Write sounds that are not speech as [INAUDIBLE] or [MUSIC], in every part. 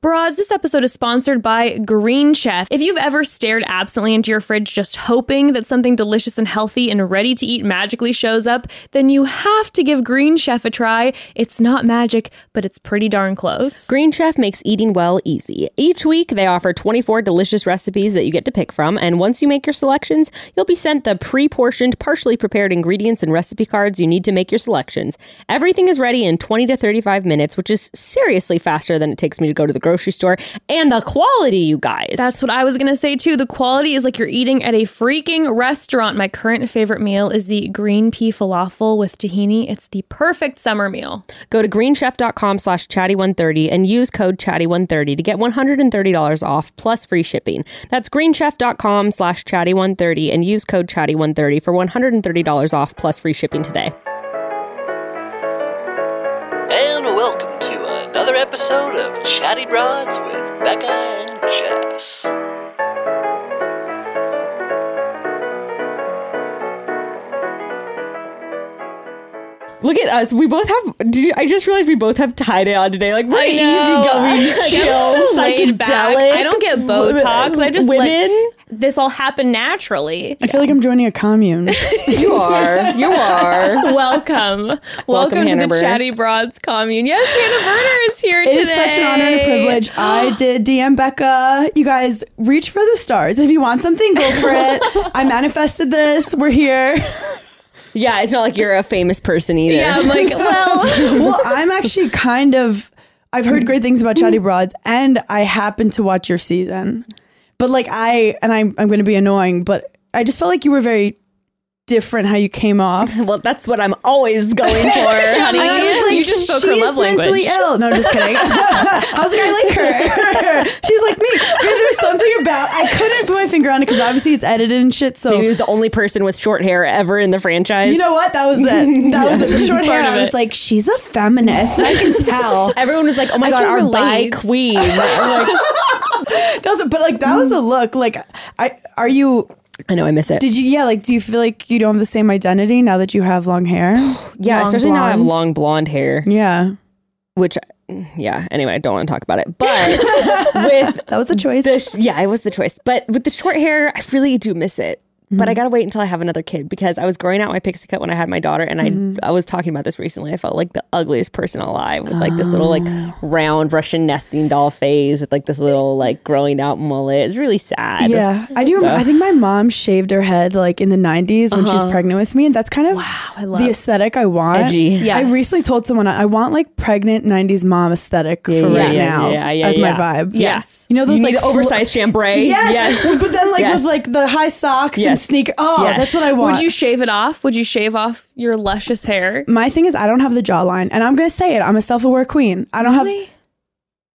Broads, this episode is sponsored by Green Chef. If you've ever stared absently into your fridge just hoping that something delicious and healthy and ready to eat magically shows up, then you have to give Green Chef a try. It's not magic, but it's pretty darn close. Green Chef makes eating well easy. Each week, they offer 24 delicious recipes that you get to pick from, and once you make your selections, you'll be sent the pre portioned, partially prepared ingredients and recipe cards you need to make your selections. Everything is ready in 20 to 35 minutes, which is seriously faster than it takes me to go to the grocery store. And the quality, you guys. That's what I was going to say too. The quality is like you're eating at a freaking restaurant. My current favorite meal is the green pea falafel with tahini. It's the perfect summer meal. Go to greenchef.com slash chatty130 and use code chatty130 to get $130 off plus free shipping. That's greenchef.com slash chatty130 and use code chatty130 for $130 off plus free shipping today. Episode of Chatty Broads with Bekah and Jess. Look at us. We both have. Did you, I just realized we both have tie dye on today. Like we're I know. easygoing, [LAUGHS] I'm chill, so laid back. psychedelic. I don't get Botox. I just women. Let this all happen naturally. I feel like I'm joining a commune. [LAUGHS] you are. You are. [LAUGHS] Welcome. Welcome, to Hannah the Burr. Chatty Broads commune. Yes, Hannah Berner is here It today. It is such an honor and a privilege. [GASPS] I did DM Bekah. You guys reach for the stars. If you want something, go for it. I manifested this. We're here. Yeah, it's not like you're a famous person either. Yeah, I'm like, [LAUGHS] well, Well, I'm actually kind of. I've heard great things about Chatty Broads, and I happen to watch your season. But like I, and I'm, I'm going to be annoying, but I just felt like you were very different how you came off. [LAUGHS] Well, that's what I'm always going [LAUGHS] for, honey. I was like, you just spoke her love mentally language. ill. No, I'm just kidding. [LAUGHS] I was like, I like her. She's like me. There's something about I couldn't put my finger on it because obviously it's edited and shit. So Maybe he was the only person with short hair ever in the franchise. you know what? That was it. That was it. The short hair. part of I was it. like, she's a feminist. I can tell. Everyone was like, "Oh my I god, can our relate. bi queen." That was, but like that was a look. Like, I are you? I know, I miss it. Did you? Yeah. Like, do you feel like you don't have the same identity now that you have long hair? [SIGHS] yeah, long especially now I have long blonde hair, Yeah. which, mm, yeah. Anyway, I don't want to talk about it. [LAUGHS] But [LAUGHS] with That was a choice. the yeah, it was the choice. But with the short hair, I really do miss it. But I mm-hmm. gotta wait until I have another kid because I was growing out my pixie cut when I had my daughter, and I mm-hmm. I was talking about this recently. I felt like the ugliest person alive with like this little like ah. round Russian nesting doll phase with like this little like growing out mullet. It's really sad. Yeah, I do. Remember, I think my mom shaved her head like in the '90s when she was uh-huh. pregnant with me, and that's kind of the aesthetic I want. Edgy. I recently told someone I I want like pregnant '90s mom aesthetic for yeah, right now yeah, yeah, as yeah. my vibe. Yes. you know those You like need fl- oversized chambray. Yes. but then like Yes. with like the high socks and Yes. Sneaker. Oh, Yes. that's what I want. would you shave it off? Would you shave off your luscious hair? my thing is I don't have the jawline, and I'm gonna say it. I'm a self-aware queen. I don't have.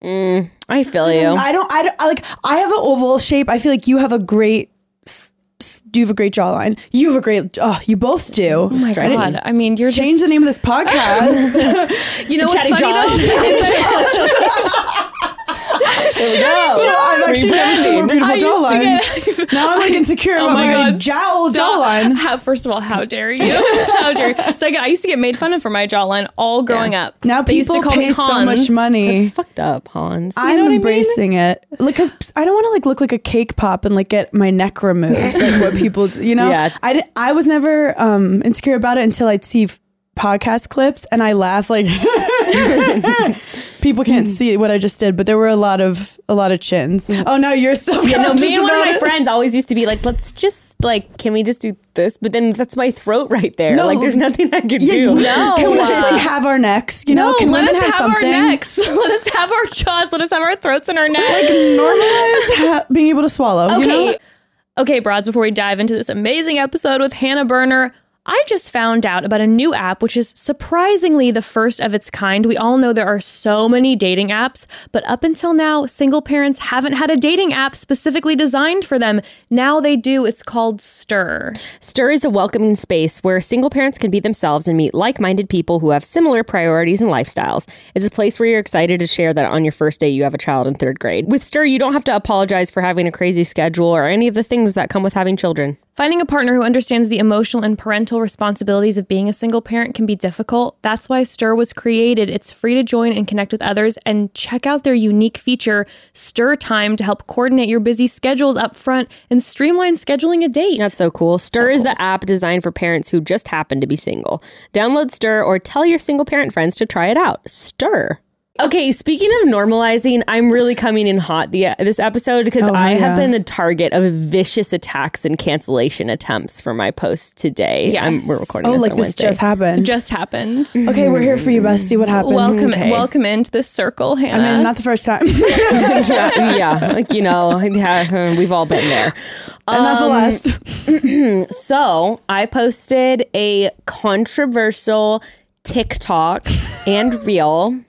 Mm, I feel you. I don't. I don't. I like. I have an oval shape. I feel like you have a great. s- s- You have a great jawline. You have a great. Oh, you both do. Oh my god! I mean, you're Change the name of this podcast. [LAUGHS] You know what's Chatty funny Jaws. though? Is that- [LAUGHS] There we go. I've actually never seen more beautiful I jawlines. get- now I'm like insecure Oh about my my, god! jowl jawline. How, first of all, how dare you? [LAUGHS] How dare you? Second, I used to get made fun of for my jawline all growing up. Now they used people to call pay me so much money. It's fucked up, Hans. I'm know what I mean? embracing it because I don't want to like look like a cake pop and like get my neck removed like what [LAUGHS] people do, you know Yeah. I, I was never um insecure about it until I'd see podcast clips and I laugh like [LAUGHS] people can't mm. see what I just did but there were a lot of a lot of chins mm. oh no, you're so Yeah, no, me and one of my friends always used to be like, let's just like, can we just do this? But then that's my throat right there. No, like, there's nothing I can yeah, do. No. can we just like have our necks you know No, can let us have, have, our something necks. [LAUGHS] Let us have our jaws. Let us have our throats and our necks. like normalize ha- being able to swallow you Okay. know? Okay, broads, before we dive into this amazing episode with Hannah Berner, I just found out about a new app, which is surprisingly the first of its kind. We all know there are so many dating apps, but up until now, single parents haven't had a dating app specifically designed for them. Now they do. It's called Stir. Stir is a welcoming space where single parents can be themselves and meet like minded people who have similar priorities and lifestyles. It's a place where you're excited to share that on your first day you have a child in third grade. With Stir, you don't have to apologize for having a crazy schedule or any of the things that come with having children. Finding a partner who understands the emotional and parental responsibilities of being a single parent can be difficult. That's why Stir was created. It's free to join and connect with others and check out their unique feature, Stir Time, to help coordinate your busy schedules up front and streamline scheduling a date. That's so cool. Stir is the app designed for parents who just happen to be single. Download Stir or tell your single parent friends to try it out. Stir. Okay, speaking of normalizing, I'm really coming in hot the, this episode because Oh, I have been the target of vicious attacks and cancellation attempts for my post today. Yes. I'm, we're recording Oh, this like on this Wednesday. just happened. just happened. okay, we're here for you, bestie. What happened? Welcome, Okay. welcome into this circle, I Hannah. mean, not the first time, [LAUGHS] [LAUGHS] yeah, yeah, like, you know, yeah, we've all been there. not the Um, last. [CLEARS THROAT] So I posted a controversial TikTok and reel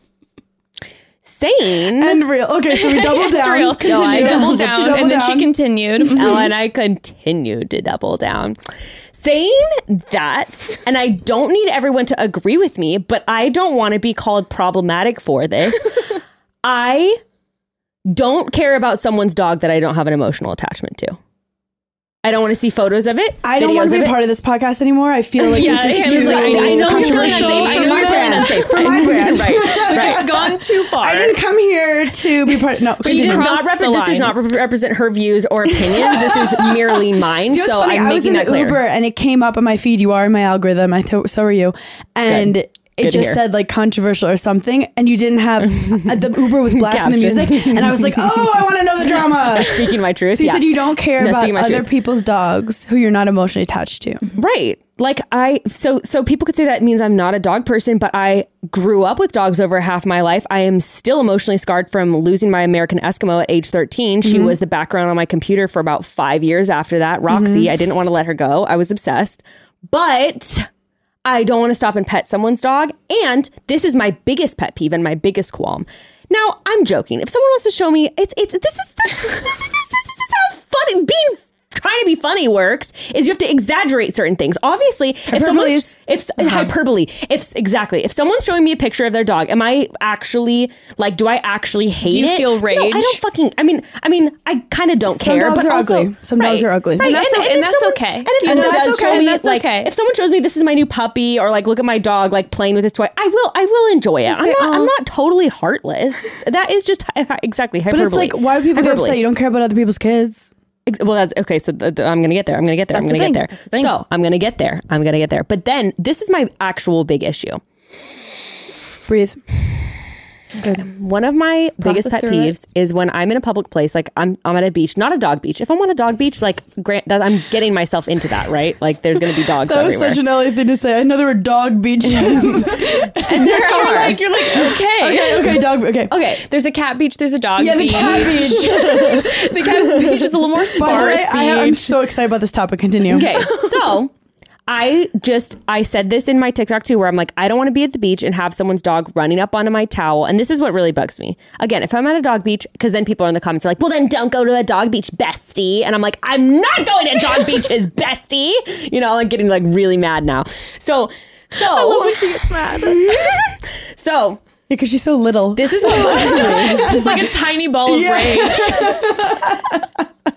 saying And real. Okay, so we [LAUGHS] doubled down. real. No, I doubled down, doubled and then she continued. [LAUGHS] Oh, and I continued to double down. Saying that, and I don't need everyone to agree with me, but I don't want to be called problematic for this. [LAUGHS] I don't care about someone's dog that I don't have an emotional attachment to. I don't want to see photos of it. I don't want to be a part of this podcast anymore. I feel like [LAUGHS] Yeah, this is too like, I know you're controversial feeling unsafe. For my you're feeling brand. For my brand. Right, right. [LAUGHS] It's gone too far. I didn't come here to be part. No, She continue. does not the repre- this does not rep- represent her views or opinions. this is [LAUGHS] merely mine. You know so what's funny? I'm I was in making the that clear. Uber and it came up on my feed. You are in my algorithm. I th- so are you. And Good. It just said like controversial or something, and you didn't have [LAUGHS] uh, the Uber was blasting the music, and I was like, oh, I want to know the drama. [LAUGHS] Speaking my truth. So you yeah. said you don't care No, about other truth. people's dogs who you're not emotionally attached to. Right. Like I so so people could say that means I'm not a dog person, but I grew up with dogs over half my life. I am still emotionally scarred from losing my American Eskimo at age 13. She was the background on my computer for about 5 years after that. Roxy, I didn't want to let her go. I was obsessed. But I don't want to stop and pet someone's dog, and this is my biggest pet peeve and my biggest qualm. Now, I'm joking. If someone wants to show me, it's it's this is [LAUGHS] this is, this is how funny being trying to be funny works is you have to exaggerate certain things. Obviously, if someone's if hyperbole, if exactly, if someone's showing me a picture of their dog, am I actually like do I actually hate do you it? feel No, I don't fucking I mean, I mean, I kind of don't Some care, dogs but are also, ugly. Some dogs are ugly. Right, And that's o- and if that's someone- okay. And if And someone that's does okay. show And me, that's like, okay. if someone shows me this is my new puppy or like look at my dog like playing with his toy, I will I will enjoy it. I'm not I'm not totally heartless. That is just [LAUGHS] exactly But it's like, why people get upset? You don't care about other people's kids. Well, that's okay. So th- th- I'm gonna get there. I'm gonna get there. I'm gonna the get there. So I'm gonna get there. I'm gonna get there. But then this is my actual big issue. Breathe. Good. One of my biggest pet peeves is when I'm in a public place, like I'm I'm at a beach, not a dog beach. If I'm on a dog beach, like grant that I'm getting myself into that, right? Like there's gonna be [LAUGHS] dogs That was everywhere. such an LA thing to say. I know there were dog beaches. [LAUGHS] [LAUGHS] and there are. like you're like okay. okay, okay, dog. Okay. okay, There's a cat beach. There's a dog Yeah, the beach. cat beach. the cat beach is a little more By the way, I, I'm so excited about this topic. Continue. Okay, so I just I said this in my TikTok too, where I'm like, I don't want to be at the beach and have someone's dog running up onto my towel, and this is what really bugs me. Again, if I'm at a dog beach, because then people are in the comments are like, well, then don't go to a dog beach, bestie, and I'm like, I'm not going to dog beaches, [LAUGHS] bestie. You know, I'm like getting like really mad now. So, so I love when she gets mad. [LAUGHS] so because she's so little. this is what bugs me. [LAUGHS] just like a tiny ball of Yeah. rage.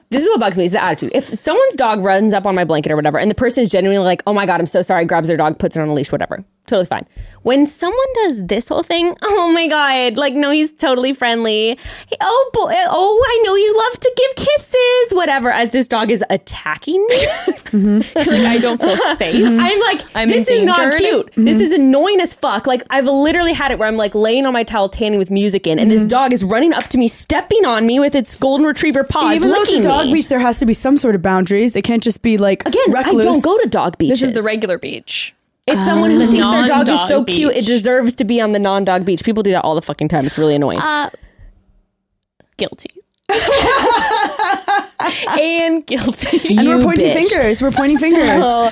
This is what bugs me is the attitude. If someone's dog runs up on my blanket or whatever, and the person is genuinely like, "Oh my god, I'm so sorry," grabs their dog, puts it on a leash, whatever, totally fine. When someone does this whole thing, [LAUGHS] oh my god, like no, he's totally friendly. Oh boy, eh, oh I know you love to give kisses, whatever. As this dog is attacking me, [LAUGHS] mm-hmm. like I don't feel [LAUGHS] safe. I'm like, I'm this is not cute. Mm-hmm. This is annoying as fuck. Like I've literally had it where I'm like laying on my towel, tanning with music in, and this mm-hmm. dog is running up to me, stepping on me with its golden retriever paws, Even though it's a dog me. beach, there has to be some sort of boundaries. It can't just be like Again, recluse. I don't go to dog beaches. This is the regular beach. It's someone who The thinks their dog is so non-dog cute, it deserves to be on the non-dog beach. People do that all the fucking time. It's really annoying. Uh, guilty. [LAUGHS] and guilty. [LAUGHS] And we're pointing bitch. fingers. We're pointing fingers. So,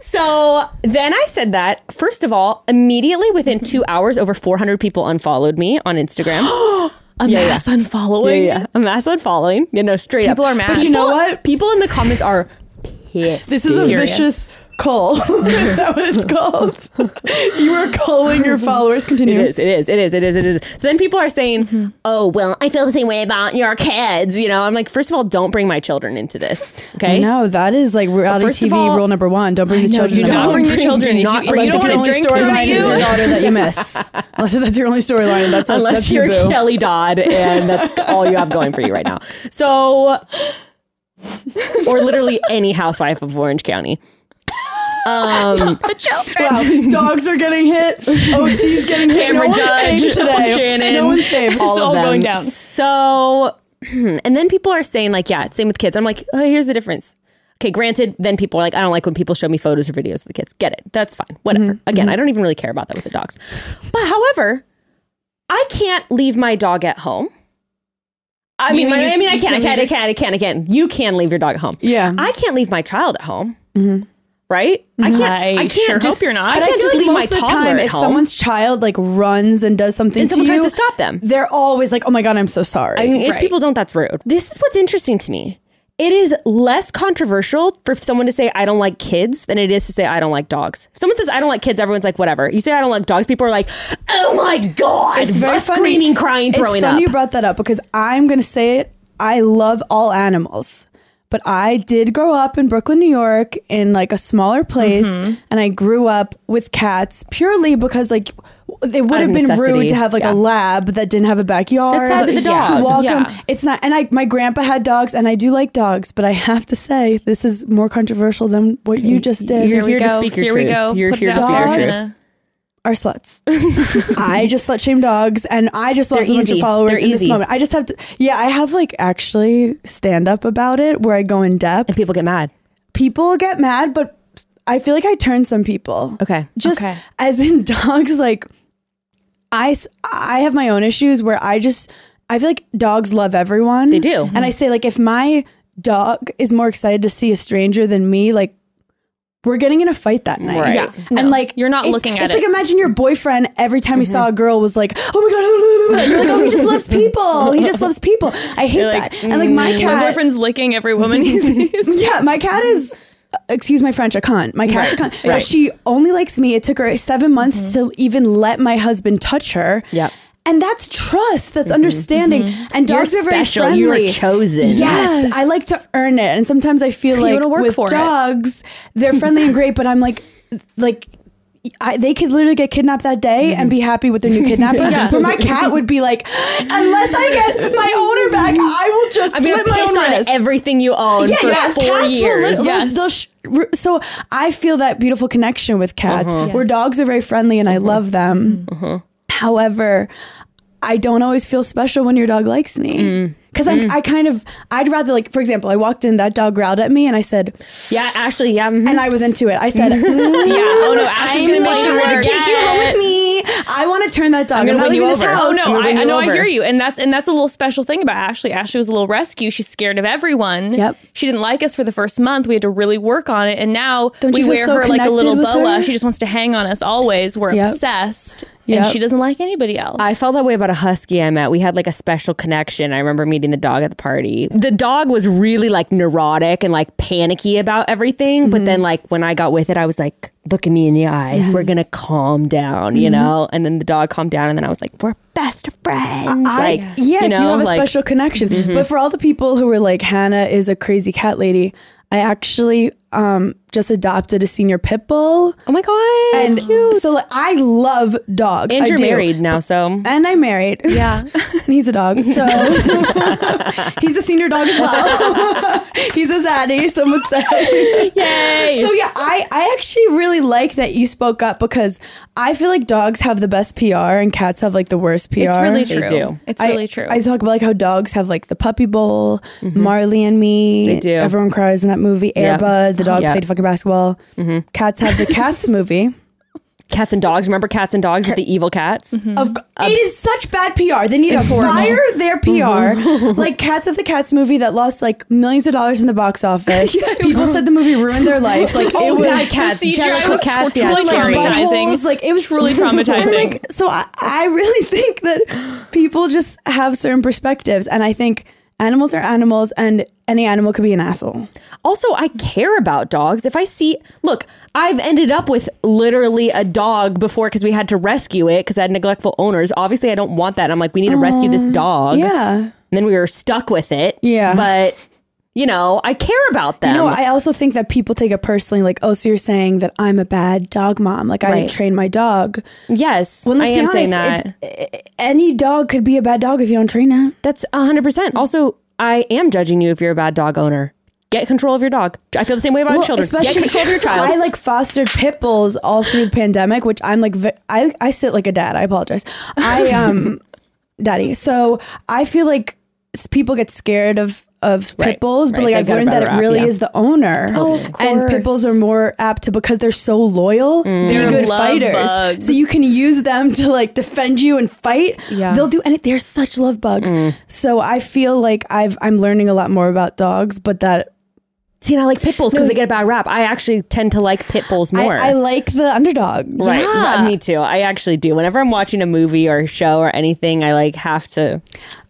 so then I said that. First of all, immediately within two hours, over 400 people unfollowed me on Instagram. [GASPS] A mass unfollowing. yeah, yeah. A mass unfollowing. You know, straight People up. are mad. But you know what? People in the comments are pissed. This is a Furious. vicious cull. [LAUGHS] is that what it's called? you are culling your followers. Continue. It is, it is, it is, it is, it is. So then people are saying, mm-hmm. oh, well, I feel the same way about your kids. You know, I'm like, first of all, don't bring my children into this. Okay. No, that is like reality First TV all- rule number one. Don't bring the children. do into not bring the [LAUGHS] children. Do not you, bring you don't Unless want to drink storyline is your daughter that you miss. [LAUGHS] Unless that's your only storyline. That's Unless that's you're your boo. Kelly Dodd and that's all you have going for you right now. So, or literally any housewife of Orange County. Um, [LAUGHS] Wow, dogs are getting hit. OC's getting hit. Tamara no one's Judge, safe today. Shannon, no one's safe. all It's of all them. going down. So, [CLEARS THROAT] and then people are saying like, yeah, same with kids. I'm like, oh, here's the difference. Okay, granted, then people are like, I don't like when people show me photos or videos of the kids. Get it? That's fine. Mm-hmm, Whatever. Mm-hmm. Again, I don't even really care about that with the dogs. But however, I can't leave my dog at home. I mean, mean, my, I mean, I you can't, I can can't, I can't, I can't, I can't. You can leave your dog at home. Yeah. I can't leave my child at home. Mm-hmm. Right? I can't. I I, can't sure hope you're not. I But can't I just like leave my most of the time, at if home. someone's child like runs and does something and to someone you, tries to stop them. they're always like, "Oh my god, I'm so sorry." I mean, if Right. people don't, that's rude. This is what's interesting to me. It is less controversial for someone to say I don't like kids than it is to say I don't like dogs. If someone says I don't like kids, everyone's like whatever. You say I don't like dogs, people are like, oh my god, it's very funny. screaming, crying, throwing it's funny up. you brought that up because I'm gonna say it. I love all animals, but I did grow up in Brooklyn, New York, in like a smaller place, Mm-hmm. and I grew up with cats purely because like it would Out have been necessity, rude to have like yeah. a lab that didn't have a backyard. That's sad to the Yeah. dog. to walk Yeah. them. It's not, and I my grandpa had dogs, and I do like dogs, but I have to say this is more controversial than what you just did. You're Here we here to go. speak your Here we go. You're Put here to speak your truth. Jenna. are sluts. [LAUGHS] I just slut shame dogs, and I just lost They're a bunch of followers They're in this easy. moment. I just have to. Yeah, I have like actually stand up about it where I go in depth. And people get mad. People get mad, but I feel like I turn some people. Okay. Just Okay. as in [LAUGHS] dogs, like I s- I have my own issues where I just I feel like dogs love everyone. They do. and I mm-hmm. say like if my dog is more excited to see a stranger than me, like. We're getting in a fight that night. Right. Yeah. No, and like you're not it's- looking at it's it. It's like imagine your boyfriend every time he saw a girl was like, oh my god, you're [LAUGHS] like, oh, he just loves people. He just loves people. I hate like, that. And like my mm. My boyfriend's licking every woman he sees. [LAUGHS] yeah, my cat is. Uh, excuse my French, a cunt. My cat's a cunt. But right. she only likes me. It took her seven months mm-hmm. to even let my husband touch her. Yep. And that's trust. That's mm-hmm, understanding. Mm-hmm. And You're dogs are very special. friendly. You are chosen. Yes, Yes. I like to earn it. And sometimes I feel like with for it. dogs, they're friendly and great, but I'm like, like. I, they could literally get kidnapped that day and be happy with their new kidnapper. [LAUGHS] Yeah. Where my cat would be like, unless I get my owner back, I will just I'm slit my own on wrist. everything you own Yeah, for yes, four cats will years. they'll- Yes. they'll sh- so I feel that beautiful connection with cats Uh-huh. where Yes. dogs are very friendly and I mm-hmm. love them. However, I don't always feel special when your dog likes me. Mm. Because I'm, I kind of, I'd rather like, for example, I walked in, that dog growled at me, and I said, yeah, Ashley. Yeah. mhm. and I was into it. I said, mm, [LAUGHS] yeah. Oh no, I'm Ashley's gonna make you work. take you home with me. I want to turn that dog. I'm, gonna not win you leaving this over. house. Oh no, I, I know. I hear you, and that's and that's a little special thing about Ashley. Ashley was a little rescue. She's scared of everyone. Yep. She didn't like us for the first month. We had to really work on it, and now Don't we wear so her like a little boa. her? She just wants to hang on us always. We're Yep. obsessed, Yep. and she doesn't like anybody else. I felt that way about a husky I met. We had like a special connection. I remember meeting the dog at the party. The dog was really like neurotic and like panicky about everything. But Mm-hmm. then, like, when I got with it, I was like, look at me in the eyes. We're going to calm down, you Mm-hmm. know? And then the dog calmed down. And then I was like, we're best friends. I, like, yes, you you, know, have a like, mm-hmm. special connection. But for all the people who were like, Hannah is a crazy cat lady, I actually um, just adopted a senior pit bull. oh my God. And so like, I love dogs. and I you're do. married now. So And I'm married. yeah. [LAUGHS] and he's a dog. So [LAUGHS] he's a senior dog as well. [LAUGHS] he's a zaddy, some would say. yay. So yeah, I, I actually really like that you spoke up because I feel like dogs have the best PR and cats have like the worst PR. It's really They true. do. It's I- really true. I talk about like how dogs have like the puppy bowl, Marley and me. They do. Everyone cries in that movie. Yep. Air Bud, the dog Yep. played fucking basketball. Mm-hmm. Cats have the [LAUGHS] cats movie. Cats and dogs. Remember cats and dogs with the evil cats? Mm-hmm. Of, it is such bad PR. They need to fire their PR. Mm-hmm. like Cats of the Cats movie that lost like millions of dollars in the box office. [LAUGHS] People said the movie ruined their life. Like it was bad cats. the CGI Jericho was cats. truly Yeah, like scary. traumatizing. buttholes. Like it was Truly [LAUGHS] traumatizing. And, like, so I, I really think that people just have certain perspectives, and I think animals are animals, and any animal could be an asshole. Also, I care about dogs. If I see, look, I've ended up with literally a dog before because we had to rescue it because I had neglectful owners. Obviously, I don't want that. I'm like, we need to rescue this um, dog. Yeah. And then we were stuck with it. Yeah. But, you know, I care about them. You No, I also think that people take it personally, like, oh, so you're saying that I'm a bad dog mom, like I Right. didn't train my dog. yes, Well, I am be saying honest, that. any dog could be a bad dog if you don't train it. That's 100%. Also, I am judging you if you're a bad dog owner. Get control of your dog. I feel the same way about Well, children. Get especially- control of your child. I like fostered pit bulls all through the pandemic, which I'm like, I, I sit like a dad. I apologize. I, um, [LAUGHS] daddy. So I feel like people get scared of, of Right, pit bulls, but like They've I've learned that it rap, really yeah. is the owner. Oh, of And pit bulls are more apt to, because they're so loyal, be They're good fighters. bugs. So you can use them to like defend you and fight. Yeah. They'll do anything. They're such love bugs. Mm. So I feel like I've, I'm learning a lot more about dogs, but that See, and I like pit bulls because they get a bad rap. I actually tend to like pit bulls more. I, I like the underdog. Right. Yeah. Me too. I actually do. Whenever I'm watching a movie or a show or anything, I like have to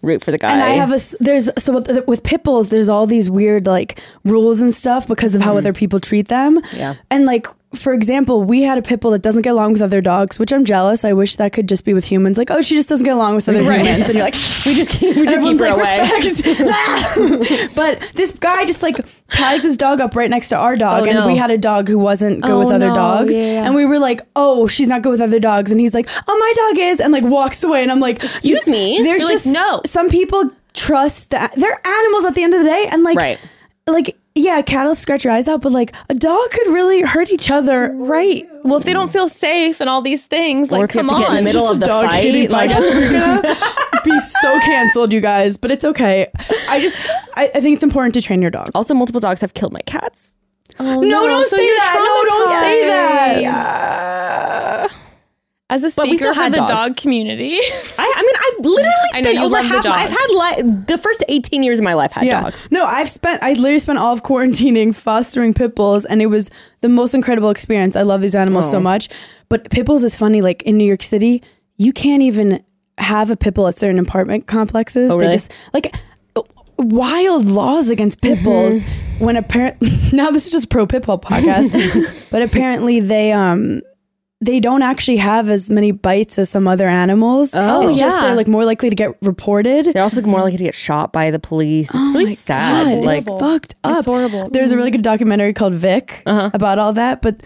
root for the guy. And I have a there's so with, with pit bulls, there's all these weird like rules and stuff because of how mm. other people treat them. Yeah. And like for example, we had a pit bull that doesn't get along with other dogs, which I'm jealous. I wish that could just be with humans. Like, oh, she just doesn't get along with other humans, and you're like, [LAUGHS] we just keep, we just everyone's keep her like away. respect. [LAUGHS] Ah! but this guy just like ties his dog up right next to our dog, Oh, and no. we had a dog who wasn't good Oh, with other no. dogs, Yeah, and we were like, oh, she's not good with other dogs, and he's like, oh, my dog is, and like walks away, and I'm like, Excuse me? There's You're like, just no. Some people trust that they're animals at the end of the day, and like, Right. like yeah, cattle scratch your eyes out, but like a dog could really hurt each other. Right. Well, if they don't feel safe and all these things, Or like, if you have come to get in on. the middle of a the dog fight, hating like- podcast. We're gonna be so canceled, you guys. But it's okay. I just I, I think it's important to train your dog. Also, multiple dogs have killed my cats. Oh, No, don't So say that. No, don't say traumatized. that. As a But we speaker still for had the dogs. dog community, [LAUGHS] I, I mean, I've literally I know spent you over love the half. My, I've had li- the first 18 years of my life had Yeah. dogs. No, I've spent I literally spent all of quarantining fostering pit bulls and it was the most incredible experience. I love these animals Oh. so much. But pit bulls is funny, like in New York City, you can't even have a pit bull at certain apartment complexes. Oh, They really? just like wild laws against pit bulls when apparently [LAUGHS] now this is just pro pit bull podcast [LAUGHS] but apparently they um they don't actually have as many bites as some other animals Oh. it's just they're like more likely to get reported They're also more likely to get shot by the police. It's Oh really my sad. God, like, it's fucked up. It's horrible. There's a really good documentary called Vic Uh-huh. about all that, but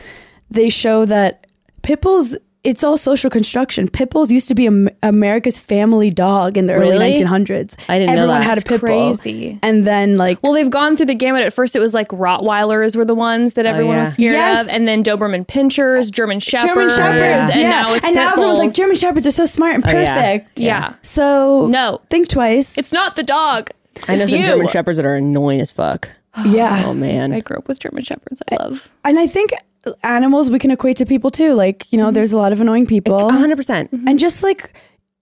they show that pit bulls. It's all social construction. Pit bulls used to be America's family dog in the early 1900s. I didn't know Everyone that. had a pit crazy. bull, and then like well, they've gone through the gamut. At first, it was like Rottweilers were the ones that oh, everyone yeah. was scared Yes. of, and then Doberman Pinschers, German Shepherds, German shepherds, and yeah, now it's and now pit everyone's like. German shepherds are so smart and Oh, yeah. perfect. Yeah. So No. think twice. It's not the dog. I know some you. German shepherds that are annoying as fuck. yeah. [SIGHS] Oh man. I grew up with German Shepherds. I love. and I think animals we can equate to people too. Like you know, Mm-hmm. there's a lot of annoying people, 100. percent and just like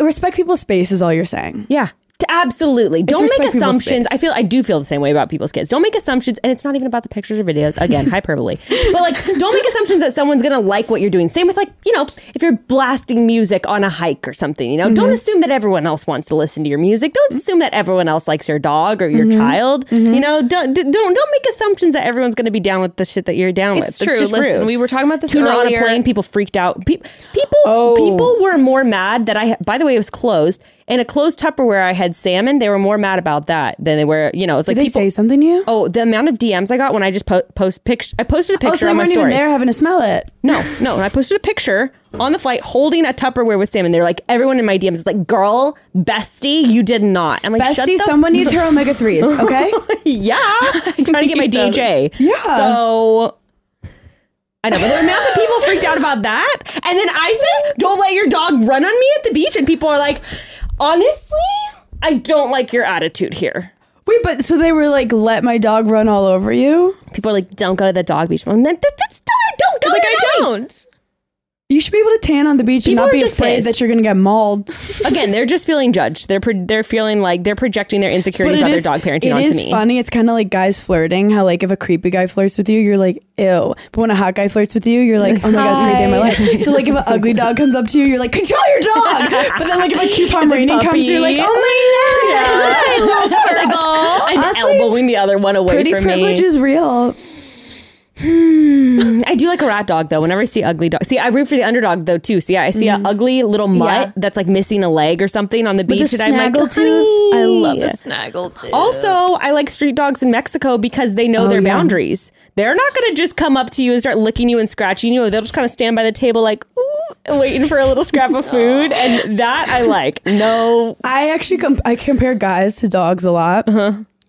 respect people's space is all you're saying. Yeah. Absolutely. Don't make assumptions. I feel I do feel the same way about people's kids. Don't make assumptions, and it's not even about the pictures or videos. Again, [LAUGHS] hyperbole. But like, don't make assumptions that someone's gonna like what you're doing. Same with like, you know, if you're blasting music on a hike or something. You know, don't Mm-hmm. assume that everyone else wants to listen to your music. Don't assume that everyone else likes your dog or your Mm-hmm. child. You know, don't don't don't make assumptions that everyone's gonna be down with the shit that you're down It's with. true. just Listen, rude. we were talking about this tuna earlier. on a plane. People freaked out. Pe- people, Oh. people were more mad that I. By the way, it was closed. In a closed Tupperware, I had salmon. They were more mad about that than they were. You know, it's Did like they people. say something to you? Oh, the amount of DMs I got when I just po- post picture. I posted a Oh, picture so they on my weren't even there having to smell it. No, no. And I posted a picture on the flight holding a Tupperware with salmon. They're like, everyone in my DMs is like, girl, bestie, you did not. I'm like, Bestie, someone needs her omega threes. [LAUGHS] Okay. yeah, I'm [LAUGHS] trying to get my those. DHA. Yeah. So I know, but the amount that people freaked out about that, and then I say, "Don't let your dog run on me at the beach," and people are like, "Honestly, I don't like your attitude here." Wait, but so they were like, "Let my dog run all over you." People are like, "Don't go to the dog beach." I'm like, "That- that's not, don't go Like to I the dog beach." don't. You should be able to tan on the beach People and not be afraid pissed. that you're gonna get mauled. [LAUGHS] Again, they're just feeling judged. They're pro- they're feeling like they're projecting their insecurities about their dog parenting it onto is me. funny. It's kind of like guys flirting. How like if a creepy guy flirts with you, you're like ew. But when a hot guy flirts with you, you're like oh my god, it's a great day of my life. So like if an ugly [LAUGHS] dog comes up to you, you're like control your dog. But then like if a cute Pomeranian comes, you're like oh my god, [LAUGHS] I love I'm Honestly, elbowing the other one away Pretty privilege me. is real. I do like a rat dog though. Whenever I see ugly dog, see I root for the underdog though too. See, I see Mm-hmm. a ugly little mutt Yeah. that's like missing a leg or something on the beach, a and I'm like, snaggletooth. "Honey." I love a snaggle too. Also, I like street dogs in Mexico because they know their Oh, yeah. boundaries. They're not going to just come up to you and start licking you and scratching you. They'll just kind of stand by the table like, ooh, waiting for a little scrap of [LAUGHS] food. And that I like. No. I actually com- I compare guys to dogs a lot.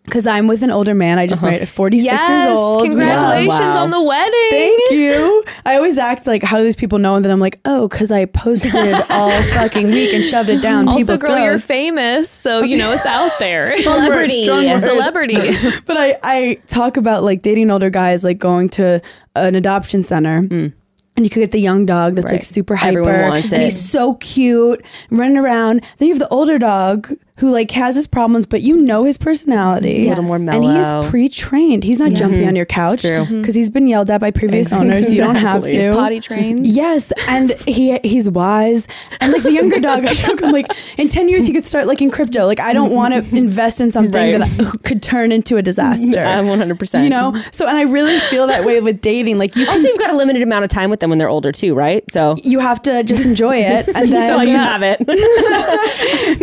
Because I'm with an older man. I just uh-huh. married at 46 yes, years old. Congratulations Wow. on the wedding. Thank you. I always act like, how do these people know? And then I'm like, oh, because I posted all [LAUGHS] fucking week and shoved it down Also, people's girl, you're famous, so you know it's out there. [LAUGHS] Celebrity. Strong word. Celebrity. [LAUGHS] But I, I talk about like dating older guys, like going to an adoption center. Mm. And you could get the young dog that's like super hyper. Everyone wants and it. he's so cute, running around. Then you have the older dog who like has his problems, but you know his personality. He's a little more And mellow. he's pre-trained. He's not jumping on your couch true. Mm-hmm. because he's been yelled at by previous owners. You don't have to. He's potty trained. Yes, and he he's wise. And like the younger dog, I joke, I'm like, in ten years he could start like in crypto. Like I don't want to mm-hmm. invest in something Right. that could turn into a disaster. [LAUGHS] I'm 100%. You know, so and I really feel that way with dating. Like you can, Also, you've got a limited amount of time with them when they're older too, right? So, you have to just enjoy it and [LAUGHS] then so you have it.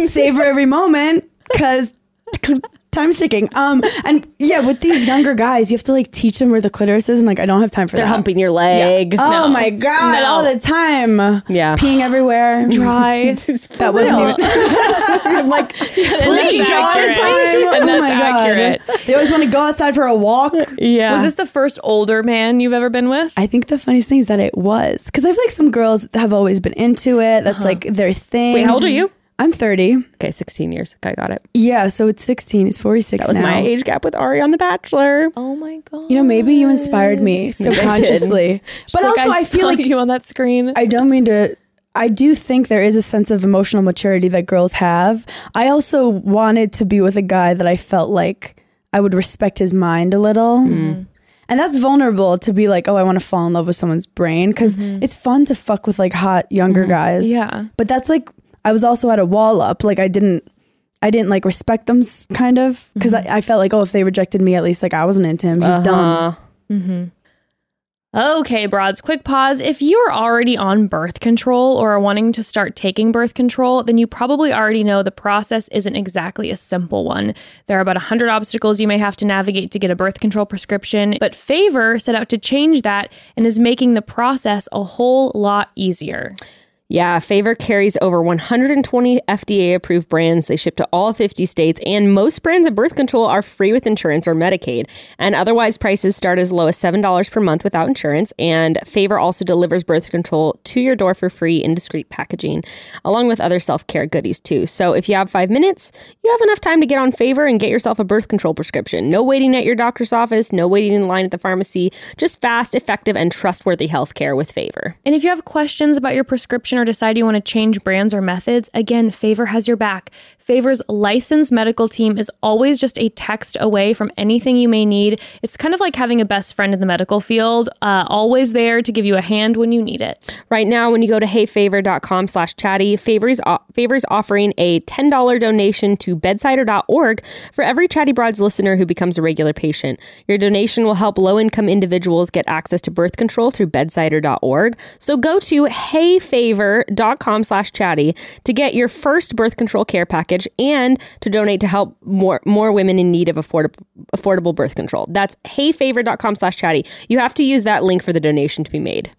[LAUGHS] savor every moment because time's ticking. Um, and yeah, with these younger guys, you have to like teach them where the clitoris is, and like I don't have time for that. they're humping your leg. Oh my god, No. all the time. Yeah. peeing everywhere. [LAUGHS] Try. [LAUGHS] That wasn't even. [LAUGHS] I'm like, Licking that's all the time. And oh that's my god. They always want to go outside for a walk. yeah. Was this the first older man you've ever been with? I think the funniest thing is that it was because I feel like some girls have always been into it. That's like their thing. Wait, how old are you? I'm 30. Okay, 16 years. Okay, got it. Yeah, so it's 16. He's 46 That was now. my age gap with Arie on The Bachelor. Oh my god. You know, maybe you inspired me subconsciously. [LAUGHS] But Like, also, I, feel like you on that screen. I don't mean to. I do think there is a sense of emotional maturity that girls have. I also wanted to be with a guy that I felt like I would respect his mind a little. Mm-hmm. And that's vulnerable to be like, oh, I want to fall in love with someone's brain because it's fun to fuck with like hot younger guys. Mm-hmm. Yeah. But that's like, I was also at a wall up. Like, I didn't. I didn't like respect them, kind of, because Mm-hmm. I, I felt like, oh, if they rejected me, at least like I wasn't into him. He's dumb. Uh, Okay, broads, quick pause. If you're already on birth control or are wanting to start taking birth control, then you probably already know the process isn't exactly a simple one. There are about 100 obstacles you may have to navigate to get a birth control prescription, but Favor set out to change that and is making the process a whole lot easier. Yeah, Favor carries over 120 FDA approved brands. They ship to all 50 states, and most brands of birth control are free with insurance or Medicaid. And otherwise, prices start as low as $7 per month without insurance. And Favor also delivers birth control to your door for free in discreet packaging, along with other self care goodies too. So if you have five minutes, you have enough time to get on Favor and get yourself a birth control prescription. No waiting at your doctor's office, no waiting in line at the pharmacy, just fast, effective, and trustworthy healthcare with Favor. And if you have questions about your prescription or decide you want to change brands or methods, again, Favor has your back. Favor's licensed medical team is always just a text away from anything you may need. It's kind of like having a best friend in the medical field, uh, always there to give you a hand when you need it. Right now, when you go to heyfavor.com slash chatty, Favor's, Favor's offering a $10 donation to bedsider.org for every Chatty Broads listener who becomes a regular patient. Your donation will help low-income individuals get access to birth control through bedsider.org. So go to heyfavor.com slash chatty to get your first birth control care package and to donate to help more, more women in need of affordable, affordable birth control. That's heyfavor.com slash chatty. You have to use that link for the donation to be made.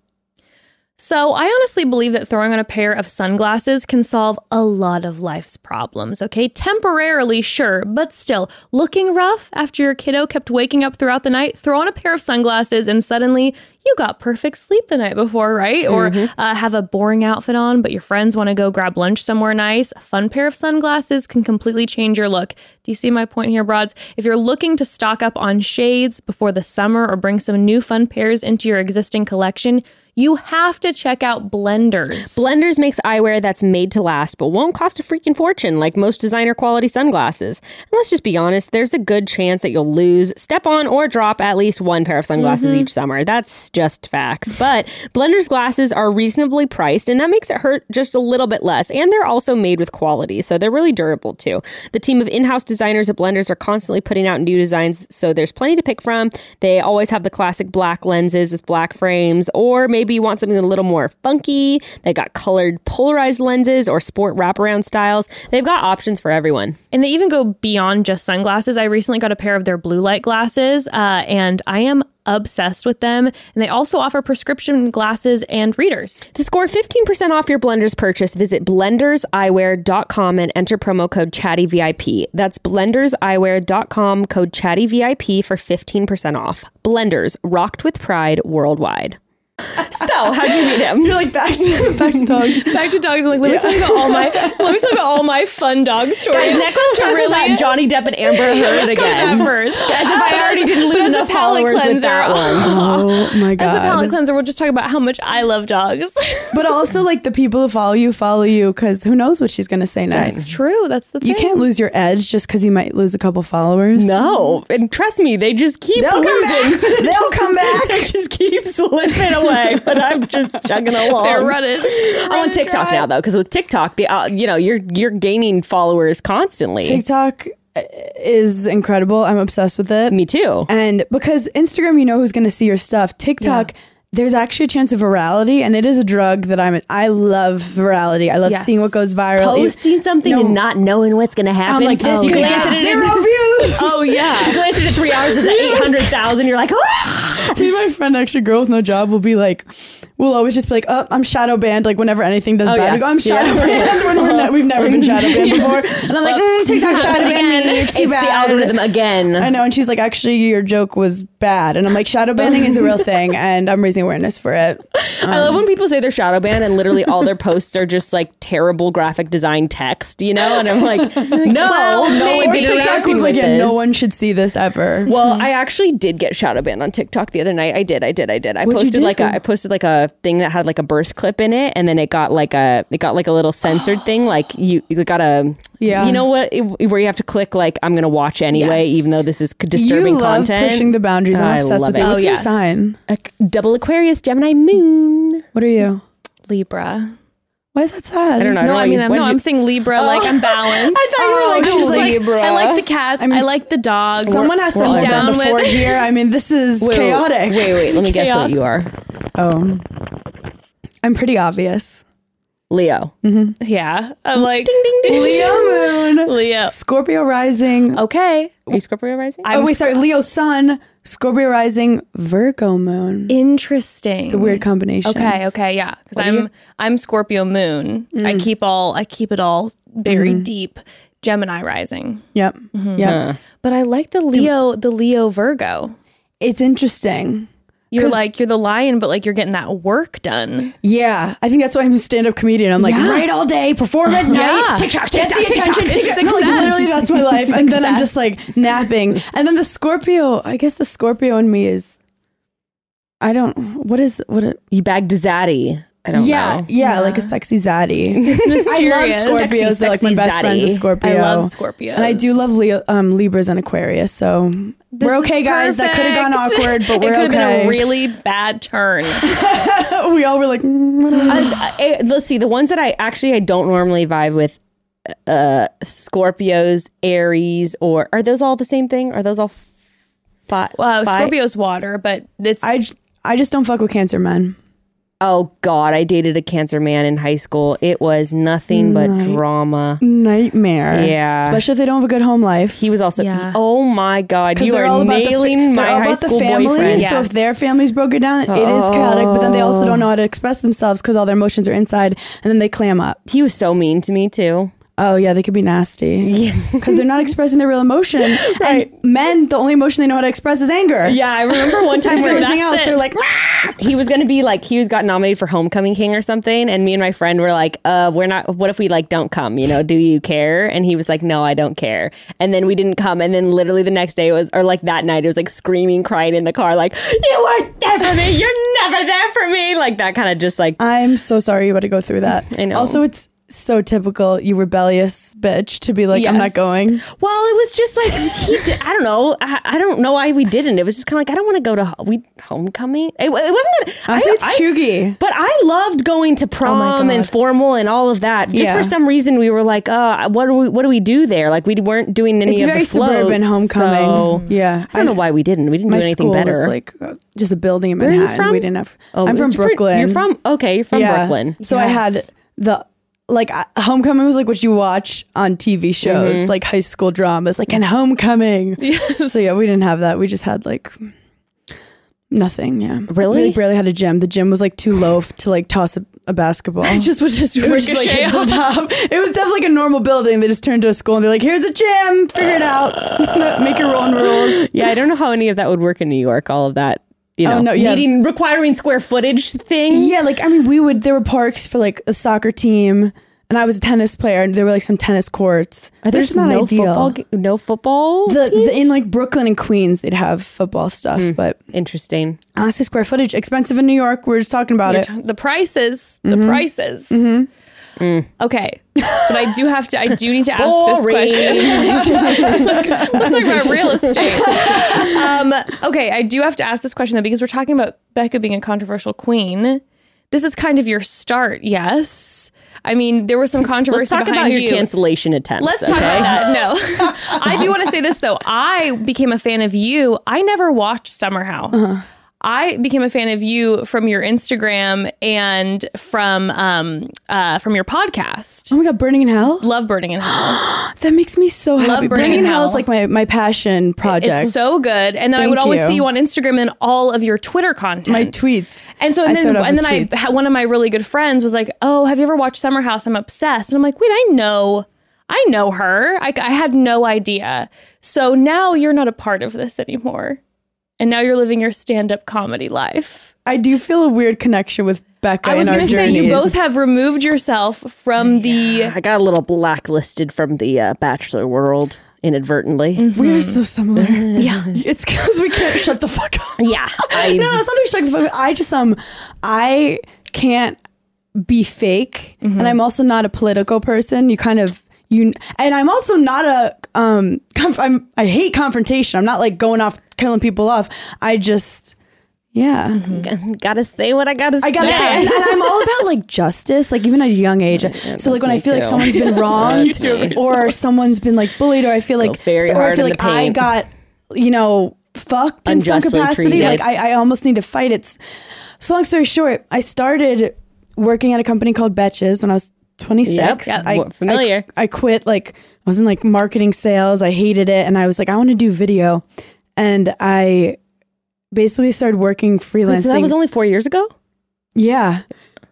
So, I honestly believe that throwing on a pair of sunglasses can solve a lot of life's problems, okay? Temporarily, sure, but still, looking rough after your kiddo kept waking up throughout the night, throw on a pair of sunglasses and suddenly you got perfect sleep the night before, right? Or uh, have a boring outfit on, but your friends want to go grab lunch somewhere nice. A fun pair of sunglasses can completely change your look. Do you see my point here, broads? If you're looking to stock up on shades before the summer or bring some new fun pairs into your existing collection, you have to check out Blenders. Blenders makes eyewear that's made to last, but won't cost a freaking fortune like most designer quality sunglasses. And let's just be honest, there's a good chance that you'll lose, step on, or drop at least one pair of sunglasses mm-hmm. each summer. That's just facts. But Blenders glasses are reasonably priced, and that makes it hurt just a little bit less. And they're also made with quality, so they're really durable too. The team of in house designers at Blenders are constantly putting out new designs, so there's plenty to pick from. They always have the classic black lenses with black frames, or maybe you want something a little more funky. They got colored polarized lenses or sport wraparound styles. They've got options for everyone. And they even go beyond just sunglasses. I recently got a pair of their blue light glasses, uh, and I am obsessed with them. And they also offer prescription glasses and readers. To score 15% off your Blenders purchase, visit blenderseyewear.com and enter promo code ChattyVIP. That's blenderseyewear.com, code ChattyVIP for 15% off. Blenders, rocked with pride worldwide. So, how'd you meet him? You're like back to back to dogs. [LAUGHS] Back to dogs. I'm like, let me tell you about all my [LAUGHS] let me tell you about all my fun dog stories. Guys, next let's talk about Johnny Depp and Amber [LAUGHS] Heard go with again. first. As if I already didn't lose enough followers with cleanser, that one. Oh my god. As a palate cleanser, we'll just talk about how much I love dogs. But also like the people who follow you follow you because who knows what she's gonna say next. That's true. That's the thing. You can't lose your edge just because you might lose a couple followers. No, and trust me, they just keep They'll come losing. back. They'll come back. they just keep slipping away, but I'm just chugging [LAUGHS] along. They're running. I'm on TikTok now though, because with TikTok, the uh, you know you're you're gaining followers constantly. TikTok uh, is incredible. I'm obsessed with it. Me too. And because Instagram, you know who's going to see your stuff. TikTok, there's actually a chance of virality, and it is a drug that I'm. I love virality. I love Yes. seeing what goes viral. Posting something No. and not knowing what's going to happen. I'm like, this you could get it zero [LAUGHS] views. Oh yeah. you glance at it three hours, is at 800,000. You're like, ah! Me and my friend, actually, girl with no job, will be like, we'll always just be like, oh, I'm shadow banned. Like whenever anything does Oh, bad, yeah. we go, I'm shadow Yeah. banned when we're [LAUGHS] ne- we've never been shadow banned before. And I'm like, mm, TikTok shadow banned me. It's too it's bad. the algorithm again. I know, and she's like, actually, your joke was bad, and I'm like, shadow banning is a real thing, [LAUGHS] and I'm raising awareness for it. I love when people say they're shadow banned and literally all their posts are just like terrible graphic design text, you know? And I'm like, [LAUGHS] no, well, no one's Or TikTok interacting was like, yeah, no one should see this ever. Well, I actually did get shadow banned on TikTok the other night. I did, I did, I did. I What'd posted like a I posted like a thing that had like a birth clip in it, and then it got like a it got like a little censored [GASPS] thing. Like you, you got a Yeah. you know what it- where you have to click like I'm gonna watch anyway, Yes. even though this is disturbing you love content. pushing the boundaries. I'm I obsessed love with it. it. What's Oh, your yes. sign? A double Aquarius Gemini moon. What are you? Libra. Why is that sad? I don't know. No, I mean, use- I'm, no, did I'm saying Libra. Oh. Like I'm balanced. [LAUGHS] I thought you were Oh, like I she was was like- Libra. I like the cats. I'm- I like the dogs. Someone has to we're hold down down the with fort here. I mean, this is Wait, chaotic. Wait, wait. Let me guess what you are. Oh, I'm pretty obvious. Leo. Mm-hmm. Yeah. I'm like ding ding ding. [LAUGHS] Leo moon, Leo. Scorpio rising. Okay. Are you Scorpio rising? oh wait, sorry, Leo sun, Scorpio rising, Virgo moon. Interesting. It's a weird combination. Okay, okay, yeah. Because I'm you? I'm Scorpio moon. Mm. I keep all I keep it all very deep. Gemini rising. Yep. Mm-hmm. Yep. But I like the Leo the Leo Virgo. It's interesting. You're like you're the lion, but like you're getting that work done. Yeah, I think that's why I'm a stand-up comedian. I'm like, Yeah. write all day, perform at [LAUGHS] night, Yeah. TikTok, get the TikTok, attention. TikTok. TikTok. No, like, literally, that's my [LAUGHS] life. And then I'm just like napping. And then the Scorpio, I guess the Scorpio in me is, I don't. What is what? It, You bagged a Zaddy. I don't yeah, know. yeah, like a sexy zaddy. It's [LAUGHS] I love. Scorpios. Sexy, They're like my sexy best friend's a. Scorpio. I love Scorpios. And I do love Leo, um, Libras and Aquarius. So This we're okay, guys. That could have gone awkward, but [LAUGHS] it we're could have okay. been a really bad turn. [LAUGHS] we all were like, mm, I. I- I- let's see the ones that I actually I don't normally vibe with uh Scorpios, Aries or are those all the same thing? Are those all fi- Well, fi- Scorpio's water, but it's I, j- I just don't fuck with Cancer men. Oh god, I dated a cancer man in high school. It was nothing but drama. Nightmare. Yeah. Especially if they don't have a good home life. He was also Yeah. Oh my god, Because you they're are all about the fa- nailing my they're all high about school the family. boyfriend. So if their family's broken down, it is chaotic. But then they also don't know how to express themselves because all their emotions are inside, and then they clam up. He was so mean to me too. Oh yeah, they could be nasty because [LAUGHS] they're not expressing their real emotion. [LAUGHS] Right. And men, the only emotion they know how to express is anger. Yeah, I remember one [LAUGHS] They time feel where anything that's else, it. they're like, "Rah!" [SIGHS] he was gonna be like he was got nominated for homecoming king or something and me and my friend were like uh we're not what if we like don't come you know do you care and he was like no i don't care and then we didn't come and then literally the next day it was or like that night it was like screaming crying in the car like you weren't there for me you're never there for me. Like that kind of just like I'm so sorry you had to go through that. I know. Also, it's so typical, you rebellious bitch, to be like, I'm not going. Well, it was just like he. Did, I don't know. I, I don't know why we didn't. It was just kind of like I don't want to go to ho- we homecoming. It, it wasn't. That, Honestly, it's chuggy. But I loved going to prom and formal and all of that. Just Yeah. for some reason, we were like, uh, what do we what do we do there? Like we weren't doing any It's of very the floats, suburban homecoming. so- yeah. I don't know why we didn't. We didn't do anything better. was like uh, just a building in Where are you Manhattan. from? We didn't have. Oh, I'm from Brooklyn. You're from okay. You're from Brooklyn. So I had the like uh, homecoming was like what you watch on TV shows, Mm-hmm. like high school dramas, like and homecoming. So yeah, we didn't have that. We just had like nothing. Yeah, Really? We like, barely had a gym. The gym was like too low to like toss a, a basketball. just would just It was just, like, hit the top. It was definitely like a normal building. They just turned to a school and they're like, "Here's a gym. Figure it out. [LAUGHS] Make your own rules." Yeah, I don't know how any of that would work in New York. All of that, you know, Oh, no, yeah. needing requiring square footage thing. Yeah, like I mean, we would. There were parks for like a soccer team, and I was a tennis player, and there were like some tennis courts. Are there just not no ideal. football? No football. The, the in like Brooklyn and Queens, they'd have football stuff, but interesting. honestly, square footage expensive in New York. We are just talking about You're it. t- the prices, the Mm-hmm. Prices. Okay, but I do have to. I do need to ask this question. Let's talk about real estate. Um, okay, I do have to ask this question though because we're talking about Bekah being a controversial queen. This is kind of your start, yes. I mean, there was some controversy Let's talk behind about your you. cancellation attempts. Let's talk about that. No, I do want to say this though. I became a fan of you. I never watched Summer House. Uh-huh. I became a fan of you from your Instagram and from um uh from your podcast. Oh my god, Berning in Hell! Love Berning in Hell. [GASPS] That makes me so happy. Burning Berning in Hell is like my my passion project. It's so good. And then I would always you. see you on Instagram and all of your Twitter content. my tweets. And so I and then and then I tweets. had one of my really good friends was like, "Oh, have you ever watched Summer House? I'm obsessed." And I'm like, "Wait, I know, I know her. I, I had no idea." So now you're not a part of this anymore, and now you're living your stand-up comedy life. I do feel a weird connection with Bekah I was going to say you both have removed yourself from the. I got a little blacklisted from the uh, Bachelor world inadvertently. Mm-hmm. we are so similar. [LAUGHS] yeah, [LAUGHS] it's because we can't shut the fuck up. [LAUGHS] Yeah, I, no, it's not that we shut the fuck up. I just um, I can't be fake, Mm-hmm. and I'm also not a political person. You kind of you, and I'm also not a um. Conf- I'm I hate confrontation. I'm not like going off killing people off. I just. Yeah, Mm-hmm. gotta say what I gotta I gotta say. say, and, and I'm all about like justice, like even at a young age. [LAUGHS] so like when I feel like someone's been [LAUGHS] wronged, or someone's been like bullied, or I feel like, very or I feel like I got, you know, fucked in some capacity. treated. Like I, I almost need to fight it. So long story short, I started working at a company called Betches when I was 26. Yep, yep, I, familiar. I, I quit. Like I was in like marketing sales. I hated it, and I was like, I want to do video, and I basically started working freelancing. so that was only four years ago. Yeah.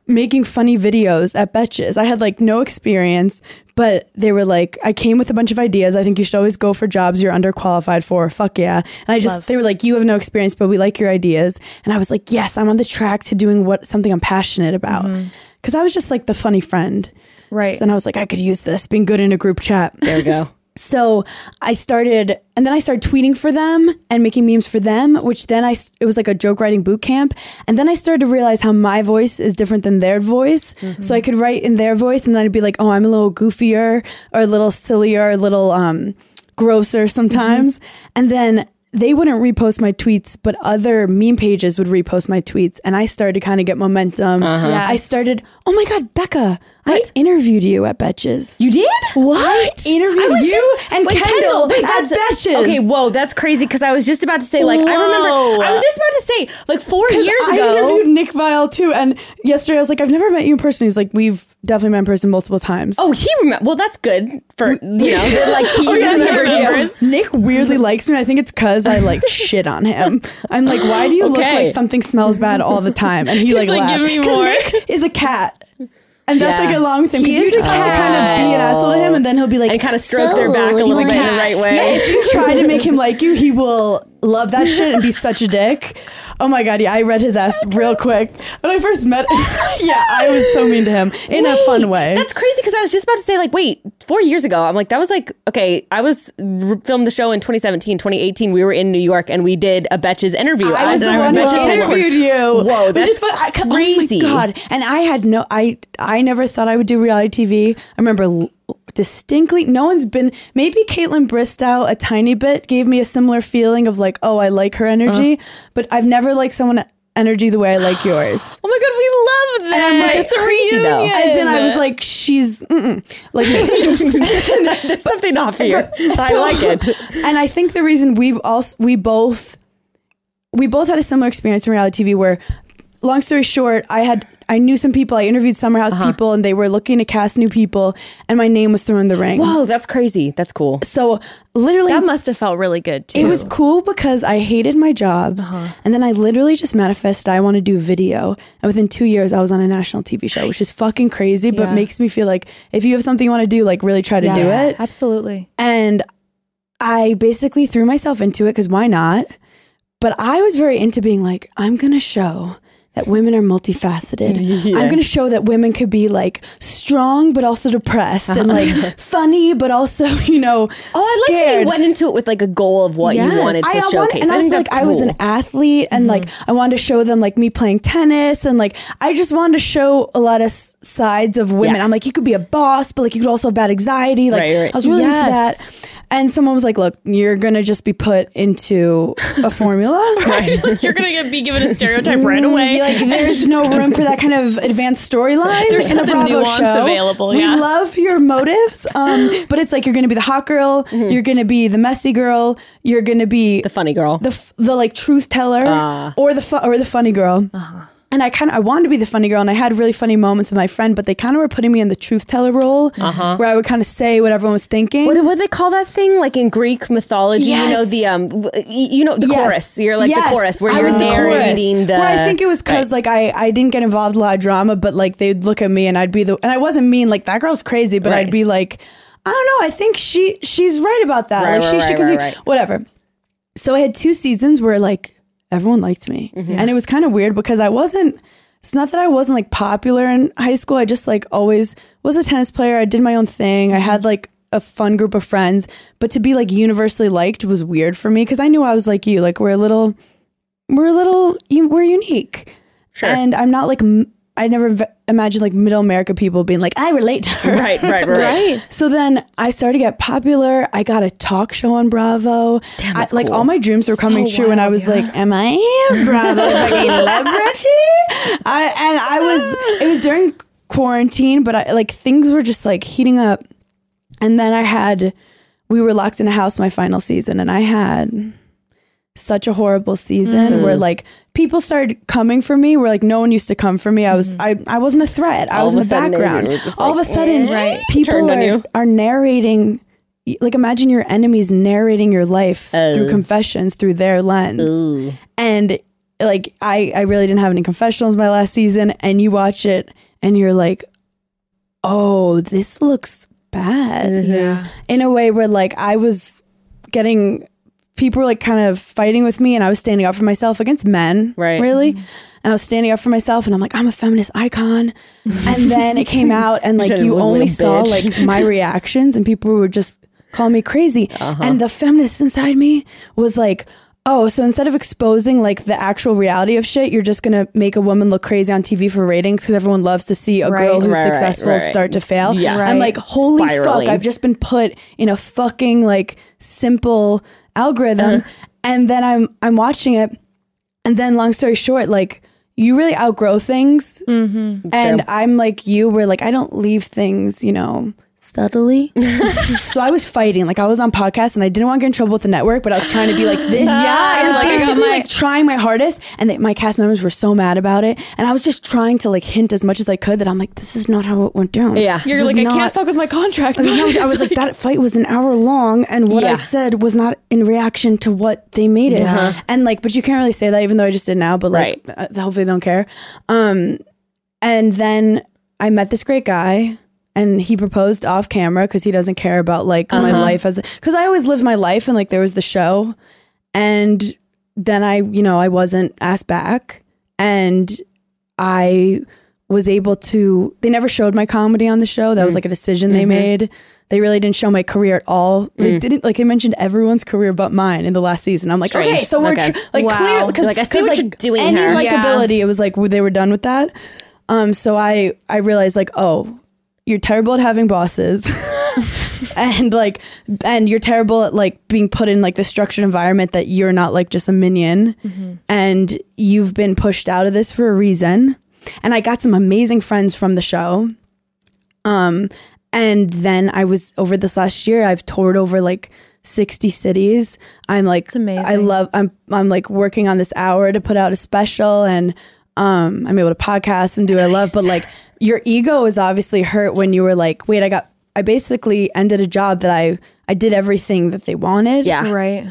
Making funny videos at Betches. I had like no experience, but they were like, I came with a bunch of ideas. I think you should always go for jobs you're underqualified for. Fuck yeah. And I just, Love. they were like, you have no experience, but we like your ideas. And I was like, yes, I'm on the track to doing what something I'm passionate about. Mm-hmm. Cause I was just like the funny friend. Right. And I was like, I could use this, being good in a group chat. There we go. [LAUGHS] So I started, and then I started tweeting for them and making memes for them, which then I, it was like a joke writing boot camp. And then I started to realize how my voice is different than their voice. So I could write in their voice and then I'd be like, oh, I'm a little goofier or a little sillier, a little um, grosser sometimes. And then they wouldn't repost my tweets, but other meme pages would repost my tweets. And I started to kind of get momentum. Uh-huh. I Yes. started, oh my God, Bekah, I interviewed you at Betches. You did? What? I interviewed I you just- and Kendall, wait, at Betches. Okay, whoa, that's crazy because I was just about to say, like, I remember, I was just about to say, like, four years I ago. I interviewed Nick Viall too, and yesterday I was like, I've never met you in person. He's like, we've definitely met in person multiple times. Oh, he remember. Well, that's good for you know, [LAUGHS] like he [LAUGHS] Oh, yeah, remembered Nick. Nick weirdly likes me. I think it's because I like [LAUGHS] shit on him. I'm like, why do you look like something smells bad all the time? And he like, like, laughs. "Give me 'Cause more." Nick is a cat. And that's Yeah. like a long thing because you just have to kind of be an asshole to him, and then he'll be like, And kind of stroke their back a little like, bit in "Yeah." the right way. Yeah, if you try to make him [LAUGHS] like you, he will love that shit and be such a dick. Oh my god, yeah, I read his ass real quick when I first met. [LAUGHS] yeah, I was so mean to him in a fun way. That's crazy because I was just about to say, like, wait, four years ago. I'm like, that was like, okay, I was filmed the show in 2017, 2018. We were in New York and we did a Betches interview. I was the one who interviewed you. Whoa, that's. I, crazy. Oh my god! And I had no, I I never thought I would do reality TV. I remember l- distinctly. No one's been. Maybe Kaitlyn Bristowe a tiny bit gave me a similar feeling of like, oh, I like her energy, Uh. but I've never liked someone energy the way I like [GASPS] yours. Oh my god, we love that. And I'm like, it's crazy though. As in, I was like, she's mm-mm. like. There's [LAUGHS] [LAUGHS] something off here. [LAUGHS] I So- like it. And I think the reason we also we both we both had a similar experience in reality TV where long story short, I had I knew some people, I interviewed Summer House Uh-huh. people and they were looking to cast new people and my name was thrown in the ring. Whoa, that's crazy. That's cool. So literally That must have felt really good too. it was cool because I hated my jobs. Uh-huh. And then I literally just manifested I want to do video. And within two years, I was on a national TV show, which is fucking crazy, but makes me feel like if you have something you want to do, like really try to do it. Absolutely. And I basically threw myself into it because why not? But I was very into being like, I'm going to show that women are multifaceted. [LAUGHS] I'm going to show that women could be like strong, but also depressed and like [LAUGHS] funny, but also, you know, Oh, I like that you went into it with like a goal of what Yes. you wanted to I, I showcase. wanted, and I, was like, that's I was an athlete, and like Mm-hmm. I wanted to show them like me playing tennis, and like I just wanted to show a lot of s- sides of women. Yeah. I'm like, you could be a boss, but like you could also have bad anxiety. Like Right, right. I was really Yes. into that. And someone was like, "Look, you're gonna just be put into a [LAUGHS] formula, right? [LAUGHS] like [LAUGHS] you're gonna get, be given a stereotype right away. Like, there's no room for that kind of advanced storyline There's in a Bravo nuance show. available, We love your motives, um, but it's like you're gonna be the hot girl, you're gonna be the messy girl, you're gonna be Mm-hmm. the funny girl. the f- the like truth teller Ah. or the fu- or the funny girl. Uh-huh. And I kind of I wanted to be the funny girl, and I had really funny moments with my friend, but they kind of were putting me in the truth teller role, where I would kind of say what everyone was thinking. Uh-huh. what what do they call that thing? Like in Greek mythology, you know the um, you know the Yes. chorus. You're like Yes. the chorus where I you're was the chorus. narrating the. Well, I think it was because Right. like I I didn't get involved in a lot of drama, but like they'd look at me and I'd be the and I wasn't mean like that girl's crazy, but Right. I'd be like, I don't know, I think she she's right about that. Right, like she right, should continue right, right. whatever. So I had two seasons where like everyone liked me, Mm-hmm. and it was kind of weird because I wasn't. It's not that I wasn't like popular in high school. I just like always was a tennis player. I did my own thing. I had like a fun group of friends, but to be like universally liked was weird for me because I knew I was like you. Like we're a little, we're a little, we're unique. Sure. And I'm not like m- I never v- imagined like middle America people being like I relate to her. right, right, right, right. So then I started to get popular. I got a talk show on Bravo. I, that's like cool. all my dreams were coming So true, and I was yeah. like, "Am I a Bravo celebrity?" [LAUGHS] I and I was. It was during quarantine, but I like things were just like heating up. And then I had, we were locked in a house my final season, and I had such a horrible season where Mm. like people started coming for me where like no one used to come for me. I was I, I wasn't a threat. I All was in the background. All like, of a sudden, eh, right. people are, are narrating like imagine your enemies narrating your life through confessions through their lens. And like I I really didn't have any confessionals my last season and you watch it and you're like, "Oh, this looks bad." Yeah. in a way where like I was getting people were like kind of fighting with me and I was standing up for myself against men. Right. Really. And I was standing up for myself and I'm like, I'm a feminist icon. and then it came [LAUGHS] out and like you "Little only bitch." saw like my reactions and people were just calling me crazy. Uh-huh. And the feminist inside me was like, Oh, so instead of exposing like the actual reality of shit, you're just gonna make a woman look crazy on TV for ratings because everyone loves to see a girl who's Right, right, successful right. start to fail. Yeah. I'm like, holy Spiraling. fuck, I've just been put in a fucking like simple algorithm Uh-huh. and then i'm i'm watching it and then long story short like you really outgrow things and true. i'm like you where like i don't leave things you know subtly [LAUGHS] so i was fighting like i was on podcast and i didn't want to get in trouble with the network but i was trying to be like this [LAUGHS] Yeah, i was like, I basically my- like trying my hardest and they, my cast members were so mad about it and i was just trying to like hint as much as i could that i'm like this is not how it went down Yeah. This You're is like, I not- can't fuck with my contract. I was, not- I was like, that fight was an hour long, and what Yeah. I said was not in reaction to what they made it. And like, but you can't really say that, even though I just did now. But like, uh, hopefully they don't care. Um, and then I met this great guy, and he proposed off camera because he doesn't care about like my uh-huh. life as because I always lived my life, and like there was the show, and then I, you know, I wasn't asked back, and I was able to they never showed my comedy on the show that was mm. like a decision they mm-hmm. made they really didn't show my career at all. They mm. didn't like they mentioned everyone's career but mine in the last season. I'm like, Strange. okay, so we're Okay. tr- like Wow. clear because Like, I see what you're doing any here. Yeah. likability. It was like they were done with that. Um, so I I realized like, oh, you're terrible at having bosses. [LAUGHS] and like and you're terrible at like being put in like the structured environment that you're not like just a minion. And you've been pushed out of this for a reason. And i got some amazing friends from the show. Um and then i was over this last year i've toured over like 60 cities. I'm like amazing. i love i'm i'm like working on this hour to put out a special and um i'm able to podcast and do what i love but like your ego is obviously hurt when you were like wait i got i basically ended a job that i i did everything that they wanted Yeah. Right.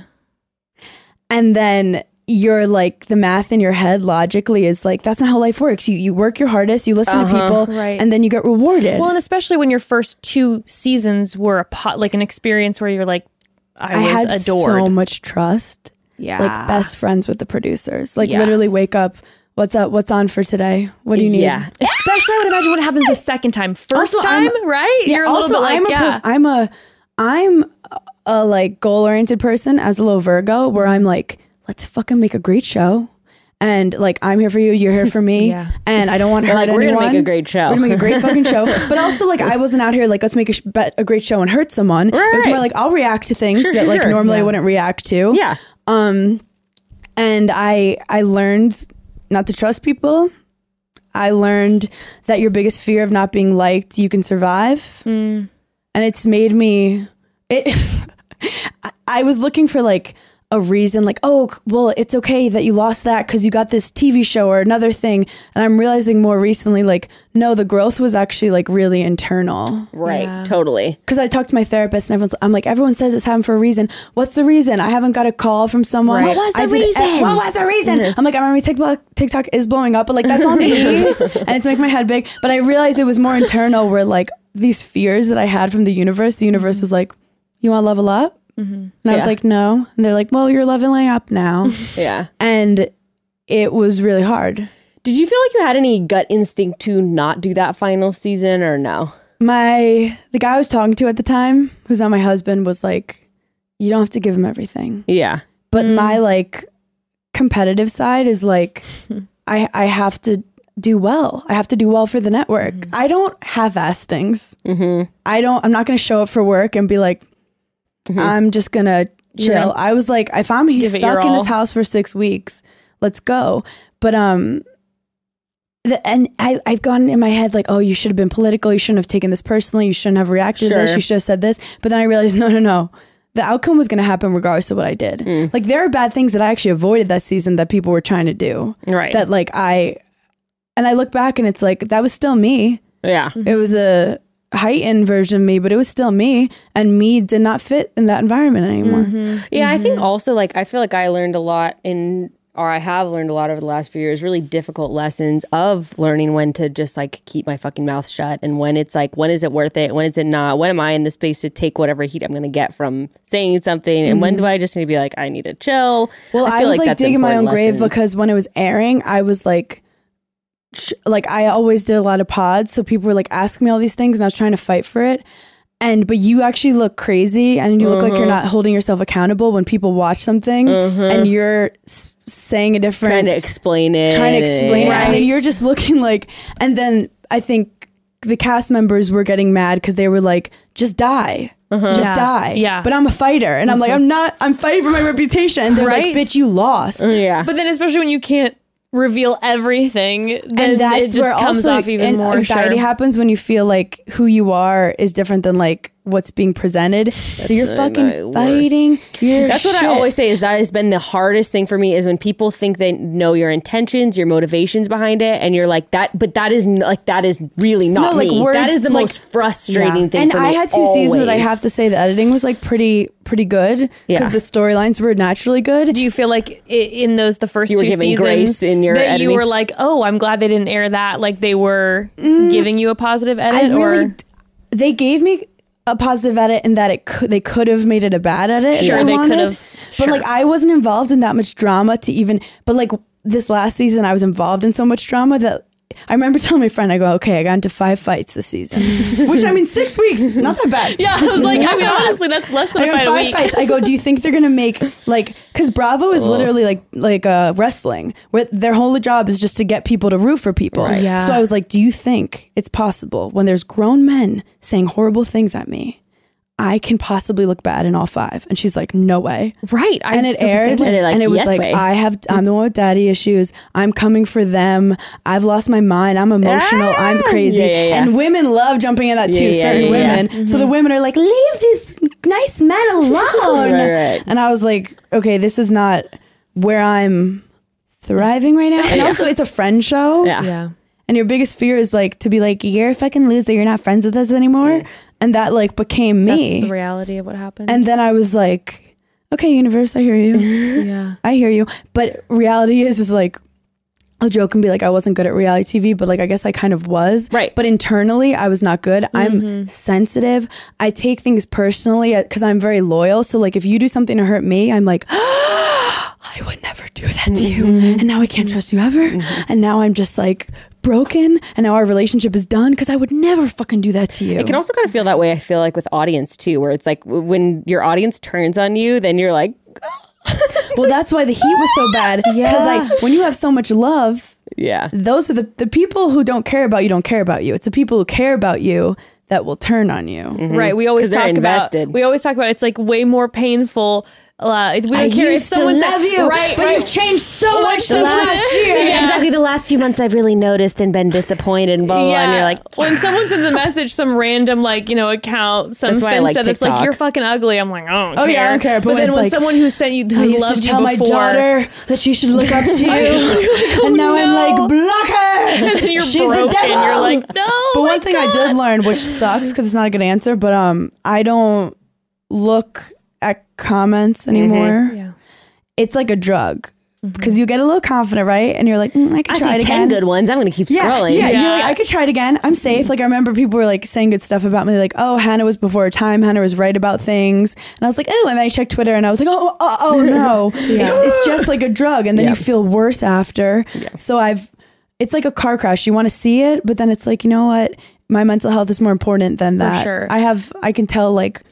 and then you're like the math in your head logically is like that's not how life works you you work your hardest you listen to people Right. and then you get rewarded Well, and especially when your first two seasons were a pot, like an experience where you're like, I, i was had adored. so much trust yeah. like best friends with the producers like Yeah. literally wake up what's up what's on for today what do you need Yeah. Especially, I would imagine what happens the second time. First Also, time, I'm- right? Yeah, You're a also little bit like, I'm a yeah. i'm a i'm a like goal oriented person as a little Virgo where I'm like let's fucking make a great show and like I'm here for you you're here for me [LAUGHS] Yeah. and I don't want to hurt like, we're gonna make a great show. we're gonna make a great fucking show [LAUGHS] but also like I wasn't out here like let's make a, sh- bet a great show and hurt someone it was more like I'll react to things Sure, that like sure. normally I wouldn't react to Yeah. Um, and I I learned not to trust people. I learned that your biggest fear of not being liked, you can survive. Mm. And it's made me it [LAUGHS] I was looking for like a reason like oh well it's okay that you lost that cuz you got this TV show or another thing and I'm realizing more recently like no the growth was actually like really internal Right. Yeah. Totally. because I talked to my therapist and everyone's, I'm like, everyone says it's happened for a reason. What's the reason? I haven't got a call from someone. Right. What was the I did- reason? What was the reason? [LAUGHS] I'm like, I remember TikTok, TikTok is blowing up, but like that's on me, [LAUGHS] and it's making my head big. But I realized it was more internal, where like these fears that I had from the universe, the universe was like, you want to level up, Mm-hmm. and I was like, no, and they're like, well, you're leveling up now, [LAUGHS] Yeah. and it was really hard. Did you feel like you had any gut instinct to not do that final season or no? My the guy I was talking to at the time, who's not my husband, was like, you don't have to give him everything. Yeah. but mm. my like competitive side is like [LAUGHS] I I have to do well. I have to do well for the network. Mm-hmm. I don't half-ass things. Mm-hmm. I don't. I'm not going to show up for work and be like, I'm just gonna chill. I was like, if I'm Give stuck in this house for six weeks, let's go. But um. The, and I, I've gone in my head like, oh, you should have been political. You shouldn't have taken this personally. You shouldn't have reacted to this. You should have said this. But then I realized, no, no, no. The outcome was going to happen regardless of what I did. Mm. Like there are bad things that I actually avoided that season that people were trying to do. Right. That like I, and I look back and it's like that was still me. yeah. It was a heightened version of me, but it was still me, and me did not fit in that environment anymore. Mm-hmm. Yeah, I think also like I feel like I learned a lot in or I have learned a lot over the last few years, really difficult lessons of learning when to just like keep my fucking mouth shut and when it's like when is it worth it, when is it not, when am I in the space to take whatever heat I'm gonna get from saying something and when do mm-hmm. I just need to be like, I need to chill. Well, I, feel was like, that's digging my own important grave because when it was airing, I was like, like I always did a lot of pods, so people were like asking me all these things, and I was trying to fight for it. And but you actually look crazy, and you look like you're Mm-hmm. not holding yourself accountable when people watch something, mm-hmm. and you're s- saying a different, trying to explain it. trying to explain it, and then you're just looking like. And then I think the cast members were getting mad because they were like, "Just die." Mm-hmm. Just Yeah. die. Yeah. But I'm a fighter. And I'm like, mm-hmm. I'm not, I'm fighting for my reputation. And they're Right. like, bitch, you lost. Yeah. But then, especially when you can't reveal everything, then and that's it just where comes also off even more. anxiety sure. happens when you feel like who you are is different than like what's being presented. so you're fucking fighting. Your That's what I always say is that has been the hardest thing for me is when people think they know your intentions, your motivations behind it, and you're like that, but that is like that is really not No, like, me. that words, is the like- most frustrating Yeah. thing. And for I me had two seasons that I have to say the editing was like pretty pretty good Yeah. because the storylines were naturally good. Do you feel like in those the first You two giving seasons grace in your that editing? you were like, oh, I'm glad they didn't air that. Like they were giving you a positive edit, Mm. I really or they gave me a positive edit in that it could they could have made it a bad edit. Sure, they could have- But sure. like I wasn't involved in that much drama to even. But like this last season, I was involved in so much drama that I remember telling my friend, I go, okay, I got into five fights this season, [LAUGHS] which I mean, six weeks, not that bad. Yeah, I was like, I mean, honestly, that's less than I a got a five week. fights. I go, do you think they're gonna make like because Bravo is literally like like uh, wrestling, where their whole job is just to get people to root for people. Right. Yeah. So I was like, do you think it's possible when there's grown men saying horrible things at me, I can possibly look bad in all five? And she's like, no way. Right. I and it feel the same aired. And they're like, and it was "Yes like, way." I have, I'm the one with daddy issues. I'm coming for them. I've lost my mind. I'm emotional. I'm Ah! crazy. Yeah, yeah, yeah. And women love jumping in that too. Yeah, yeah, certain yeah, yeah. women. So the women are like, leave these nice men [LAUGHS] alone. Right, right. And I was like, okay, this is not where I'm thriving right now. And also, it's a friend show. Yeah. Yeah. And your biggest fear is like to be like, you're a fucking loser. You're not friends with us anymore. And that like became me. That's the reality of what happened. And then I was like, okay, universe, I hear you. [LAUGHS] yeah. I hear you. But reality is, is like, I'll joke and be like, I wasn't good at reality TV, but like, I guess I kind of was. Right. But internally, I was not good. I'm mm-hmm. sensitive. I take things personally uh, because I'm very loyal. So, like, if you do something to hurt me, I'm like, [GASPS] I would never do that to you. Mm-hmm. And now I can't trust you ever. Mm-hmm. And now I'm just like broken. And now our relationship is done because I would never fucking do that to you. It can also kind of feel that way. I feel like with audience too, where it's like when your audience turns on you, then you're like, [LAUGHS] [LAUGHS] well, that's why the heat was so bad. Because, Yeah. like, when you have so much love, yeah, those are the the people who don't care about you don't care about you. It's the people who care about you that will turn on you. Right. We always mm-hmm. 'Cause they're talk about. We always talk about. It's like way more painful. Uh, we don't I care used if someone to said- love you, Right. but right. you've changed so much since last- last year. [LAUGHS] Yeah. exactly. The last few months, I've really noticed and been disappointed and blah blah. blah, And you're like, when someone sends a message, some random like you know account, some That's why I like that's like you're fucking ugly. I'm like, I don't Oh, care. yeah, I don't care. But But, when then when like, someone who sent you, I used loved to tell you my before, daughter that she should look up to [LAUGHS] you, oh, and now I'm like, block her. [LAUGHS] and then you're She's broken. the devil. You're like, no. But one thing I did learn, which sucks because it's not a good answer, but um, I don't look at comments mm-hmm. anymore. Yeah. It's like a drug mm-hmm. because you get a little confident, right? And you're like, mm, I could I try it again. ten good ones. I'm going to keep Yeah, scrolling. yeah, Yeah. You're like, I could try it again. I'm safe. Mm-hmm. Like I remember people were like saying good stuff about me, like, oh, Hannah was before her time. Hannah was right about things, and I was like, oh, and then I checked Twitter, and I was like, oh, uh, oh, [LAUGHS] oh no, it's, it's just like a drug, and then Yeah. you feel worse after. So I've, it's like a car crash. You want to see it, but then it's like, you know what? My mental health is more important than that. sure. I have, I can tell like.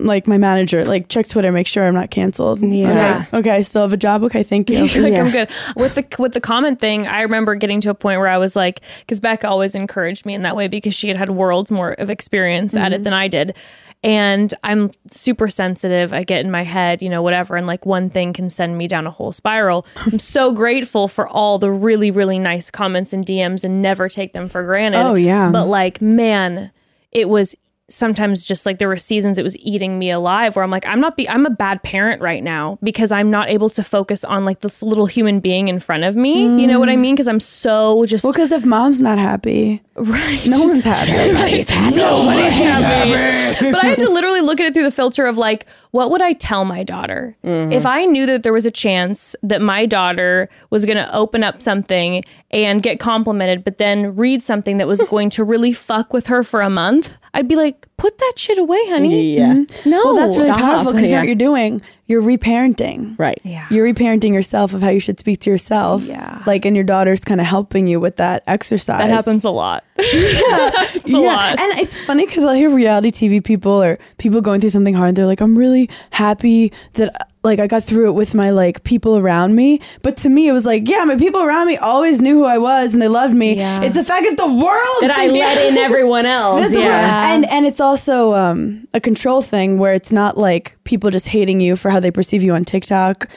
Like my manager, like check Twitter, make sure I'm not canceled. Yeah. Okay. Okay. I still have a job. Okay. Thank you. [LAUGHS] Like, Yeah. I'm good. With the with the comment thing, I remember getting to a point where I was like, because Bekah always encouraged me in that way because she had had worlds more of experience at it mm-hmm. than I did. And I'm super sensitive. I get in my head, you know, whatever. And like one thing can send me down a whole spiral. [LAUGHS] I'm so grateful for all the really, really nice comments and DMs and never take them for granted. Oh, yeah. But like, man, it was sometimes just like there were seasons it was eating me alive where I'm like I'm not be I'm a bad parent right now because I'm not able to focus on like this little human being in front of me. You know what I mean? Because I'm so just Well, because if mom's not happy, right. no one's happy. [LAUGHS] Nobody's happy. Nobody's happy. but I had to literally look at it through the filter of like, what would I tell my daughter mm-hmm. if I knew that there was a chance that my daughter was going to open up something and get complimented, but then read something that was going to really fuck with her for a month? I'd be like, put that shit away, honey. Yeah. Mm-hmm. No, Well, that's really Stop. powerful because you know Yeah. what you're doing? You're reparenting. Right. Yeah. You're reparenting yourself of how you should speak to yourself. Yeah. Like, and your daughter's kind of helping you with that exercise. that happens a lot. [LAUGHS] It's [LAUGHS] a lot. And it's funny because I'll hear reality TV people or people going through something hard. They're like, I'm really happy that like I got through it with my like people around me. But to me, it was like, yeah, my people around me always knew who I was and they loved me. Yeah. It's the fact that the world That I let in [LAUGHS] everyone else. Yeah. And and it's also um, a control thing where it's not like people just hating you for how they perceive you on TikTok.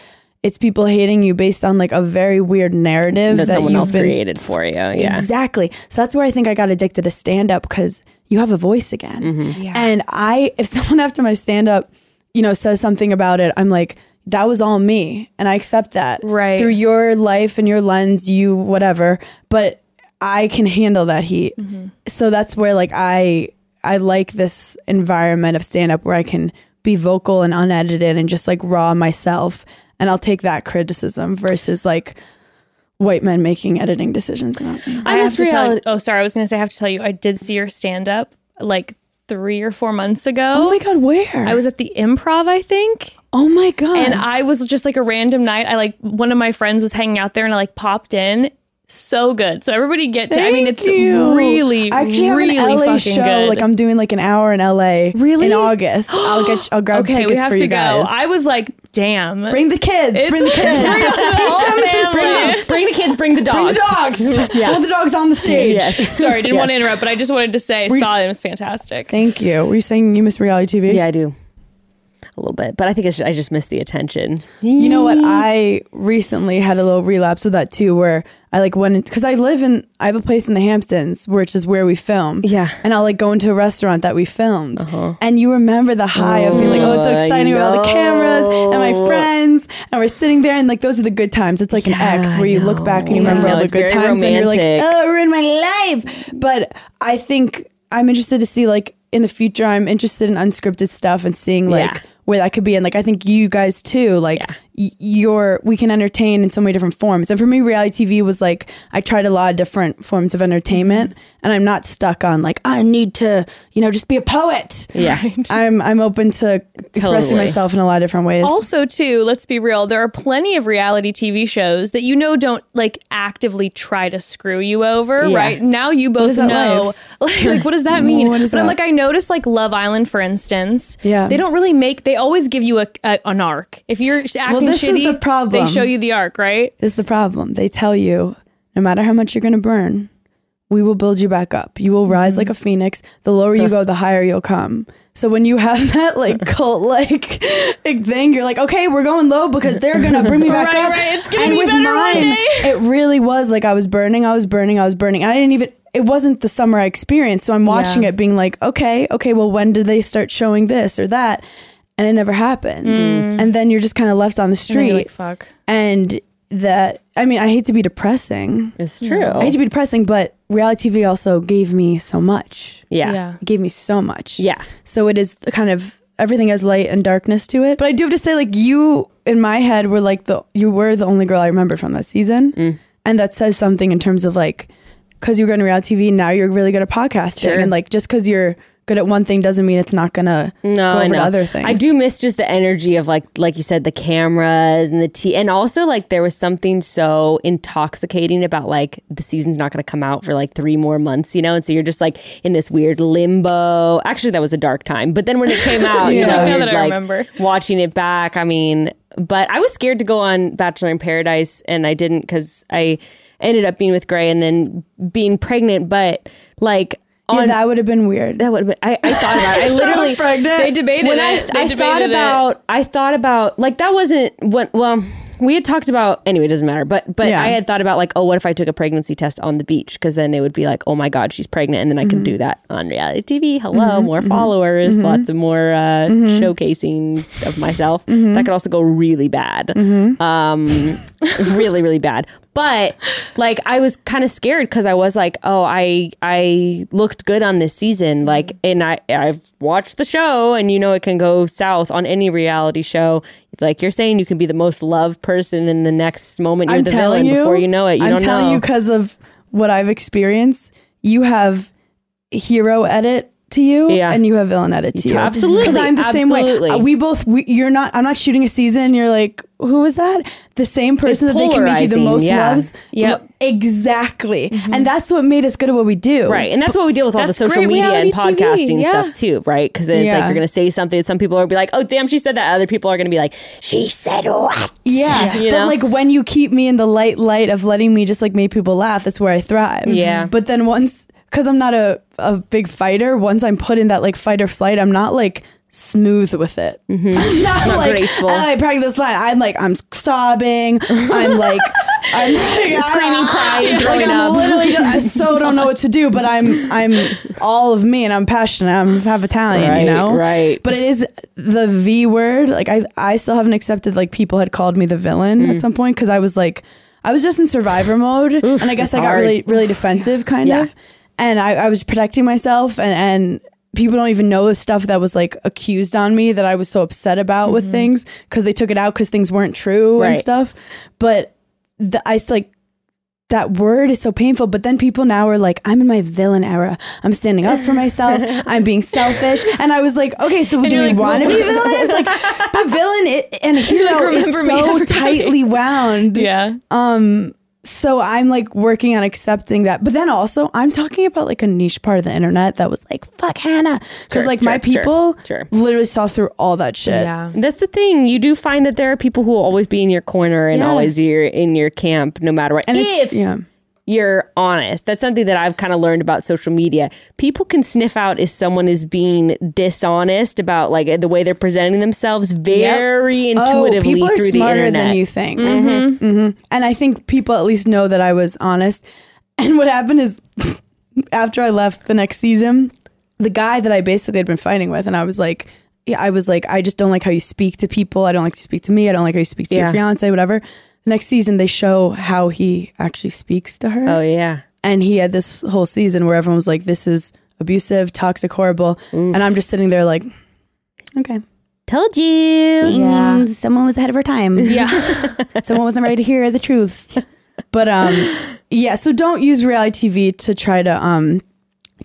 It's people hating you based on like a very weird narrative That that, someone you've else been created for you. Yeah. Exactly. So that's where I think I got addicted to stand up because you have a voice again. Mm-hmm. Yeah. And I, if [LAUGHS] someone after my stand up, you know, says something about it, I'm like, that was all me. And I accept that. Right. Through your life and your lens, you, whatever. But I can handle that heat. Mm-hmm. So that's where like I, I like this environment of stand up where I can be vocal and unedited and just like raw myself. And I'll take that criticism versus like, white men making editing decisions about me. I I'm have just to tell oh, sorry. I was going to say, I have to tell you, I did see your stand up like three or four months ago. Oh my god, where? I was at the improv, I think. Oh my god. And I was just like a random night. I like one of my friends was hanging out there and I like popped in. So good. So everybody get to. I mean, it's you. really, I actually really have an LA fucking show. good. Like I'm doing like an hour in LA. Really? in August. I'll get. You, I'll grab okay, tickets we have for to you guys. go. I was like, damn. bring the kids. It's- bring the kids. bring [LAUGHS] Teach the whole them some family. stuff. Bring the kids, bring the dogs. Bring the dogs. [LAUGHS] Yeah. Want the dogs on the stage. [LAUGHS] Yes. Sorry, didn't want to interrupt, but I just wanted to say, saw it. It was fantastic. Thank you. Were you saying you miss reality TV? Yeah, I do. A little bit, but I think it's, I just miss the attention. You know what? I recently had a little relapse with that too, where I like went because I live in I have a place in the Hamptons, which is where we film. Yeah. and I'll like go into a restaurant that we filmed, uh-huh. and you remember the high of being like, oh, it's so exciting with all the cameras and my friends, and we're sitting there, and like those are the good times. It's like an Yeah, ex where you look back and you Yeah. remember all the good times, and you're like, oh, it ruined my life. But I think I'm interested to see like in the future. I'm interested in unscripted stuff and seeing like Yeah. Where that could be and like i think you guys too like Yeah. y- you're we can entertain in so many different forms and for me reality tv was like i tried a lot of different forms of entertainment Mm-hmm. and i'm not stuck on like i need to you know just be a poet Yeah. [LAUGHS] i'm i'm open to expressing myself in a lot of different ways Also, too, let's be real. There are plenty of reality TV shows that you know don't like actively try to screw you over, Yeah. right? Now you both know, like, [LAUGHS] like, what does that [LAUGHS] mean? What is but I'm like, I noticed, like Love Island, for instance. Yeah. they don't really make. They always give you a, a an arc. If you're acting well, this is shitty, the problem. They show you the arc, right? is the problem they tell you no matter how much you're going to burn we will build you back up you will rise like a Mm-hmm. phoenix the lower you go the higher you'll come so when you have [LAUGHS] that like [LAUGHS] cult like thing you're like okay we're going low because they're gonna bring me [LAUGHS] back Right, up right, and be with better mine it really was like i was burning i was burning i was burning i didn't even it wasn't the summer i experienced so i'm watching Yeah. it being like okay okay well when did they start showing this or that and it never happened and then you're just kind of left on the Mm. And street you're like, fuck. and that I mean I hate to be depressing. It's true. I hate to be depressing, but reality TV also gave me so much. yeah. Yeah. It gave me so much. Yeah. So it is the kind of everything has light and darkness to it. But I do have to say, like you in my head were like the you were the only girl I remember from that season, Mm. and that says something in terms of like because you were going to reality TV, now you're really good at podcasting, Sure. and like just because you're good at one thing doesn't mean it's not gonna No, go I over know. to other things. I do miss just the energy of like, like you said, the cameras and the tea, and also like there was something so intoxicating about like the season's not going to come out for like three more months, you know, and so you're just like in this weird limbo. Actually, that was a dark time, but then when it came [LAUGHS] out, you Yeah. know, Now that I like remember. watching it back. I mean, but I was scared to go on Bachelor in Paradise, and I didn't because I ended up being with Gray and then being pregnant, but like. Yeah, that would have been weird. that would have been. I, I thought about it. I [LAUGHS] literally pregnant. They debated when I, it. I debated thought it. about I thought about like that wasn't what well we had talked about anyway it doesn't matter but but Yeah. I had thought about like oh what if I took a pregnancy test on the beach because then it would be like oh my god she's pregnant and then I Mm-hmm. can do that on reality TV hello more followers lots of more uh, Mm-hmm. showcasing of myself that could also go really bad Mm-hmm. um [LAUGHS] really really bad but like I was kind of scared because I was like oh I I looked good on this season like and I I've watched the show and you know it can go south on any reality show like you're saying you can be the most loved person in the next moment you're I'm the telling villain you before you know it you I'm don't telling know you because of what I've experienced. You have hero edit to you, Yeah. and you have villain edit to you. Absolutely. because I'm the same way. Uh, We both. We, you're not. I'm not shooting a season. You're like, who was that? The same person that they can make you the most yeah. loves. Yep. Exactly, mm-hmm. and that's what made us good at what we do. Right. And that's what we deal with all the social media and TV, podcasting yeah. stuff too, right? Because then it's like you're going to say something some people will be like, oh, damn, she said that. Other people are going to be like, she said what? Yeah, [LAUGHS] You but know? like when you keep me in the light light of letting me just like make people laugh, that's where I thrive. Yeah. But then once, because I'm not a, a big fighter, once I'm put in that like fight or flight, I'm not like smooth with it. [LAUGHS] I'm not, Not like graceful. I practice this line. I'm like I'm sobbing. I'm like [LAUGHS] I'm like, Screaming, crying, like, throwing I'm up. Literally, just, I so [LAUGHS] don't know what to do. But I'm I'm all of me, and I'm passionate. I'm half Italian, Right, you know. right. But it is the V word. Like I, I still haven't accepted. Like people had called me the villain Mm. at some point because I was like, I was just in survivor mode, and I guess I got hard. really, really defensive, kind Yeah. of. And I, I was protecting myself, and and people don't even know the stuff that was like accused on me that I was so upset about with things because they took it out because things weren't true and Mm-hmm. Stuff. But the, I like that word is so painful. But then people now are like, I'm in my villain era. I'm standing up for myself. [LAUGHS] I'm being selfish. And I was like, okay, so do we like, want to be villains? Like, but villain i- and [LAUGHS] hero is remember me so tightly wound. yeah. Um, so I'm like working on accepting that. But then also, I'm talking about like a niche part of the internet that was like, fuck Hannah. Because Sure, like sure, my people sure. literally saw through all that shit. Yeah. That's the thing. You do find that there are people who will always be in your corner and Yes. always you're in your camp, no matter what. And it's- if yeah. You're honest, that's something that I've kind of learned about social media. People can sniff out if someone is being dishonest about like the way they're presenting themselves very intuitively oh, people are through the smarter internet. than you think. Mhm. And I think people at least know that I was honest. [LAUGHS] And what happened is, [LAUGHS] after I left the next season, the guy that I basically had been fighting with, and I was like, yeah, I was like, I just don't like how you speak to people. I don't like you speak to me. I don't like how you speak to Yeah. your fiance, whatever. The next season, they show how he actually speaks to her. Oh yeah. And he had this whole season where everyone was like, this is abusive, toxic, horrible. And I'm just sitting there like, okay. Told you. Yeah. Someone was ahead of her time. [LAUGHS] Yeah. [LAUGHS] Someone wasn't ready to hear the truth. But um yeah, so don't use reality TV to try to um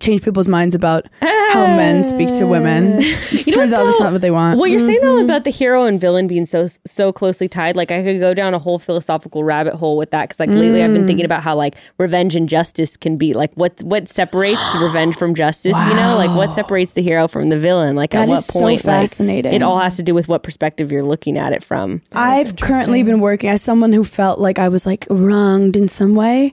change people's minds about how men speak to women. [LAUGHS] Turns out that's not what they want. What you're saying Mm-hmm. though about the hero and villain being so so closely tied, like I could go down a whole philosophical rabbit hole with that because like lately I've been thinking Mm. about how like revenge and justice can be like what what separates revenge from justice. You know, like what separates the hero from the villain? Like at That what is so point? like, fascinating. it all has to do with what perspective you're looking at it from. I've currently been working as someone who felt like I was like wronged in some way.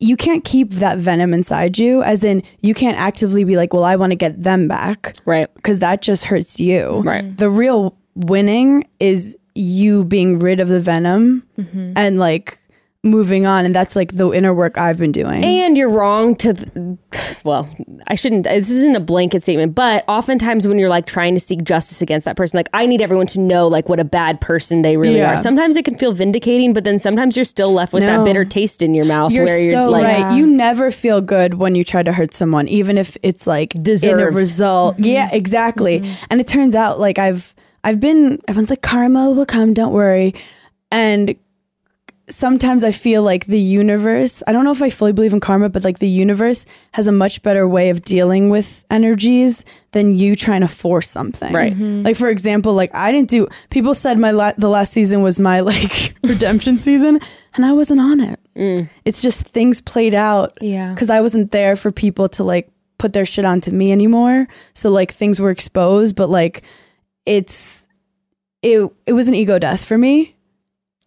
You can't keep that venom inside you, as in you can't actively be like, well, I want to get them back. Right. because that just hurts you. Right. The real winning is you being rid of the venom mm-hmm. and like moving on, and that's like the inner work I've been doing. And you're wrong to, th- well, I shouldn't, this isn't a blanket statement, but oftentimes when you're like trying to seek justice against that person, like I need everyone to know like what a bad person they really Yeah. are. Sometimes it can feel vindicating, but then sometimes you're still left with that bitter taste in your mouth you're where you're so like, right. You never feel good when you try to hurt someone, even if it's like in a Deserved. result. Mm-hmm. Yeah, exactly. Mm-hmm. And it turns out like I've I've been everyone's like karma will come, don't worry. And sometimes I feel like the universe, I don't know if I fully believe in karma, but like the universe has a much better way of dealing with energies than you trying to force something. Right. Mm-hmm. Like for example, like I didn't do people said my la- the last season was my [LAUGHS] like redemption season and I wasn't on it. Mm. It's just things played out Yeah. cuz I wasn't there for people to like put their shit onto me anymore. So like things were exposed, but like it's it it was an ego death for me,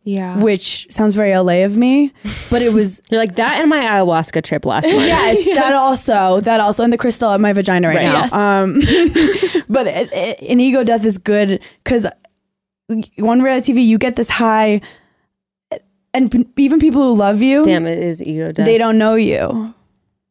Yeah. which sounds very LA of me, but it was [LAUGHS] you're like that and my ayahuasca trip last [LAUGHS] month. yes, [LAUGHS] that also, that also, and the crystal at my vagina right, Right. now. Yes. Um, but it, it, an ego death is good because one reality TV, you get this high, and p- even people who love you, Damn, it is ego death. they don't know you,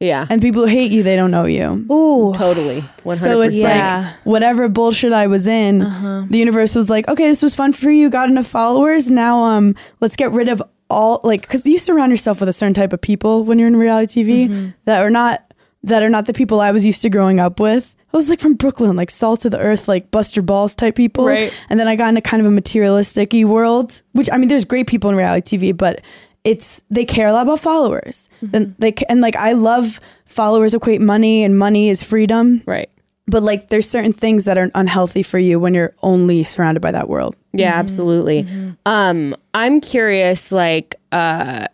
yeah. and people who hate you, they don't know you. Ooh. Totally. 100%. So it's Yeah. like whatever bullshit I was in, the universe was like, okay, this was fun for you, got enough followers. Now, um, let's get rid of all like because you surround yourself with a certain type of people when you're in reality TV that are not that are not the people I was used to growing up with. I was like from Brooklyn, like salt of the earth, like Buster Balls type people. Right. And then I got into kind of a materialistic world, which I mean, there's great people in reality TV, but it's they care a lot about followers. Then they and like I love followers equate money, and money is freedom right. but like there's certain things that are unhealthy for you when you're only surrounded by that world Yeah, absolutely. Um, I'm curious, like, uh,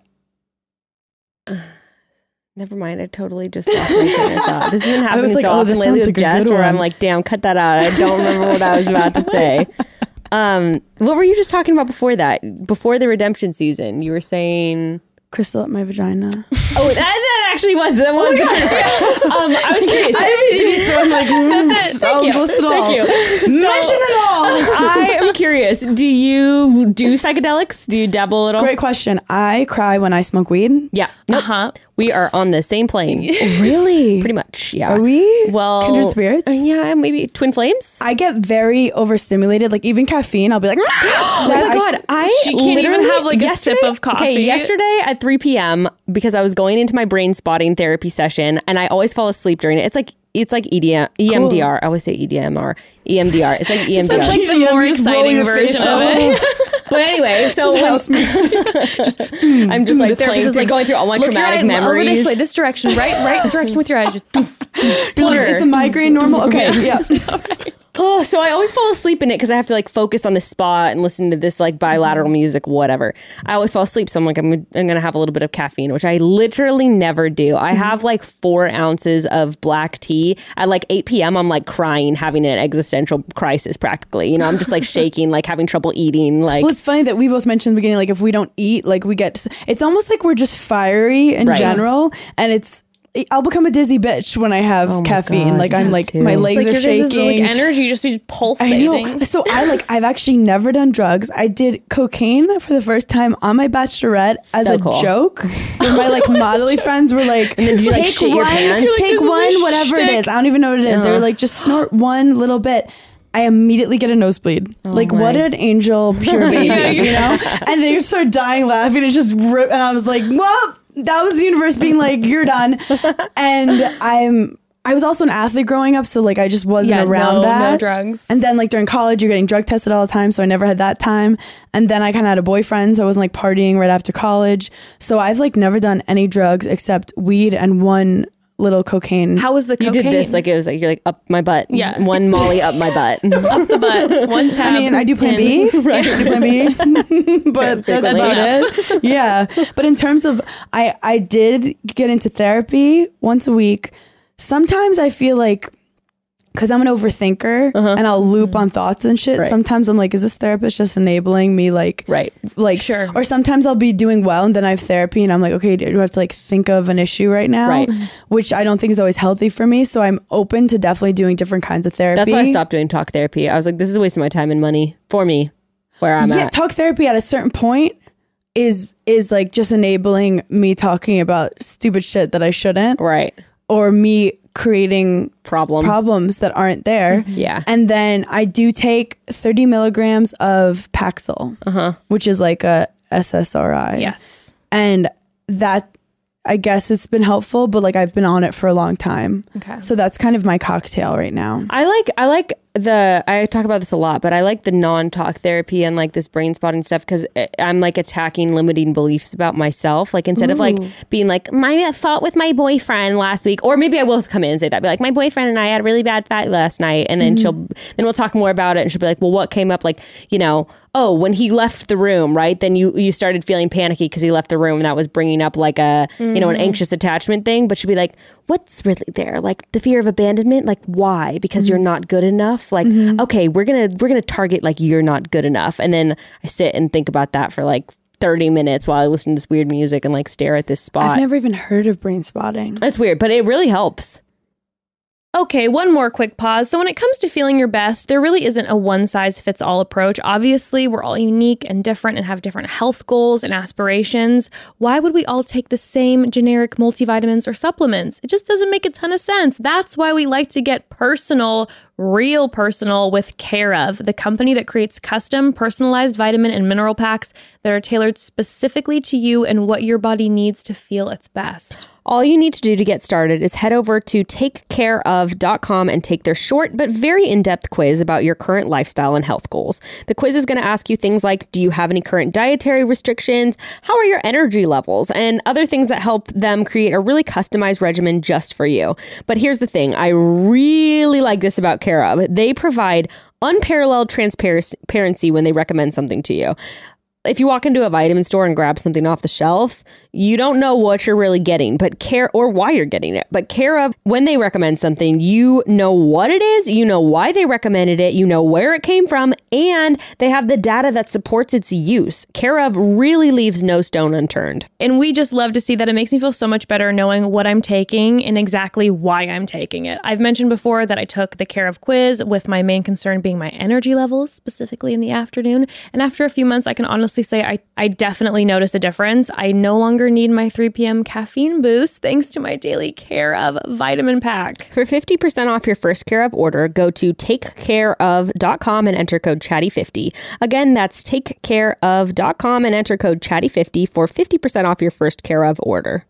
[SIGHS] never mind. I totally just lost my train of thought. This has been [LAUGHS] happening was like, so oh, often this lately sounds with like Jess, where I'm like, damn, cut that out. I don't remember what I was about to say. [LAUGHS] Um, what were you just talking about before that? Before the redemption season, you were saying. crystal at my vagina [LAUGHS] Oh, that, that actually was the one. [LAUGHS] um, I was curious. so i'm like That's it. Thank you. list it all. Thank you. [LAUGHS] mention it all I am curious. Do you do psychedelics? Do you dabble at all? great question i cry when i smoke weed Yeah. Nope. Uh-huh. We are on the same plane. [LAUGHS] really Pretty much. Yeah. are we Well, kindred spirits uh, yeah, maybe twin flames. i get very overstimulated like even caffeine i'll be like [GASPS] [GASPS] Oh my I- god! I She can't even have, like, a sip of coffee. Okay, yesterday at 3 p.m. because I was going into my brain spotting therapy session, and I always fall asleep during it. It's like it's like E EDM, EMDR. I always say E EDMR, EMDR. It's like E EMDR. Sounds like the Yeah, more exciting version of it. [LAUGHS] but anyway, [LAUGHS] so when- house music. [LAUGHS] [LAUGHS] I'm just like The playing is through, going through all my traumatic eye over memories. this way, this direction, right, right direction with your eyes. Just You're like, is the migraine normal? Okay, yeah. Oh, so I always fall asleep in it because I have to like focus on the spot and listen to this like bilateral mm-hmm. music, whatever. I always fall asleep, so I'm like, I'm, I'm gonna have a little bit of caffeine, which I literally never do. I mm-hmm. have like four ounces of black tea at like 8 p.m. I'm like crying, having an existential crisis practically. You know, I'm just like [LAUGHS] shaking, like having trouble eating. Like, Well, it's funny that we both mentioned in the beginning, like if we don't eat, like we get, it's almost like we're just fiery in Right. general, and it's. I'll become a dizzy bitch when I have Oh caffeine. God, like I'm like too. my legs It's like are your guys' shaking. like energy just be I pulsating. know. So I [LAUGHS] like I've actually never done drugs. I did cocaine for the first time on my bachelorette as a cool. joke. [LAUGHS] Where my like modelly friends were like, then did you, like, take your one, pants? You're like, take this is a one, whatever it shtick. is. I don't even know what it is. They were like, just snort one little bit. I immediately get a nosebleed. Oh like my. what an angel, pure [LAUGHS] baby, Yeah, yeah. you know? And they start dying laughing. It's just rip, and I was like, well, that was the universe being like, you're done. [LAUGHS] And I'm. I was also an athlete growing up, so like I just wasn't Yeah, around no- that. no drugs. And then like during college, you're getting drug tested all the time, so I never had that time. And then I kind of had a boyfriend, so I wasn't like partying right after college. So I've like never done any drugs except weed and one little cocaine. How was the cocaine? you did this like it was like you're like up my butt. Yeah. [LAUGHS] One molly up my butt. [LAUGHS] up the butt. One [LAUGHS] tab. I mean, I do plan in. B, right? I do plan B, but that's frequently. about it. Yeah, but in terms of, I I did get into therapy once a week. Sometimes I feel like. Because I'm an overthinker and I'll loop on thoughts and shit. Uh-huh. Right. Sometimes I'm like, is this therapist just enabling me like Right. like Sure. or sometimes I'll be doing well and then I have therapy and I'm like okay do I have to like think of an issue right now Right. which I don't think is always healthy for me so I'm open to definitely doing different kinds of therapy That's why I stopped doing talk therapy. I was like, this is a waste of my time and money for me where I'm yeah at. talk therapy at a certain point is is like just enabling me talking about stupid shit that I shouldn't right. or me creating Problem. problems that aren't there [LAUGHS] Yeah. and then I do take 30 milligrams of Paxil Uh-huh. which is like a SSRI Yes. and that I guess it's been helpful, but like I've been on it for a long time. Okay. So that's kind of my cocktail right now. I like I like the I talk about this a lot, but I like the non-talk therapy and like this brain spotting stuff because eh, I'm like attacking limiting beliefs about myself. Like instead of like being like my uh, fought with my boyfriend last week, or maybe I will come in and say that, be like my boyfriend and I had a really bad fight last night, and then she'll mm-hmm. then we'll talk more about it, and she'll be like, well, what came up? Like you know, oh, when he left the room, right? Then you you started feeling panicky because he left the room, and that was bringing up like a you know an mm-hmm. anxious attachment thing. But she'll be like, what's really there? Like the fear of abandonment? Like why? Because you're mm-hmm. not good enough. Like mm-hmm. okay, we're gonna we're gonna target like you're not good enough, and then I sit and think about that for like. 30 minutes while I listen to this weird music and like stare at this spot. I've never even heard of brain spotting. that's weird, but it really helps. Okay, one more quick pause. So, when it comes to feeling your best, there really isn't a one size fits all approach. Obviously, we're all unique and different and have different health goals and aspirations. Why would we all take the same generic multivitamins or supplements? It just doesn't make a ton of sense. That's why we like to get personal, real personal with Care of, the company that creates custom, personalized vitamin and mineral packs that are tailored specifically to you and what your body needs to feel its best. All you need to do to get started is head over to takecareof.com and take their short but very in depth quiz about your current lifestyle and health goals. The quiz is going to ask you things like Do you have any current dietary restrictions? How are your energy levels? And other things that help them create a really customized regimen just for you. But here's the thing I really like this about Care of. They provide unparalleled transparency when they recommend something to you if you walk into a vitamin store and grab something off the shelf, you don't know what you're really getting, but care or why you're getting it. But care of when they recommend something, you know what it is, you know why they recommended it, you know where it came from, and they have the data that supports its use. Care of really leaves no stone unturned. And we just love to see that it makes me feel so much better knowing what I'm taking and exactly why I'm taking it. I've mentioned before that I took the Care of quiz with my main concern being my energy levels, specifically in the afternoon. And after a few months, I can honestly say I, I definitely notice a difference. I no longer need my 3 p.m. caffeine boost thanks to my daily Care of vitamin pack. For 50% off your first Care of order, go to takecareof.com and enter code chatty50. Again, that's takecareof.com and enter code chatty50 for 50% off your first Care of order.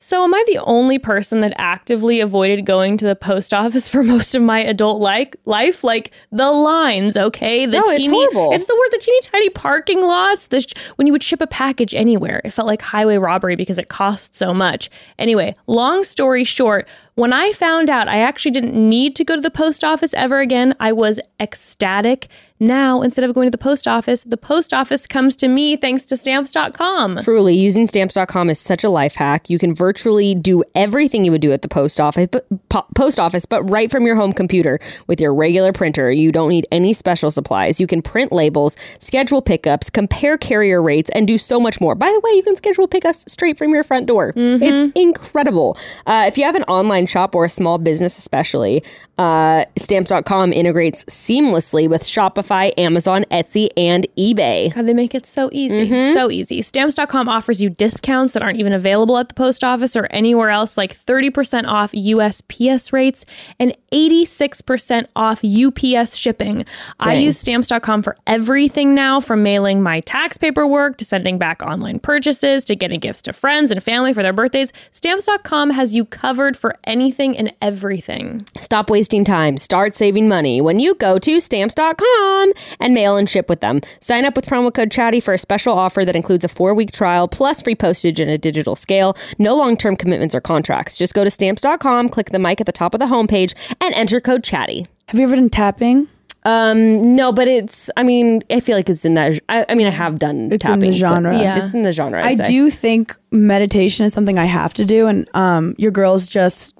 So, am I the only person that actively avoided going to the post office for most of my adult like life? Like the lines, okay? The No, it's horrible. It's the word, the teeny tiny parking lots. The sh- when you would ship a package anywhere, it felt like highway robbery because it cost so much. Anyway, long story short, When I found out I actually didn't need to go to the post office ever again, I was ecstatic. Now, instead of going to the post office, the post office comes to me thanks to stamps.com. Truly, using stamps.com is such a life hack. You can virtually do everything you would do at the post office, but po- post office, but right from your home computer with your regular printer. You don't need any special supplies. You can print labels, schedule pickups, compare carrier rates, and do so much more. By the way, you can schedule pickups straight from your front door. It's incredible. Uh, if you have an online shop or a small business, especially, uh, stamps.com integrates seamlessly with Shopify, Amazon, Etsy, and eBay. God, they make it so easy. So easy. Stamps.com offers you discounts that aren't even available at the post office or anywhere else, like 30% off USPS rates and 86% off UPS shipping. I use Stamps.com for everything now, from mailing my tax paperwork to sending back online purchases to getting gifts to friends and family for their birthdays. Stamps.com has you covered for anything and everything. Stop wasting time. Start saving money when you go to stamps.com and mail and ship with them. Sign up with promo code chatty for a special offer that includes a four week trial plus free postage and a digital scale. No long term commitments or contracts. Just go to stamps.com, click the mic at the top of the homepage, and enter code chatty. Have you ever done tapping? Um, no, but it's, I mean, I feel like it's in that, I, I mean, I have done It's in tapping. the genre. Yeah. It's in the genre. I I'd say. do think meditation is something I have to do, and um, your girl's just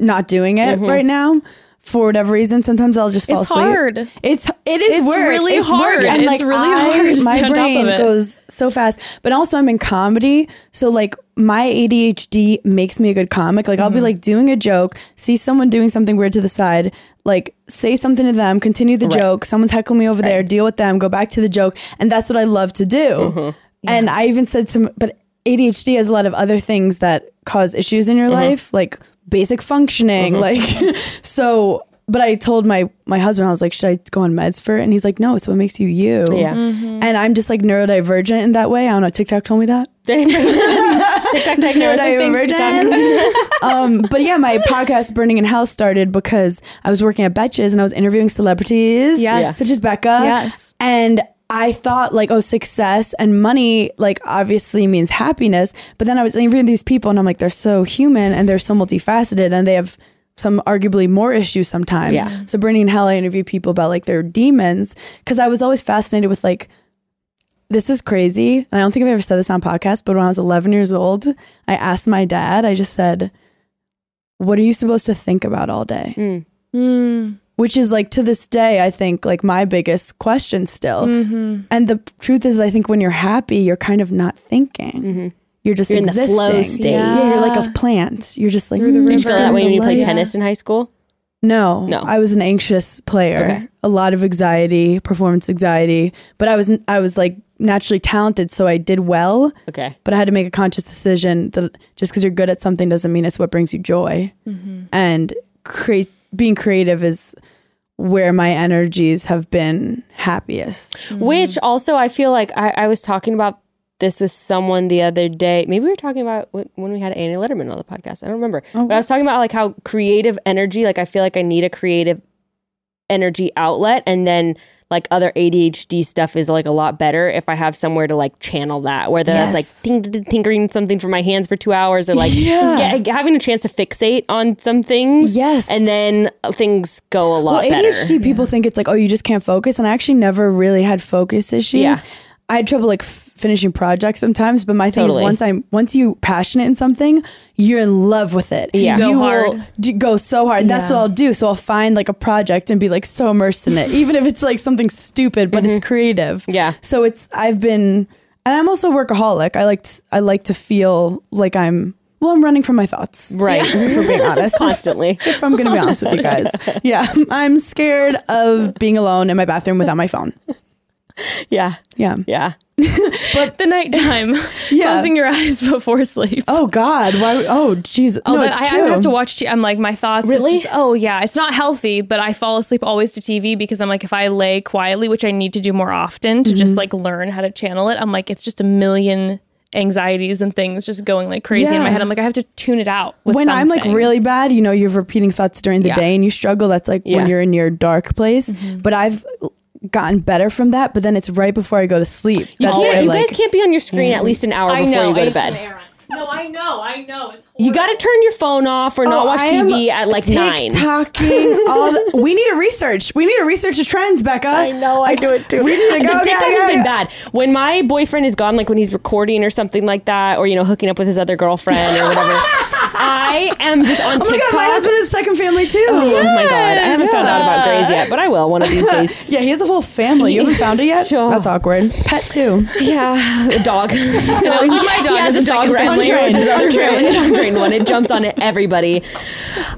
not doing it Mm-hmm. right now for whatever reason. Sometimes I'll just fall asleep. It's asleep. hard. It's it is It's work. really it's hard. Work. And It's like really I- hard My stay on top of brain goes so fast, but also I'm in comedy, so like my ADHD makes me a good comic. Like I'll Mm-hmm. be like doing a joke, see someone doing something weird to the side, like say something to them, continue the joke. Someone's heckling me over there, deal with them, go back to the joke, and that's what I love to do. Mm-hmm. And I even said some, but ADHD has a lot of other things that cause issues in your Mm-hmm. life, like basic functioning, like [LAUGHS] so. But I told my my husband, I was like, should I go on meds for it? And he's like, no, it's what makes you you. Yeah. And I'm just like neurodivergent in that way. I don't know. TikTok told me that. [LAUGHS] TikTok Just neurodivergent. [LAUGHS] um, but yeah, my podcast Berning in Hell started because I was working at Betches and I was interviewing celebrities, Yes. such as Bekah. Yes. And I thought like, oh, success and money, like obviously means happiness. But then I was interviewing these people and I'm like, they're so human and they're so multifaceted and they have some arguably more issues sometimes. Yeah. So Berning and Hell, I interview people about like their demons because I was always fascinated with like this is crazy. And I don't think I've ever said this on podcast, but when I was 11 years old, I asked my dad, I just said, What are you supposed to think about all day? Mm. Which is like to this day, I think like my biggest question still. Mm-hmm. And the truth is, I think when you're happy, you're kind of not thinking. You're just You're in the existing. flow state. Yeah. you're like a plant. You're just like, Through the "Hmm, Did you feel that way when you played light." tennis in high school? No, No. I was an anxious player. Okay. A lot of anxiety, performance anxiety. But I was I was like naturally talented, so I did well. Okay. But I had to make a conscious decision that just because you're good at something doesn't mean it's what brings you joy. And create being creative is where my energies have been happiest. Mm. Which also, I feel like I, I was talking about this with someone the other day. Maybe we were talking about when when we had Annie Letterman on the podcast. I don't remember. Oh, but I was talking about like how creative energy, like I feel like I need a creative energy outlet. And then like other ADHD stuff is like a lot better if I have somewhere to like channel that, whether that's like Yes. tink- tinkering something for my hands for two hours or like Yeah. get- having a chance to fixate on some things. Yes. And then things go a lot Well, better. ADHD people think it's like, oh, you just can't focus. And I actually never really had focus issues. Yeah. I had trouble like f- finishing projects sometimes, but my thing Totally. is once I'm once you passionate in something, you're in love with it. Yeah. Go you hard. will d- go so hard. That's what I'll do. So I'll find like a project and be like so immersed in it, [LAUGHS] even if it's like something stupid, but it's creative. Mm-hmm. Yeah. So it's I've been, and I'm also a workaholic. I like t- I like to feel like I'm. Well, I'm running from my thoughts. Right. [LAUGHS] For being honest. Constantly. [LAUGHS] if I'm gonna be honest with you guys. Yeah, I'm scared of being alone in my bathroom without my phone. Yeah. Yeah. Yeah. But [LAUGHS] the nighttime, [LAUGHS] Yeah. closing your eyes before sleep. Oh God, why? Oh jeez, Oh, no, it's I, I have to watch. T- I'm like my thoughts. it's Really? just- oh yeah, it's not healthy, but I fall asleep always to TV because I'm like if I lay quietly, which I need to do more often to Mm-hmm. just like learn how to channel it. I'm like it's just a million anxieties and things just going like crazy in my head. I'm like I have to tune it out. With when I'm like really bad, you know, you're repeating thoughts during the Yeah. day and you struggle. That's like Yeah. when you're in your dark place. Mm-hmm. But I've gotten better from that. But then it's right before I go to sleep. You, can't, where, you like, guys can't be on your screen at mm-hmm. least an hour I before know you go I to bed. No, I know, I know. It's You got to turn your phone off or not Oh, watch TV at like nine. TikToking [LAUGHS] all the, we need to research. We need to research the trends, Bekah. I know, I do it too. We need to go. [LAUGHS] TikTok yeah, has yeah, been yeah. bad. When my boyfriend is gone, like when he's recording or something like that, or you know, hooking up with his other girlfriend or whatever, [LAUGHS] I am just on Oh my TikTok. god, my husband is second family too. Oh my god, I haven't found out about Grays yet, but I will one of these days. [LAUGHS] Yeah, he has a whole family. You haven't found it yet? Sure. [LAUGHS] That's awkward. Pet too. Yeah, a dog. [LAUGHS] my dog He has is a a dog second wrestling family. with his other Untrained. untrained one. It jumps on everybody.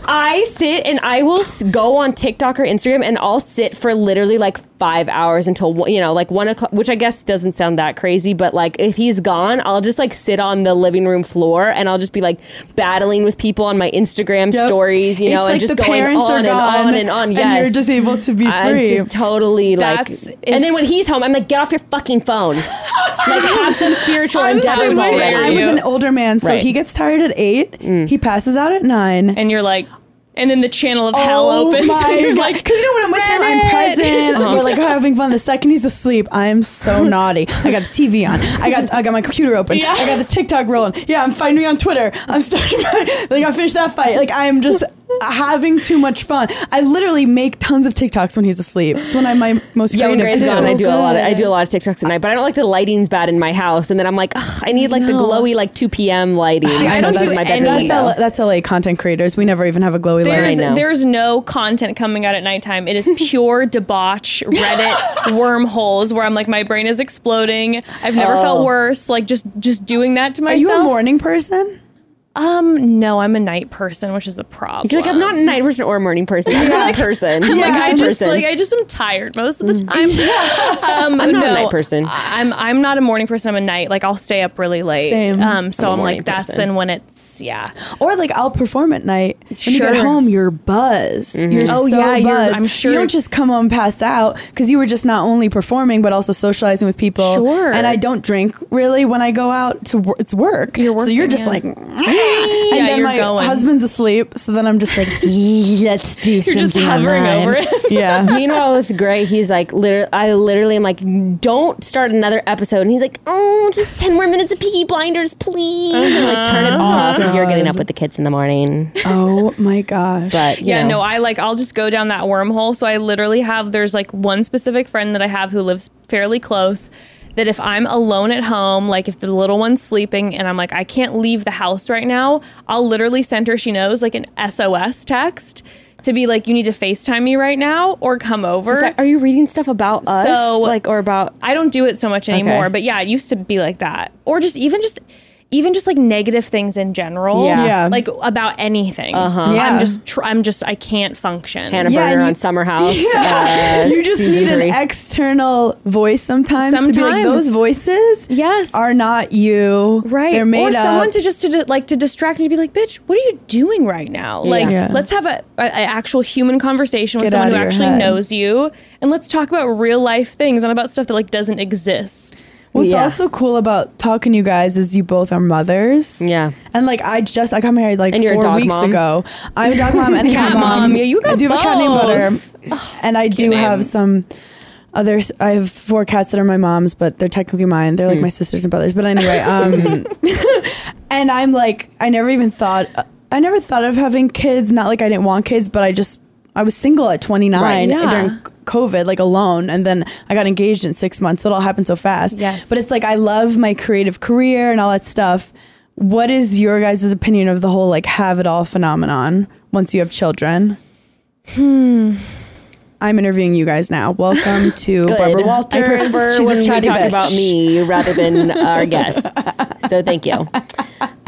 I sit and I will go on TikTok or Instagram and I'll sit for literally like five hours until one- you know like one o'clock, which I guess doesn't sound that crazy, but like if he's gone, I'll just like sit on the living room floor and I'll just be like battling with people on my Instagram Yep. stories, you know, it's and like just the going parents on are and gone, on and on. Yes, and you're just able to be free. I'm just totally like, That's- and then when he's home, I'm like, get off your fucking phone. [LAUGHS] like have some spiritual I'm the same endeavors way, but already. I'm with an older man, so Right. he gets tired at eight. Mm. He passes out at nine. and you're like, and then the channel of hell oh opens. [LAUGHS] my you're god! like, Because you know when I'm with him, I'm present. Uh-huh. We're like having fun. The second he's asleep, I am so [LAUGHS] naughty. I got the TV on. I got I got my computer open. Yeah. I got the TikTok rolling. Yeah, I'm finding me on Twitter. I'm starting. My, [LAUGHS] like I finished that fight. Like I am just having too much fun. I literally make tons of TikToks when he's asleep. It's when I'm my most Yeah, when creative Gray's too. gone, I do a lot. Of, I do a lot of TikToks at night, but I don't like the lighting's bad in my house. And then I'm like, Ugh, I need like the glowy like 2 p.m. lighting. I don't That's do my any- That's window. LA, that's LA content creators. We never even have a glowy light. There's, know. there's no content coming out at nighttime. It is pure [LAUGHS] debauch, Reddit [LAUGHS] wormholes where I'm like, my brain is exploding. I've never Oh. felt worse. Like just just doing that to myself. Are you a morning person? Um, no, I'm a night person, which is the problem. You're like, I'm not a night person or a morning person. I'm not a person. [LAUGHS] I'm Yeah, like, I just person. like I just am tired most of the time. [LAUGHS] Um, I'm not a night person. I- I'm I'm not a morning person. I'm a night. Like I'll stay up really late. Same. Um, so I'm a I'm, morning like that's person. then when it's yeah. Or like I'll perform at night. When you get home, you're buzzed. You're Oh, so yeah, you're- buzzed. I'm sure- you don't just come home pass out because you were just not only performing but also socializing with people. Sure. And I don't drink really when I go out to work. It's work. You're so you're just yeah. like, [LAUGHS] Yeah, and then my going. husband's asleep. So then I'm just like, [LAUGHS] let's do You're something. just hovering online." over it. [LAUGHS] Yeah. Meanwhile, with Gray, he's like, literally, I literally am like, don't start another episode. And he's like, oh, just 10 more minutes of Peaky Blinders, please. And like, turn it uh-huh. off oh, if you're getting up with the kids in the morning. oh my gosh. But, yeah, know. no, I like I'll just go down that wormhole. So I literally have there's like one specific friend that I have who lives fairly close. That if I'm alone at home, like if the little one's sleeping and I'm like, I can't leave the house right now, I'll literally send her, she knows, like an SOS text to be like, you need to FaceTime me right now or come over. That- are you reading stuff about us? So- like, or about. I don't do it so much anymore, but yeah, it used to be like that. Or just even just even just like negative things in general. Yeah. Yeah. Like about anything. Uh-huh. Yeah. I'm just tr- I'm just I can't function. Hannah Yeah, Berner you- on Summer [LAUGHS] House. Yeah. uh, [LAUGHS] you just need three. an external voice sometimes, to be like those voices Yes. are not you. Right. They're made or up. someone to just to di- like to distract me to be like, bitch, what are you doing right now? Like, Yeah. let's have a, a, a actual human conversation with Get someone who actually head. knows you, and let's talk about real life things and about stuff that like doesn't exist. What's Yeah. also cool about talking to you guys is you both are mothers. Yeah. And like I just I got married like And you're a four weeks mom? ago. I'm a dog mom and a [LAUGHS] cat, Cat mom. mom. Yeah, you got I do have a cat named both. Butter. [SIGHS] and I do have some others I have four cats that are my mom's, but they're technically mine. They're like my sisters and brothers. But anyway, um [LAUGHS] [LAUGHS] and I'm like I never even thought I never thought of having kids, not like I didn't want kids, but I just I was single at 29 Right, yeah. during COVID, like alone, and then I got engaged in six months. It all happened so fast. Yes. But it's like I love my creative career and all that stuff. What is your guys' opinion of the whole like have it all phenomenon once you have children? Hmm. I'm interviewing you guys now. Welcome [LAUGHS] to Barbara Walters. I prefer She's when a we talk bitch. about me rather than our guests. [LAUGHS] So thank you.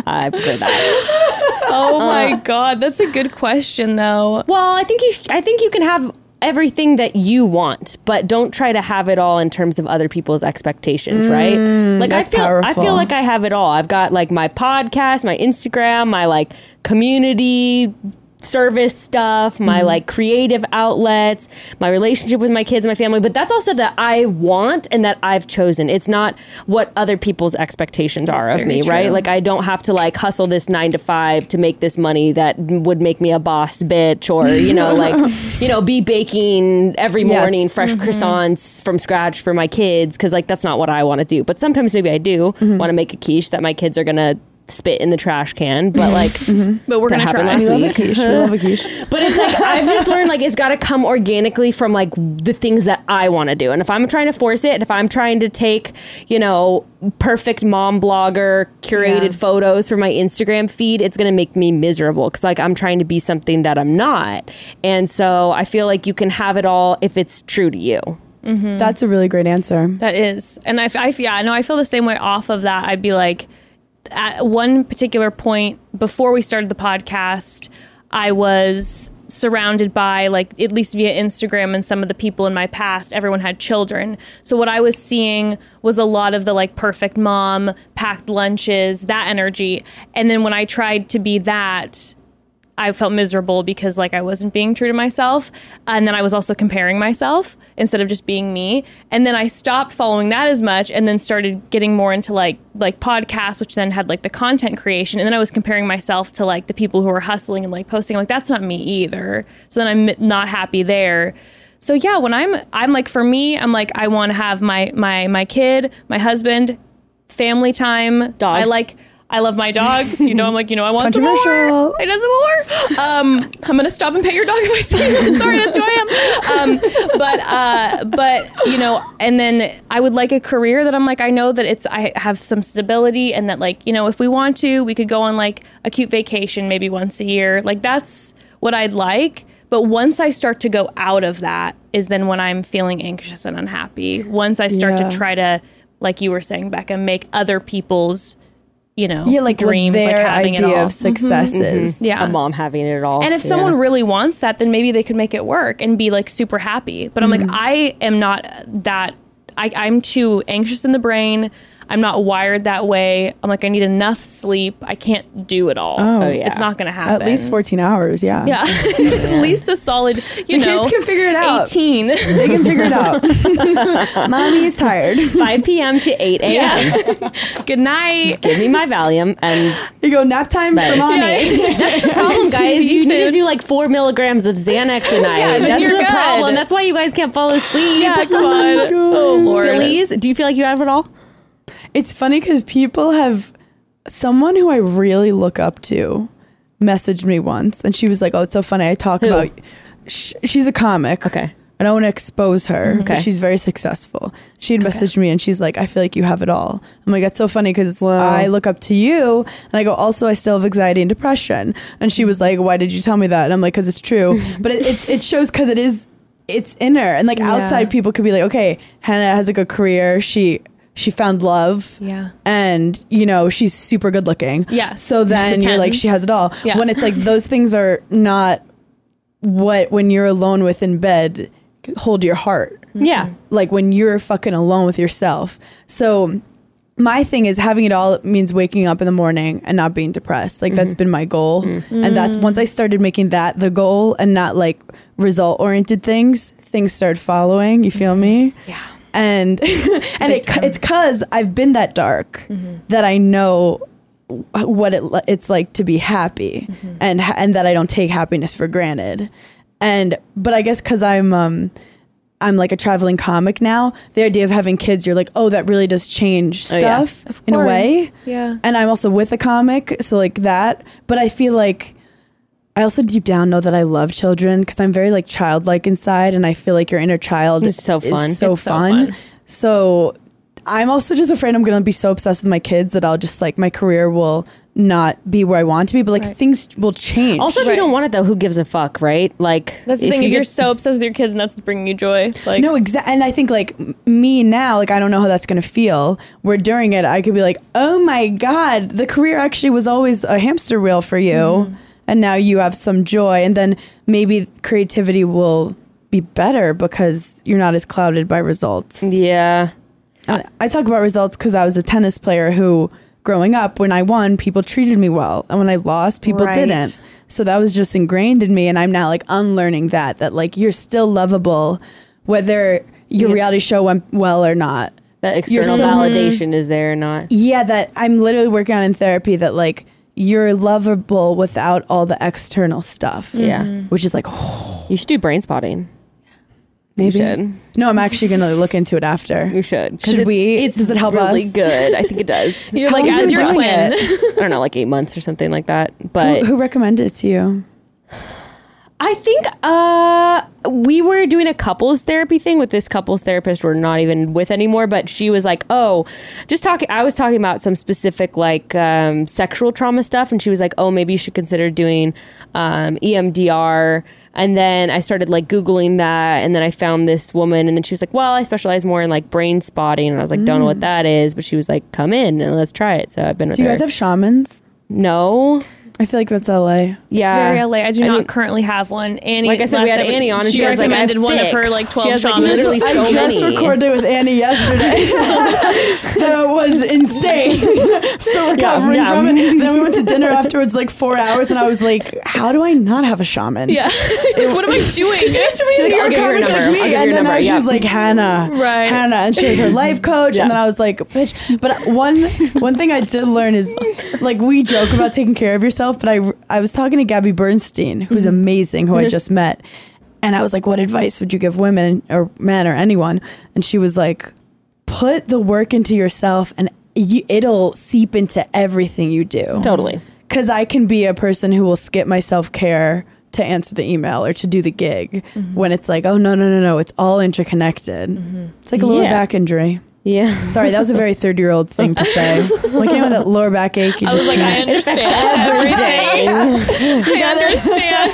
I prefer that. Oh my god, that's a good question though. Well, I think you. I think you can have everything that you want, but don't try to have it all in terms of other people's expectations, mm, right? Like I feel. I feel like I have it all. I've got like my podcast, my Instagram, my like community service stuff, my mm-hmm. like creative outlets, my relationship with my kids, my family, but that's also that I want and that I've chosen. It's not what other people's expectations are of very me, right? Like I don't have to like hustle this 9 to 5 to make this money that would make me a boss bitch or, you know, [LAUGHS] like, you know, be baking every Yes. morning fresh mm-hmm. croissants from scratch for my kids cuz like that's not what I want to do. But sometimes maybe I do mm-hmm. want to make a quiche that my kids are going to spit in the trash can, but mm-hmm. like mm-hmm. But we're gonna happened try. last We love a week. quiche. We love a quiche. [LAUGHS] But it's like I've just learned like it's got to come organically from like the things that I want to do. And if I'm trying to force it, if I'm trying to take, you know, perfect mom blogger curated Yeah. photos for my Instagram feed, it's going to make me miserable cuz like I'm trying to be something that I'm not. And so I feel like you can have it all if it's true to you. Mm-hmm. That's a really great answer. That is, and I, I yeah, no, I feel the same way off of that. I'd be like, at one particular point before we started the podcast, I was surrounded by like at least via Instagram and some of the people in my past everyone had children. So what i was seeing was a lot of the like perfect mom packed lunches that energy. And then when i tried to be that I felt miserable because like I wasn't being true to myself and then I was also comparing myself instead of just being me. And then I stopped following that as much and then started getting more into like like podcasts which then had like the content creation. And then I was comparing myself to like the people who are hustling and like posting. I'm like that's not me either. So then I'm not happy there. So yeah when I'm I'm like for me I'm like I want to have my my my kid my husband family time. Dogs. I like I love my dogs. You know, I'm like, you know, I want some more. I want some more. Um, I'm gonna stop and pet your dog if I see you. Sorry, that's who I am. Um, but uh, but you know, and then I would like a career that I'm like, I know that it's I have some stability, and that like you know, if we want to, we could go on like a cute vacation maybe once a year. Like that's what I'd like. But once I start to go out of that, is then when I'm feeling anxious and unhappy. Once I start Yeah. to try to, like you were saying, Bekah, make other people's you know, Yeah, like dreams, their like having it idea all. of success is. Yeah. A mom having it all. And if Yeah. someone really wants that, then maybe they could make it work and be like super happy. But I'm like, Mm-hmm. I am not that. I, I'm too anxious in the brain. I'm not wired that way. I'm like, I need enough sleep. I can't do it all. Oh, yeah. It's not going to happen. At least 14 hours, yeah. Yeah. [LAUGHS] [LAUGHS] At least a solid, you The know. kids can figure it out. 18. They can figure it out. [LAUGHS] Mommy's tired. 5 p.m. to 8 a.m. Yeah. Good night. Give me my Valium and You go nap time Right. for mommy. That's the problem, guys. You need to do like four milligrams of Xanax a night. Yeah, That's you're the good. problem. That's why you guys can't fall asleep. Yeah, come on. Oh, Lord. Sillies. Do you feel like you have it all? It's funny because people have someone who I really look up to messaged me once, and she was like, "Oh, it's so funny. I talk Who? about." Sh- she's a comic. Okay. I don't want to expose her, mm-hmm. but Okay. she's very successful. She had messaged me and she's like, I feel like you have it all. I'm like, that's so funny because I look up to you. And I go, also, I still have anxiety and depression. And she was like, why did you tell me that? And I'm like, because it's true. [LAUGHS] but it, it's, it shows because it is, it's inner. And like outside people could be like, okay, Hannah has a good career. She, she found love. Yeah. And, you know, she's super good looking. Yes. So then you're like, she has it all. Yeah. When it's like those things are not what, when you're alone with in bed, hold your heart Yeah. like when you're fucking alone with yourself. So my thing is having it all means waking up in the morning and not being depressed. Like that's been my goal. Mm-hmm. And that's once I started making that the goal and not like result oriented things, things started following. You feel me? Yeah. And [LAUGHS] and it, it's cuz I've been that dark that I know what it it's like to be happy and ha- and that I don't take happiness for granted. And but I guess cuz I'm um I'm like a traveling comic now. The idea of having kids, you're like, oh, that really does change Oh, yeah. stuff in a way. Yeah. And I'm also with a comic, so like that. But I feel like I also deep down know that I love children because I'm very like childlike inside, and I feel like your inner child It's so fun. Is so It's so fun. fun. So I'm also just afraid I'm gonna be so obsessed with my kids that I'll just like my career will not be where I want to be, but like things will change. Also, if you don't want it though, who gives a fuck, right? Like That's the thing. If you you're get- so obsessed with your kids and that's bringing you joy, it's like, No, exactly. And I think like me now, like I don't know how that's gonna feel. Where during it, I could be like, "Oh my god, the career actually was always a hamster wheel for you, Mm-hmm. And now you have some joy." And then maybe creativity will be better because you're not as clouded by results. yeah. And I talk about results because I was a tennis player who, growing up, when I won, people treated me well, and when I lost, people Right. didn't. So that was just ingrained in me, and I'm now like unlearning that. That like you're still lovable, whether your Yeah. reality show went well or not. That external still- validation mm-hmm. is there or not. Yeah, that I'm literally working on in therapy. That like you're lovable without all the external stuff. Yeah. which is like [SIGHS] You should do brain spotting. Maybe. should. No, I'm actually gonna look into it after. You should. Should it's, we? It's Does it help really us? good. I think it [LAUGHS] does. You're How like, as your twin. I don't know, like eight months or something like that. Who, But who recommended it to you? I think uh, we were doing a couples therapy thing with this couples therapist we're not even with anymore. But she was like, "Oh, just talking." I was talking about some specific like um, sexual trauma stuff, and she was like, "Oh, maybe you should consider doing um, EMDR." And then I started like googling that, and then I found this woman, and then she was like, "Well, I specialize more in like brain spotting," and I was like, "Don't know what that is," but she was like, "Come in and let's try it." So I've been with Do you her. guys have shamans? no, I feel like that's LA. yeah, It's very LA. I do I not mean- currently have one. Annie, Like I said, we last had time- Annie on, and she she was like, I have recommended one of her six. like She twelve has, like, shamans. literally I just many. recorded with Annie yesterday. [LAUGHS] that was insane. [LAUGHS] Still recovering yeah. from it. Then we went to dinner afterwards, like four hours, and I was like, "How do I not have a shaman?" yeah. [LAUGHS] what am I doing? She's like, You're I'll give you your number. like me. I'll and then number. now yeah. she's like Hannah, Right. Hannah, and she has her life coach. Yeah. And then I was like, bitch. But one one thing I did learn is like we joke about taking care of yourself, but I I was talking to Gabby Bernstein, who's Mm-hmm. amazing, who I just met, and I was like, what advice would you give women or men or anyone? And she was like, put the work into yourself, and you, it'll seep into everything you do totally. because I can be a person who will skip my self care to answer the email or to do the gig Mm-hmm. when it's like, oh no no no no, it's all interconnected. It's like a lower Yeah. back injury. Yeah. [LAUGHS] Sorry, that was a very third year old thing to say. [LAUGHS] Like you know that lower back ache. You I just was like, I can't- understand [LAUGHS] Everything. I understand.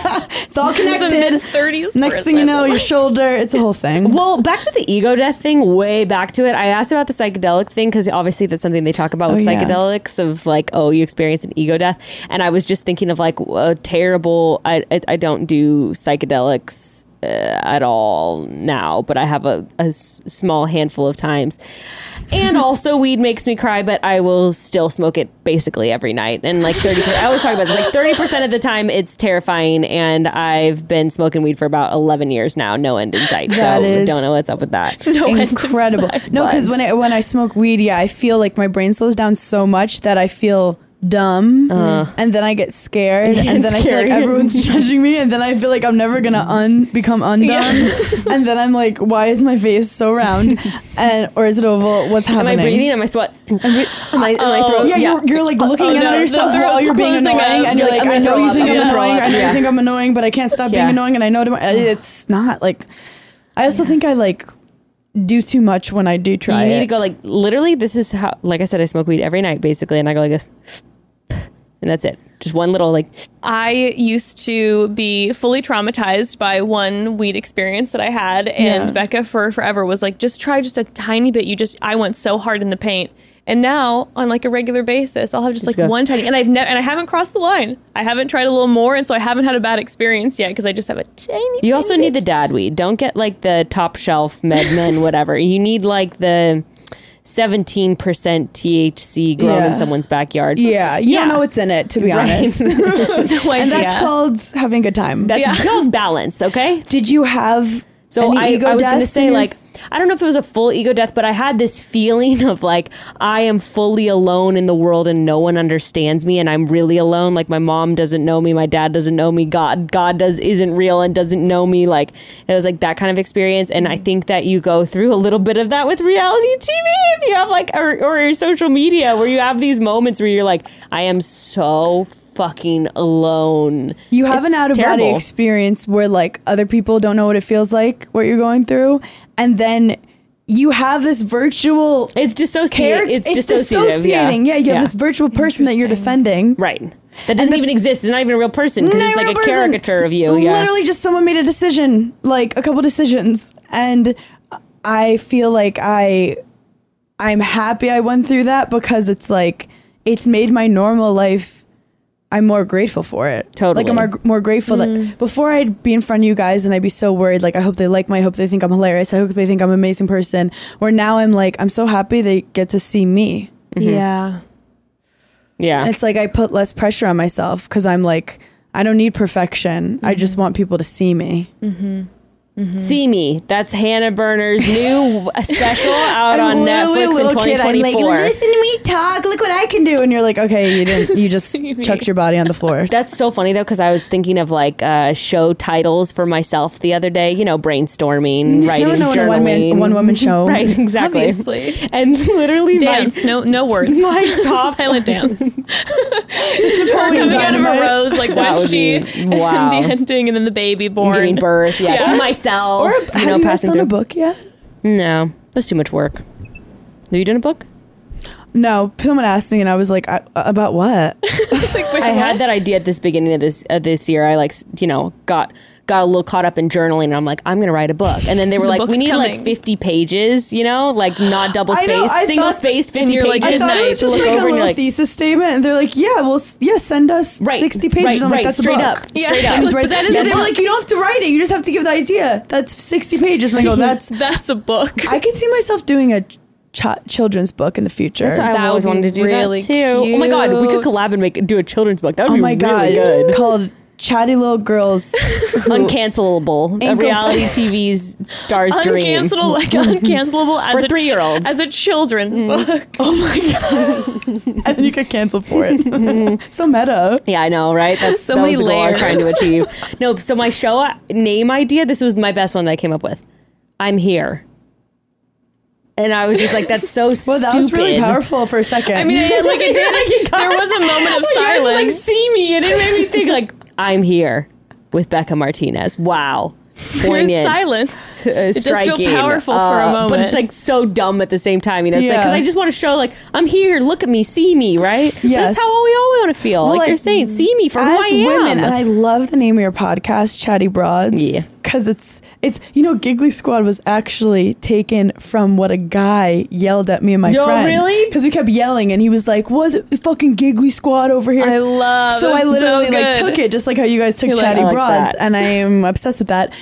it's all It's a connected. mid thirties. Next thing you know, your shoulder. It's a whole thing. Well, back to the ego death thing, way back to it. I asked about the psychedelic thing because obviously that's something they talk about oh, with Oh, yeah. psychedelics of like, oh, you experience an ego death. And I was just thinking of like a terrible, I, I, I don't do psychedelics Uh, at all now, but I have a, a s- small handful of times. And also, weed makes me cry, but I will still smoke it basically every night. And like 30%, I always talk about this, like 30% of the time it's terrifying. And I've been smoking weed for about 11 years now, no end in sight. That so is- don't know what's up with that. [LAUGHS] No end in incredible. sight. No, because when I when I smoke weed, yeah, I feel like my brain slows down so much that I feel dumb, uh. and then I get scared, [LAUGHS] and then I feel like everyone's judging me, and then I feel like I'm never gonna un become undone, [LAUGHS] and then I'm like, why is my face so round, [LAUGHS] and or is it oval? What's happening Am? I breathing? Am I sweat? Am I, am I Oh, throat? Yeah, You're, you're like oh, looking Oh, at no, yourself while you're being annoying, up. and you're like, like, I know you think I'm I'm annoying. I know Yeah. you think I'm annoying, but I can't stop being annoying, and I know it's not like. I also think I like do too much when I do try you need it. to go like literally. This is how, like I said, I smoke weed every night basically, and I go like this, and that's it. Just one little like. I used to be fully traumatized by one weed experience that I had, and Yeah. Bekah for forever was like, "Just try just a tiny bit." You just, I went so hard in the paint, and now on like a regular basis, I'll have just like go. one tiny, and I've never, and I haven't crossed the line. I haven't tried a little more, and so I haven't had a bad experience yet because I just have a tiny. You also need the dad weed. Don't get like the top shelf MedMen [LAUGHS] whatever. You need like the. 17% THC grown in someone's backyard. Yeah, you Yeah. don't know what's in it, to be Right. honest. [LAUGHS] no and idea. that's called having a good time. That's Yeah. called balance, okay? Did you have So I, I was going to say like I don't know if it was a full ego death, but I had this feeling of like I am fully alone in the world and no one understands me and I'm really alone. Like my mom doesn't know me, my dad doesn't know me, God God does isn't real and doesn't know me. Like it was like that kind of experience, and I think that you go through a little bit of that with reality TV if you have like or or your social media where you have these moments where you're like I am so fucking alone. you have It's an out of body experience where like other people don't know what it feels like, what you're going through, and then you have this virtual It's dissociating. It's, It's, dissociating. Yeah, yeah you have this virtual person that you're defending. Right. That doesn't the- even exist. It's not even a real person because it's like a person. caricature of you. Yeah. Literally, just someone made a decision, like a couple decisions, and I feel like I, I'm happy I went through that because it's like it's made my normal life. I'm more grateful for it. Totally. Like I'm more, more grateful that mm. before I'd be in front of you guys and I'd be so worried. Like I hope they like me. I hope they think I'm hilarious. I hope they think I'm an amazing person. Where now I'm like I'm so happy they get to see me. Mm-hmm. yeah. Yeah. It's like I put less pressure on myself because I'm like, I don't need perfection. I just mm-hmm. want people to see me. Mm-hmm. See Me. That's Hannah Berner's new special [LAUGHS] out I'm on Netflix a little in kid. I'm like, 2024. listen to me talk. Look what I can do. And you're like, okay, you didn't. You just [LAUGHS] chucked your body on the floor. [LAUGHS] That's so funny though, because I was thinking of like uh, show titles for myself the other day. You know, brainstorming, writing, Never know when a journaling, one man, one woman show. Right, exactly. Obviously. And literally, my- Dance, no no words. My top- silent dance. Just Her Napoleon coming out of a rose, like That when would she be- and wow. the ending, and then the baby born. giving birth, yeah, Yeah. to myself. Or you have know, you guys passing done through. a book yet? No, that's too much work. Have you done a book? No. Someone asked me, and I was like, I, about what? [LAUGHS] I [LAUGHS] had that idea at this beginning of this of this year. I like you know got got a little caught up in journaling, and I'm like, I'm gonna write a book. And then they were The like, we book's need like 50 pages, you know, like not double I spaced, single thought- spaced, 50 you're like, pages. I thought it was just like a little like, thesis statement, and they're like, "Yeah, well, s- yeah, send us Right, sixty pages." right, I'm like, "That's straight a up, book." Yeah. straight up. And it's right But that there. is And a they're book. like, "You don't have to write it. You just have to give the idea." That's sixty pages. And I go, [LAUGHS] "That's." That's a book. I could see myself doing a ch- children's book in the future. That's what I've That always wanted to do really that too. Oh my god, we could collab and make do a children's book. That would oh be my god, really good. called "Chatty Little Girls." [LAUGHS] Uncancelable. A reality TV's star's dream. Uncancelable, like [LAUGHS] uncancelable as For a three-year-olds. as a children's mm. book. [LAUGHS] oh my god! and then you get canceled for it. so meta. Yeah, I know, right? That's So that many was the goal I was layers. trying to achieve. no, so my show uh, name idea, this was my best one that I came up with. I'm here. And I was just like, that's so Well, stupid. that was really powerful for a second. I mean, it, like it did. there was a moment of Like, I was like, see me, and it made me think like, I'm here with Bekah Martinez. Wow. [LAUGHS] Poignant. silence. uh, does feel powerful for a moment. But it's like so dumb at the same time. You know, it's like, Yeah. because I just want to show, like, I'm here, look at me, see me, right? Yes. That's how we all want to feel. Well, like, you're saying, see me for who I am. women, and I love the name of your podcast, Chatty Broads. Yeah. Because it's it's you know, Giggly Squad was actually taken from what a guy yelled at me and my No, friend. really? Because we kept yelling, and he was like, "What the fucking Giggly Squad over here?" I love. so I literally like took it just like how you guys took You're Chatty like Broads, that. and I am [LAUGHS] obsessed with that.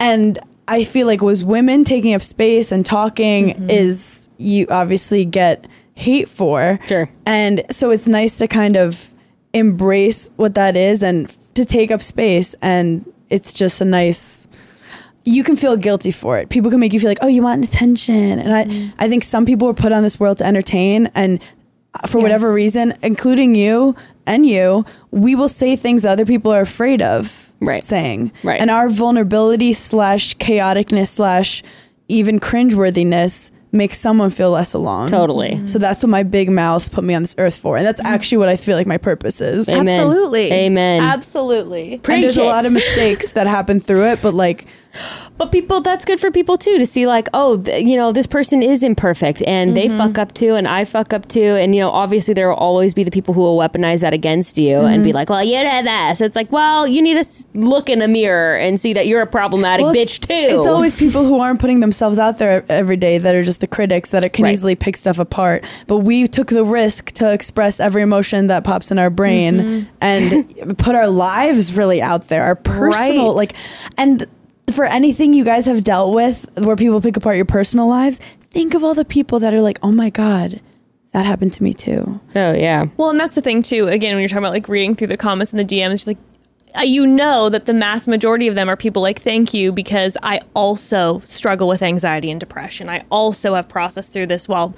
And I feel like was women taking up space and talking Mm-hmm. is you obviously get hate for. Sure. And so it's nice to kind of embrace what that is and to take up space and it's just a nice you can feel guilty for it. People can make you feel like, "Oh, you want attention." And I I think some people were put on this world to entertain and uh, for whatever reason, including you and you, we will say things other people are afraid of Right. saying. Right. And our vulnerability slash chaoticness slash even cringeworthiness makes someone feel less alone. Totally. Mm-hmm. So that's what my big mouth put me on this earth for. And that's mm-hmm. actually what I feel like my purpose is. Amen. Absolutely. Amen. Absolutely. and there's a lot of mistakes that happen through it, but like But people, that's good for people too to see like, oh, th- you know, this person is imperfect and they fuck up too, and I fuck up too, and you know, obviously there will always be the people who will weaponize that against you and be like, well, you did that. So it's like, well, you need to look in a mirror and see that you're a problematic well, bitch too. It's always people who aren't putting themselves out there every day that are just the critics that can Right. easily pick stuff apart. But we took the risk to express every emotion that pops in our brain Mm-hmm. and put our lives really out there, our personal Right. like and for anything you guys have dealt with where people pick apart your personal lives, think of all the people that are like, "Oh my god, that happened to me too." oh yeah, Well, and that's the thing too. Again, when you're talking about like reading through the comments and the DMs, just like uh, you know that the mass majority of them are people like thank you because I also struggle with anxiety and depression. I also have processed through this while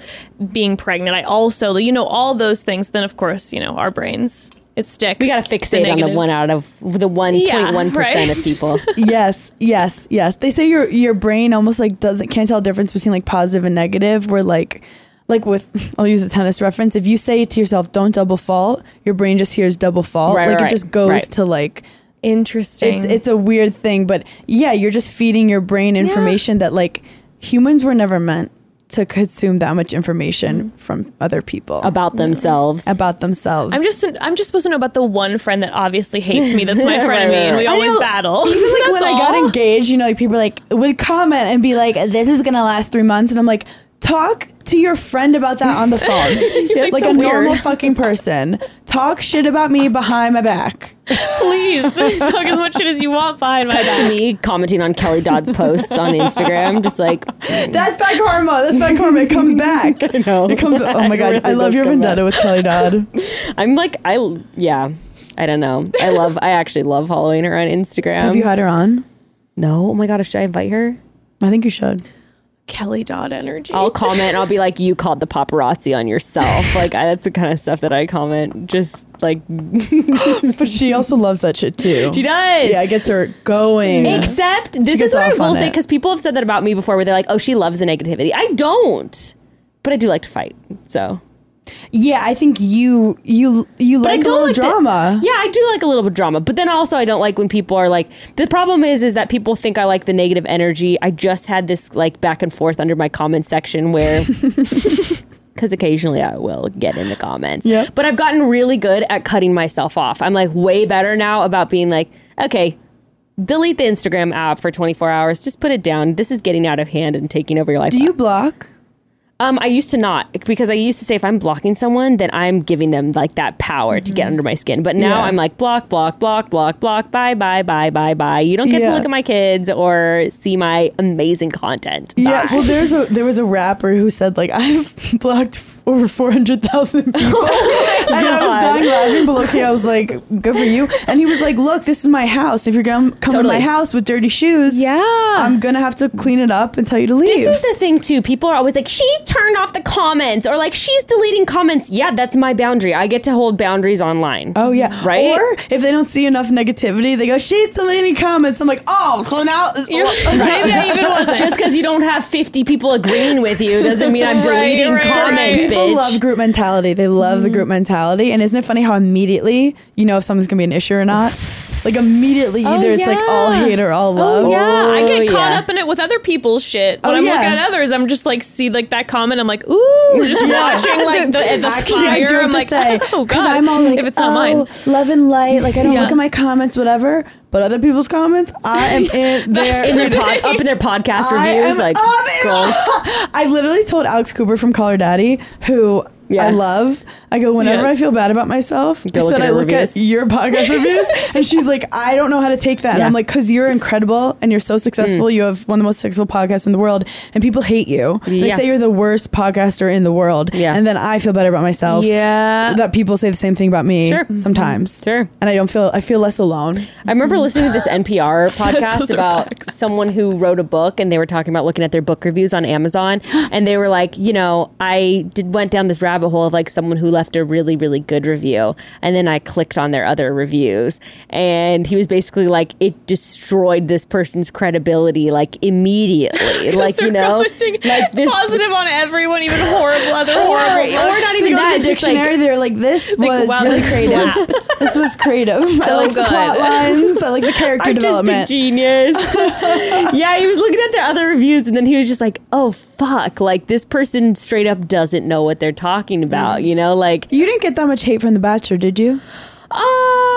being pregnant. I also, you know, all those things. Then of course, you know, our brains it sticks. we gotta fixate on the one out of the one point one percent of right. [LAUGHS] people. yes, yes, yes. They say your your brain almost like doesn't can't tell the difference between like positive and negative. Where like like with [LAUGHS] I'll use a tennis reference. If you say to yourself, "Don't double fault," your brain just hears double fault. Right, like right, it just goes right. to like Interesting. it's it's a weird thing. But yeah, you're just feeding your brain information that like humans were never meant to consume that much information mm-hmm. from other people about themselves. about themselves. I'm just I'm just supposed to know about the one friend that obviously hates me. That's [LAUGHS] my friend Right, and me, and we right, I always know, battle. Even like [LAUGHS] That's when I got engaged, you know, like people like would comment and be like, "This is gonna last three months," and I'm like, "Talk to your friend about that on the [LAUGHS] phone, You're like so a weird. normal fucking person. Talk shit about me behind my back." Please [LAUGHS] talk as much shit as you want behind my Cuts back. to me commenting on Kelly Dodd's posts on Instagram, just like [LAUGHS] That's bad karma. That's bad karma. It comes back. I know. It comes. Oh my god, really I love your come vendetta with Kelly Dodd. I'm like I yeah. I don't know. I love I actually love following her on Instagram. Have you had her on? No. Oh my god, should I invite her? I think you should. Kelly Dodd energy. I'll comment and I'll be like, you called the paparazzi on yourself. like I, that's the kind of stuff that I comment. Just like [LAUGHS] But she also loves that shit too. she does. Yeah, it gets her going. Except this is what I will say because people have said that about me before, where they're like, "Oh, she loves the negativity." I don't, but I do like to fight. So, yeah, I think you you you like a little like the- drama. yeah, I do like a little bit of drama, but then also I don't like when people are like. The problem is, is that people think I like the negative energy. I just had this like back and forth under my comment section where. [LAUGHS] [LAUGHS] Because occasionally I will get in the comments. Yep. But I've gotten really good at cutting myself off. I'm like way better now about being like, okay, delete the Instagram app for 24 hours. Just put it down. This is getting out of hand and taking over your life. Do you block? Um, I used to not because I used to say if I'm blocking someone, then I'm giving them like that power to get under my skin. But now Mm-hmm. Yeah. I'm like block, block, block, block, block. Bye, bye, bye, bye, bye. You don't get Yeah. to look at my kids or see my amazing content. Yeah. Well, there's a [LAUGHS] there was a rapper who said like [LAUGHS] I've blocked over four hundred thousand [LAUGHS] people, oh and I was dying laughing. But okay, I was like, good for you. And he was like, look, this is my house. If you're gonna come to my house with dirty shoes, Yeah. I'm gonna have to clean it up and tell you to leave. This is the thing too. People are always like, she turned off the comments or like she's deleting comments. Yeah, that's my boundary. I get to hold boundaries online. Oh yeah, Right? Or if they don't see enough negativity, they go, "She's deleting comments." I'm like, "Oh, so now." [LAUGHS] You're- [LAUGHS] Maybe I even wasn't. Just because you don't have 50 people agreeing with you doesn't mean I'm Right, deleting right, comments, right. People bitch. love group mentality. They love the Mm-hmm. group mentality. And isn't it funny how immediately you know if something's gonna be an issue or not? Like immediately, oh, either it's like all hate or all oh, love. Oh, yeah, I oh, get Oh, caught yeah. up in it with other people's shit. When Oh, I'm yeah. looking at others, I'm just like see like that comment. I'm like, ooh, just [LAUGHS] watching like the, the Actually, fire. I do have I'm to like, say, [LAUGHS] oh because god, I'm all like, if it's not oh, mine. love and light. Like I don't [LAUGHS] Yeah. look at my comments, whatever. But other people's comments, I am in there. in their pod, up in their podcast I reviews, am like up in- scroll. I literally told Alex Cooper from Call Her Daddy, who Yeah. I love. I go whenever Yes. I feel bad about myself. Go I look said I look reviews. at your podcast reviews, [LAUGHS] and she's like, I don't know how to take that. And I'm like, because you're incredible and you're so Mm. successful. You have one of the most successful podcasts in the world, and people hate you. They Yeah. say you're the worst podcaster in the world. Yeah. and then I feel better about myself. Yeah. that people say the same thing about me. Sure. sometimes. Sure. and I don't feel. I feel less alone. I remember listening to this [LAUGHS] NPR podcast about someone who wrote a book and they were talking about looking at their book reviews on Amazon [GASPS] and they were like, you know, I did went down this rabbit hole of like someone who left a really really good review and then I clicked on their other reviews and he was basically like it destroyed this person's credibility like immediately. [LAUGHS] like, you know, like this positive on everyone, even horrible other horrible. or books. not even that just dictionary. like they're like, this was wow, really this creative. this was creative. I So like the plot lines. I like the character artistic development. genius. [LAUGHS] [LAUGHS] yeah, he was looking at their other reviews and then he was just like, "Oh fuck, like this person straight up doesn't know what they're talking about." You know, like You didn't get that much hate from The Bachelor, did you? uh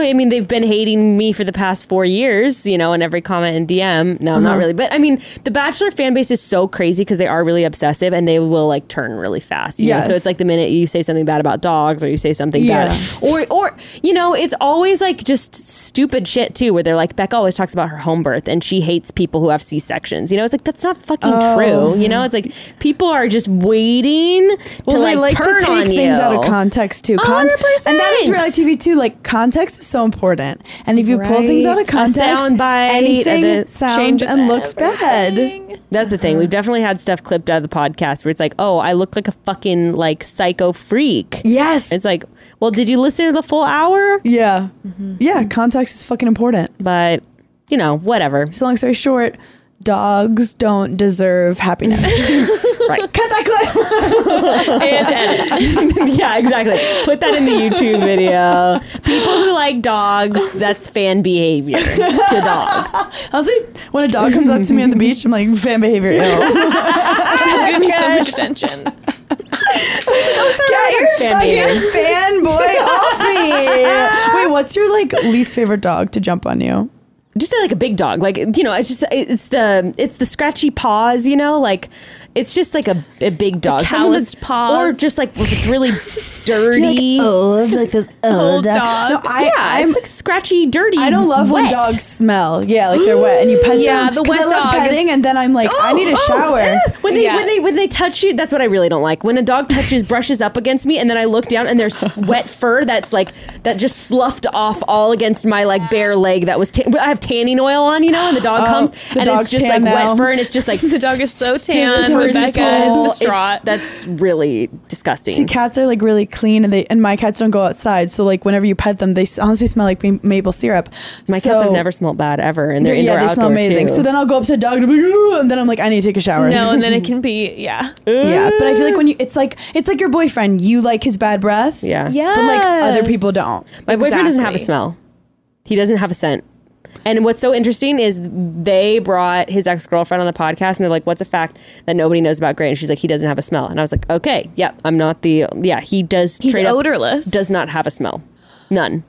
I mean, they've been hating me for the past four years, you know, in every comment and DM. No, not mm-hmm. really. But I mean, the Bachelor fan base is so crazy because they are really obsessive and they will like turn really fast. Yes. So it's like the minute you say something bad about dogs or you say something Yeah. bad, or or you know, it's always like just stupid shit too, where they're like Bekah always talks about her home birth and she hates people who have C sections. You know, it's like that's not fucking Oh. true. You know, it's like people are just waiting Well, to they like, like turn to take things you. out of context too. Hundred and that is reality TV too. Like context is so important. And if you pull things out of Right. A context, soundbite, anything sounds and looks bad. That's the thing. We've definitely had stuff clipped out of the podcast where it's like, oh, I look like a fucking like psycho freak. Yes. It's like, well, did you listen to the full hour? yeah. Mm-hmm. Yeah. Context is fucking important. But you know, whatever. So long story short, dogs don't deserve happiness. [LAUGHS] right. Cut that clip. And edit. [LAUGHS] yeah, exactly. Put that in the YouTube video. People who like dogs, that's fan behavior to dogs. [LAUGHS] Honestly, when a dog comes up to me on the beach, I'm like, fan behavior ill. Still gives me so much attention. Get your Fan fucking fanboy off me. Wait, what's your like least favorite dog to jump on you? Just like a big dog. Like you know it's just it's the it's the scratchy paws you know like It's just like a, a big dog. Calloused paws. Or just like if it's really [LAUGHS] dirty. oh, it's like this [LAUGHS] Old dog. dog. No, I, yeah, I'm, it's like scratchy, dirty. I don't love when dogs smell. Yeah, like they're wet, and you pet them. Yeah, them. the 'cause wet I love dog is- petting, and then I'm like, I need a Oh, shower. eh. When they Yeah. when they when they touch you, that's what I really don't like. When a dog touches brushes up against me, and then I look down and there's wet [LAUGHS] fur that's like that just sloughed off all against my like bare leg. That was I have tanning oil on, you know, and the dog Oh, comes the and it's just like now. wet fur, and it's just like The dog is so tan. Fur is just Rebecca all- is it's- distraught. That's really disgusting. See, cats are like really clean, and they and my cats don't go outside. So like whenever you pet them, they honestly smell like ma- maple syrup. my cats have never smelled bad ever, and they're yeah, indoor they smell amazing. too. So then I'll go up to the dog and, be like, and then I'm like, I need to take a shower. no, and then it [LAUGHS] can be yeah. yeah, but I feel like when you, it's like it's like your boyfriend. You like his bad breath. yeah, Yeah. but like other people don't. My boyfriend doesn't have a smell. He doesn't have a scent. And what's so interesting is they brought his ex girlfriend on the podcast, and they're like, "What's a fact that nobody knows about Gray?" And she's like, "He doesn't have a smell." And I was like, "Okay, yep, I'm not the yeah. He does. He's straight up odorless. Does not have a smell. None.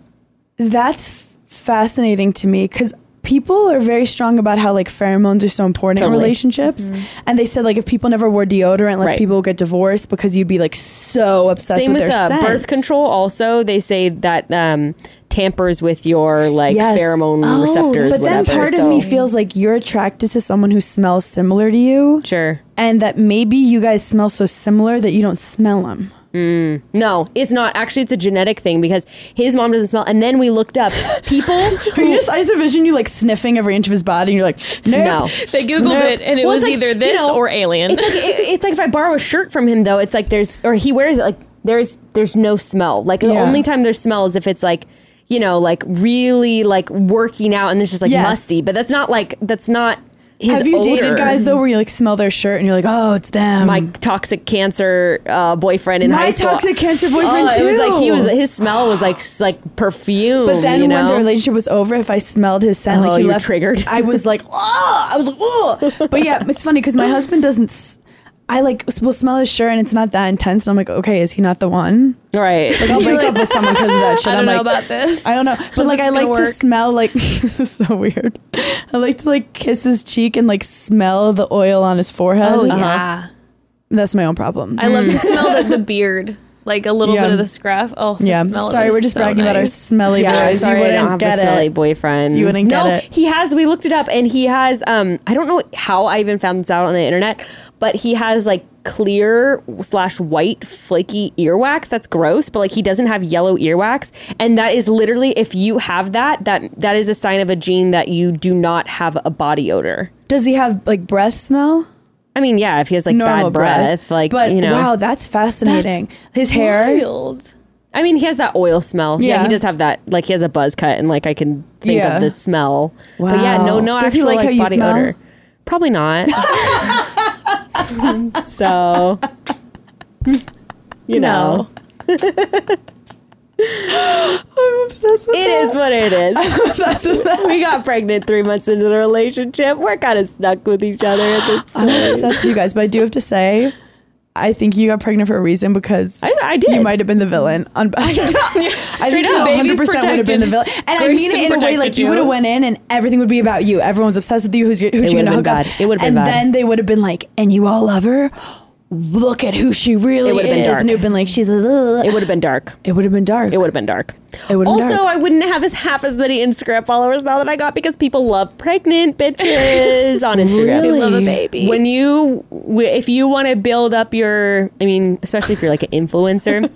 That's fascinating to me because people are very strong about how like pheromones are so important Totally. in relationships, and they said like if people never wore deodorant, less Right. people would get divorced because you'd be like so obsessed Same with, with their uh, scent. birth control. Also, they say that um, tampers with your like Yes. pheromone Oh, receptors. But then whatever, part of me feels like you're attracted to someone who smells similar to you, sure. and that maybe you guys smell so similar that you don't smell them. Mm. No, it's not. Actually, it's a genetic thing because his mom doesn't smell. And then we looked up people [LAUGHS] Are you just, I just envision you like sniffing every inch of his body, and you're like, nope. No. They googled Nope. it and it Well, was like, either you this know, or alien. It's like it, it's like if I borrow a shirt from him though, it's like there's or he wears it like there's there's no smell. Like the only time there's smell is if it's like you know like really like working out and it's just like Yes. musty. But that's not like that's not his. Have you dated guys though where you like smell their shirt and you're like, oh, it's them? My toxic cancer uh, boyfriend in My high school. My toxic cancer boyfriend, oh, It was like he was his smell was like like perfume. But then you when know? the relationship was over, if I smelled his scent, Oh, like he left, triggered. I was like, oh, I was like, oh. But yeah, it's funny because my [LAUGHS] husband doesn't. S- I like will smell his shirt and it's not that intense. And I'm like, okay, is he not the one? right. Like I'll break up with someone because of that [LAUGHS] shit. I I'm don't know like, about this. I don't know, but like I like gonna smell like [LAUGHS] this is so weird. I like to like kiss his cheek and like smell the oil on his forehead. Oh Uh-huh. yeah. That's my own problem. I love to smell the, the [LAUGHS] beard, like a little Yeah. bit of the scruff. Oh, the yeah, smell sorry, it we're just so bragging about our smelly Yeah, boys. sorry, you wouldn't don't have get a smelly it. boyfriend. You wouldn't no, get it. he has. We looked it up, and he has. Um, I don't know how I even found this out on the internet, but he has like clear slash white flaky earwax. That's gross, but like he doesn't have yellow earwax, and that is literally if you have that, that that is a sign of a gene that you do not have a body odor. Does he have like breath smell? I mean, yeah, if he has like Normal bad breath, like but you know, wow, that's fascinating. His hair. Wild. I mean, he has that oil smell. Yeah. Yeah. he does have that. Like he has a buzz cut, and like I can think Yeah. of the smell. But yeah, no, no Does he actual like like, body smell? odor. Probably not. [LAUGHS] [LAUGHS] so, [LAUGHS] you know, I'm obsessed with it is what it is. [LAUGHS] I'm obsessed with that. we got pregnant three months into the relationship. We're kind of stuck with each other at this I'm obsessed with you guys, but I do have to say, I think you got pregnant for a reason because I, I did. you might have been the villain on. I [LAUGHS] Straight think up. 100 Baby's percent would have been the villain, and I mean it in a way like you would have went in and everything would be about you. Everyone's obsessed with you. Who's you, who's you gonna hook been up? It would've been and bad. then they would have been like, and you all love her. Look at who she really It is, and it'd been like she's. A, it would have been dark. it would have been dark. It would have been dark. It also, dark. I wouldn't have as half as many Instagram followers now that I got because people love pregnant bitches on Instagram. Really? Love a baby. When you, if you want to build up your, I mean, especially if you're like an influencer,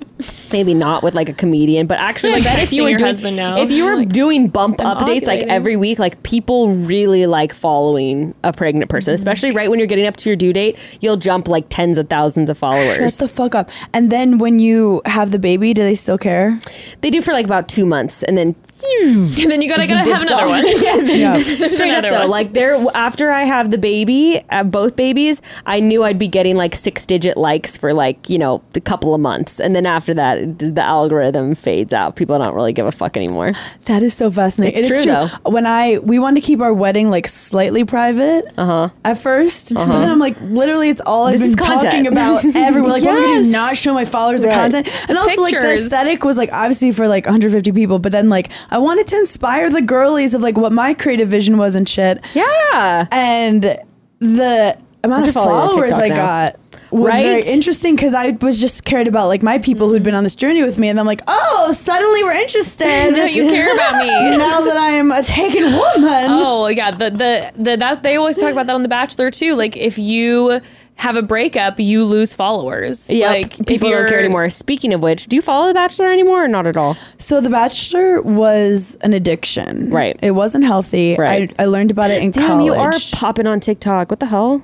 [LAUGHS] maybe not with like a comedian, but actually, like like, that if you were your doing, husband now. if you were Like, doing bump I'm updates like every week, like people really like following a pregnant Mm-hmm. person, especially right when you're getting up to your due date, you'll jump like tens of thousands of followers. Shut the fuck up. And then when you have the baby, do they still care? they do for like about two months, and then [LAUGHS] and then you gotta [LAUGHS] gotta have another off. one. [LAUGHS] Yeah. Straight up though, one. like there after I have the baby, uh, both babies, I knew I'd be getting like six digit likes for like you know a couple of months, and then after that, the algorithm fades out. People don't really give a fuck anymore. That is so fascinating. It's It is true, though. When I we wanted to keep our wedding like slightly private Uh-huh. at 1st but then I'm like, literally, it's all I've This been talking about everywhere. Like, what we're gonna. Not show my followers the content, and also like the aesthetic was like obviously for like 150 people, but then like I wanted to inspire the girlies of like what my creative vision was and shit. Yeah, and the amount of follow you on followers I now. got was Right? very interesting because I was just cared about like my people who'd mm-hmm. been on this journey with me, and I'm like, oh, suddenly we're interested. [LAUGHS] No, you care about me. [LAUGHS] now that I am a taken woman. Oh yeah, the the the that they always talk about that on The Bachelor too. Like if you have a breakup, you lose followers. Yep. Like if people don't care anymore. Speaking of which, do you follow The Bachelor anymore or not at all? So The Bachelor was an addiction. Right. It wasn't healthy. Right. I, I learned about it in Damn, college. you are popping on TikTok. What the hell?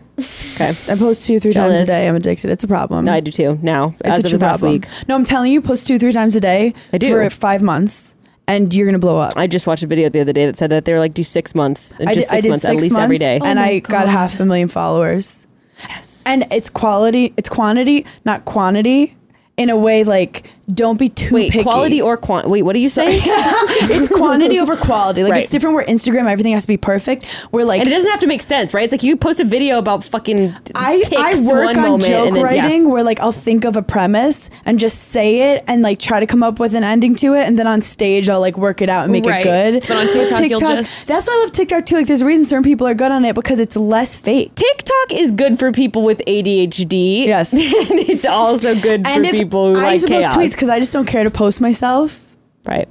Okay. [LAUGHS] I post two, three times a day. I'm addicted. It's a problem. No, I do too now, it's as a of true the past problem. week. No, I'm telling you, post two, three times a day I do. for five months, and you're gonna blow up. I just watched a video the other day that said that they were like, do six months. I just did, I six did months six at least months, every day. and Oh my I got half a million followers. Yes. And it's quality, it's quantity, not quantity. In a way, like don't be too Wait, picky. quality or quant? Wait, what are you saying? [LAUGHS] it's quantity over quality. Like Right. it's different. Where Instagram, everything has to be perfect. We're like and it doesn't have to make sense, right? It's like you post a video about fucking I, I work one on joke then, yeah. writing where like I'll think of a premise and just say it and like try to come up with an ending to it and then on stage I'll like work it out and make Right. it good. But on TikTok, you'll just- that's why I love TikTok too. Like there's a reason certain people are good on it because it's less fake. TikTok is good for people with ADHD. Yes. [LAUGHS] and it's also good And for people who I like used to post chaos. Because I just don't care to post myself. right.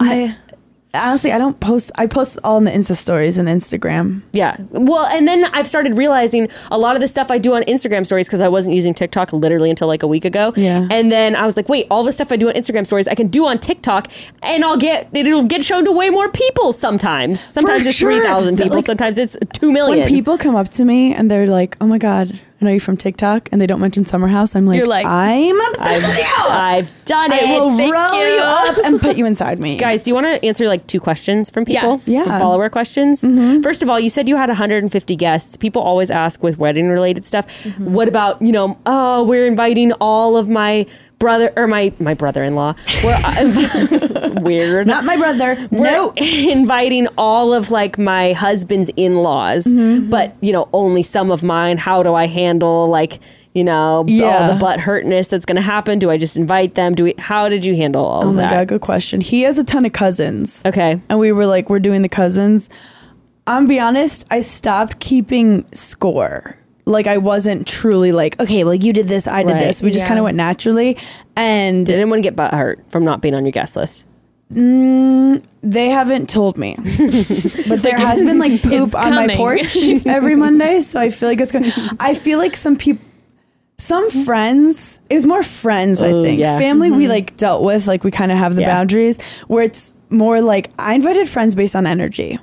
I Honestly, I don't post. I post all in the Insta stories and Instagram. Yeah. Well, and then I've started realizing a lot of the stuff I do on Instagram stories because I wasn't using TikTok literally until like a week ago. Yeah. And then I was like, wait, all the stuff I do on Instagram stories I can do on TikTok and I'll get it'll get shown to way more people sometimes. Sometimes it's sure. 3,000 Th- people, like, sometimes it's 2 million. When people come up to me and they're like, "Oh my god, I know you from TikTok," and they don't mention Summer House, I'm like, You're like, "I'm obsessed with you. I've done it. I will Thank roll you. you. up and put you inside me." [LAUGHS] Guys, do you want to answer like two questions from people? Yes. Yeah. Some follower questions. Mm-hmm. First of all, you said you had 150 guests. People always ask with wedding related stuff. Mm-hmm. What about, you know, oh, we're inviting all of my brother or my my brother-in-law. We're uh, [LAUGHS] weird. not my brother. We're no. [LAUGHS] inviting all of like my husband's in-laws, Mm-hmm. but you know, only some of mine. How do I handle like, you know, Yeah. all the butt hurtness that's going to happen? Do I just invite them? Do we how did you handle all Oh of my that? god, good question. He has a ton of cousins. Okay. And we were like, we're doing the cousins. I'm be honest, I stopped keeping score. Like I wasn't truly like, okay, well you did this, I did Right. this. We just Yeah. kind of went naturally. And Did anyone get butt hurt from not being on your guest list? Mm, they haven't told me. [LAUGHS] but there has been like poop on my porch [LAUGHS] every Monday, so I feel like it's going I feel like some people some mm-hmm. friends, it was more friends, I think. yeah. Family we mm-hmm. like dealt with, like we kind of have the Yeah. boundaries where it's more like I invited friends based on energy.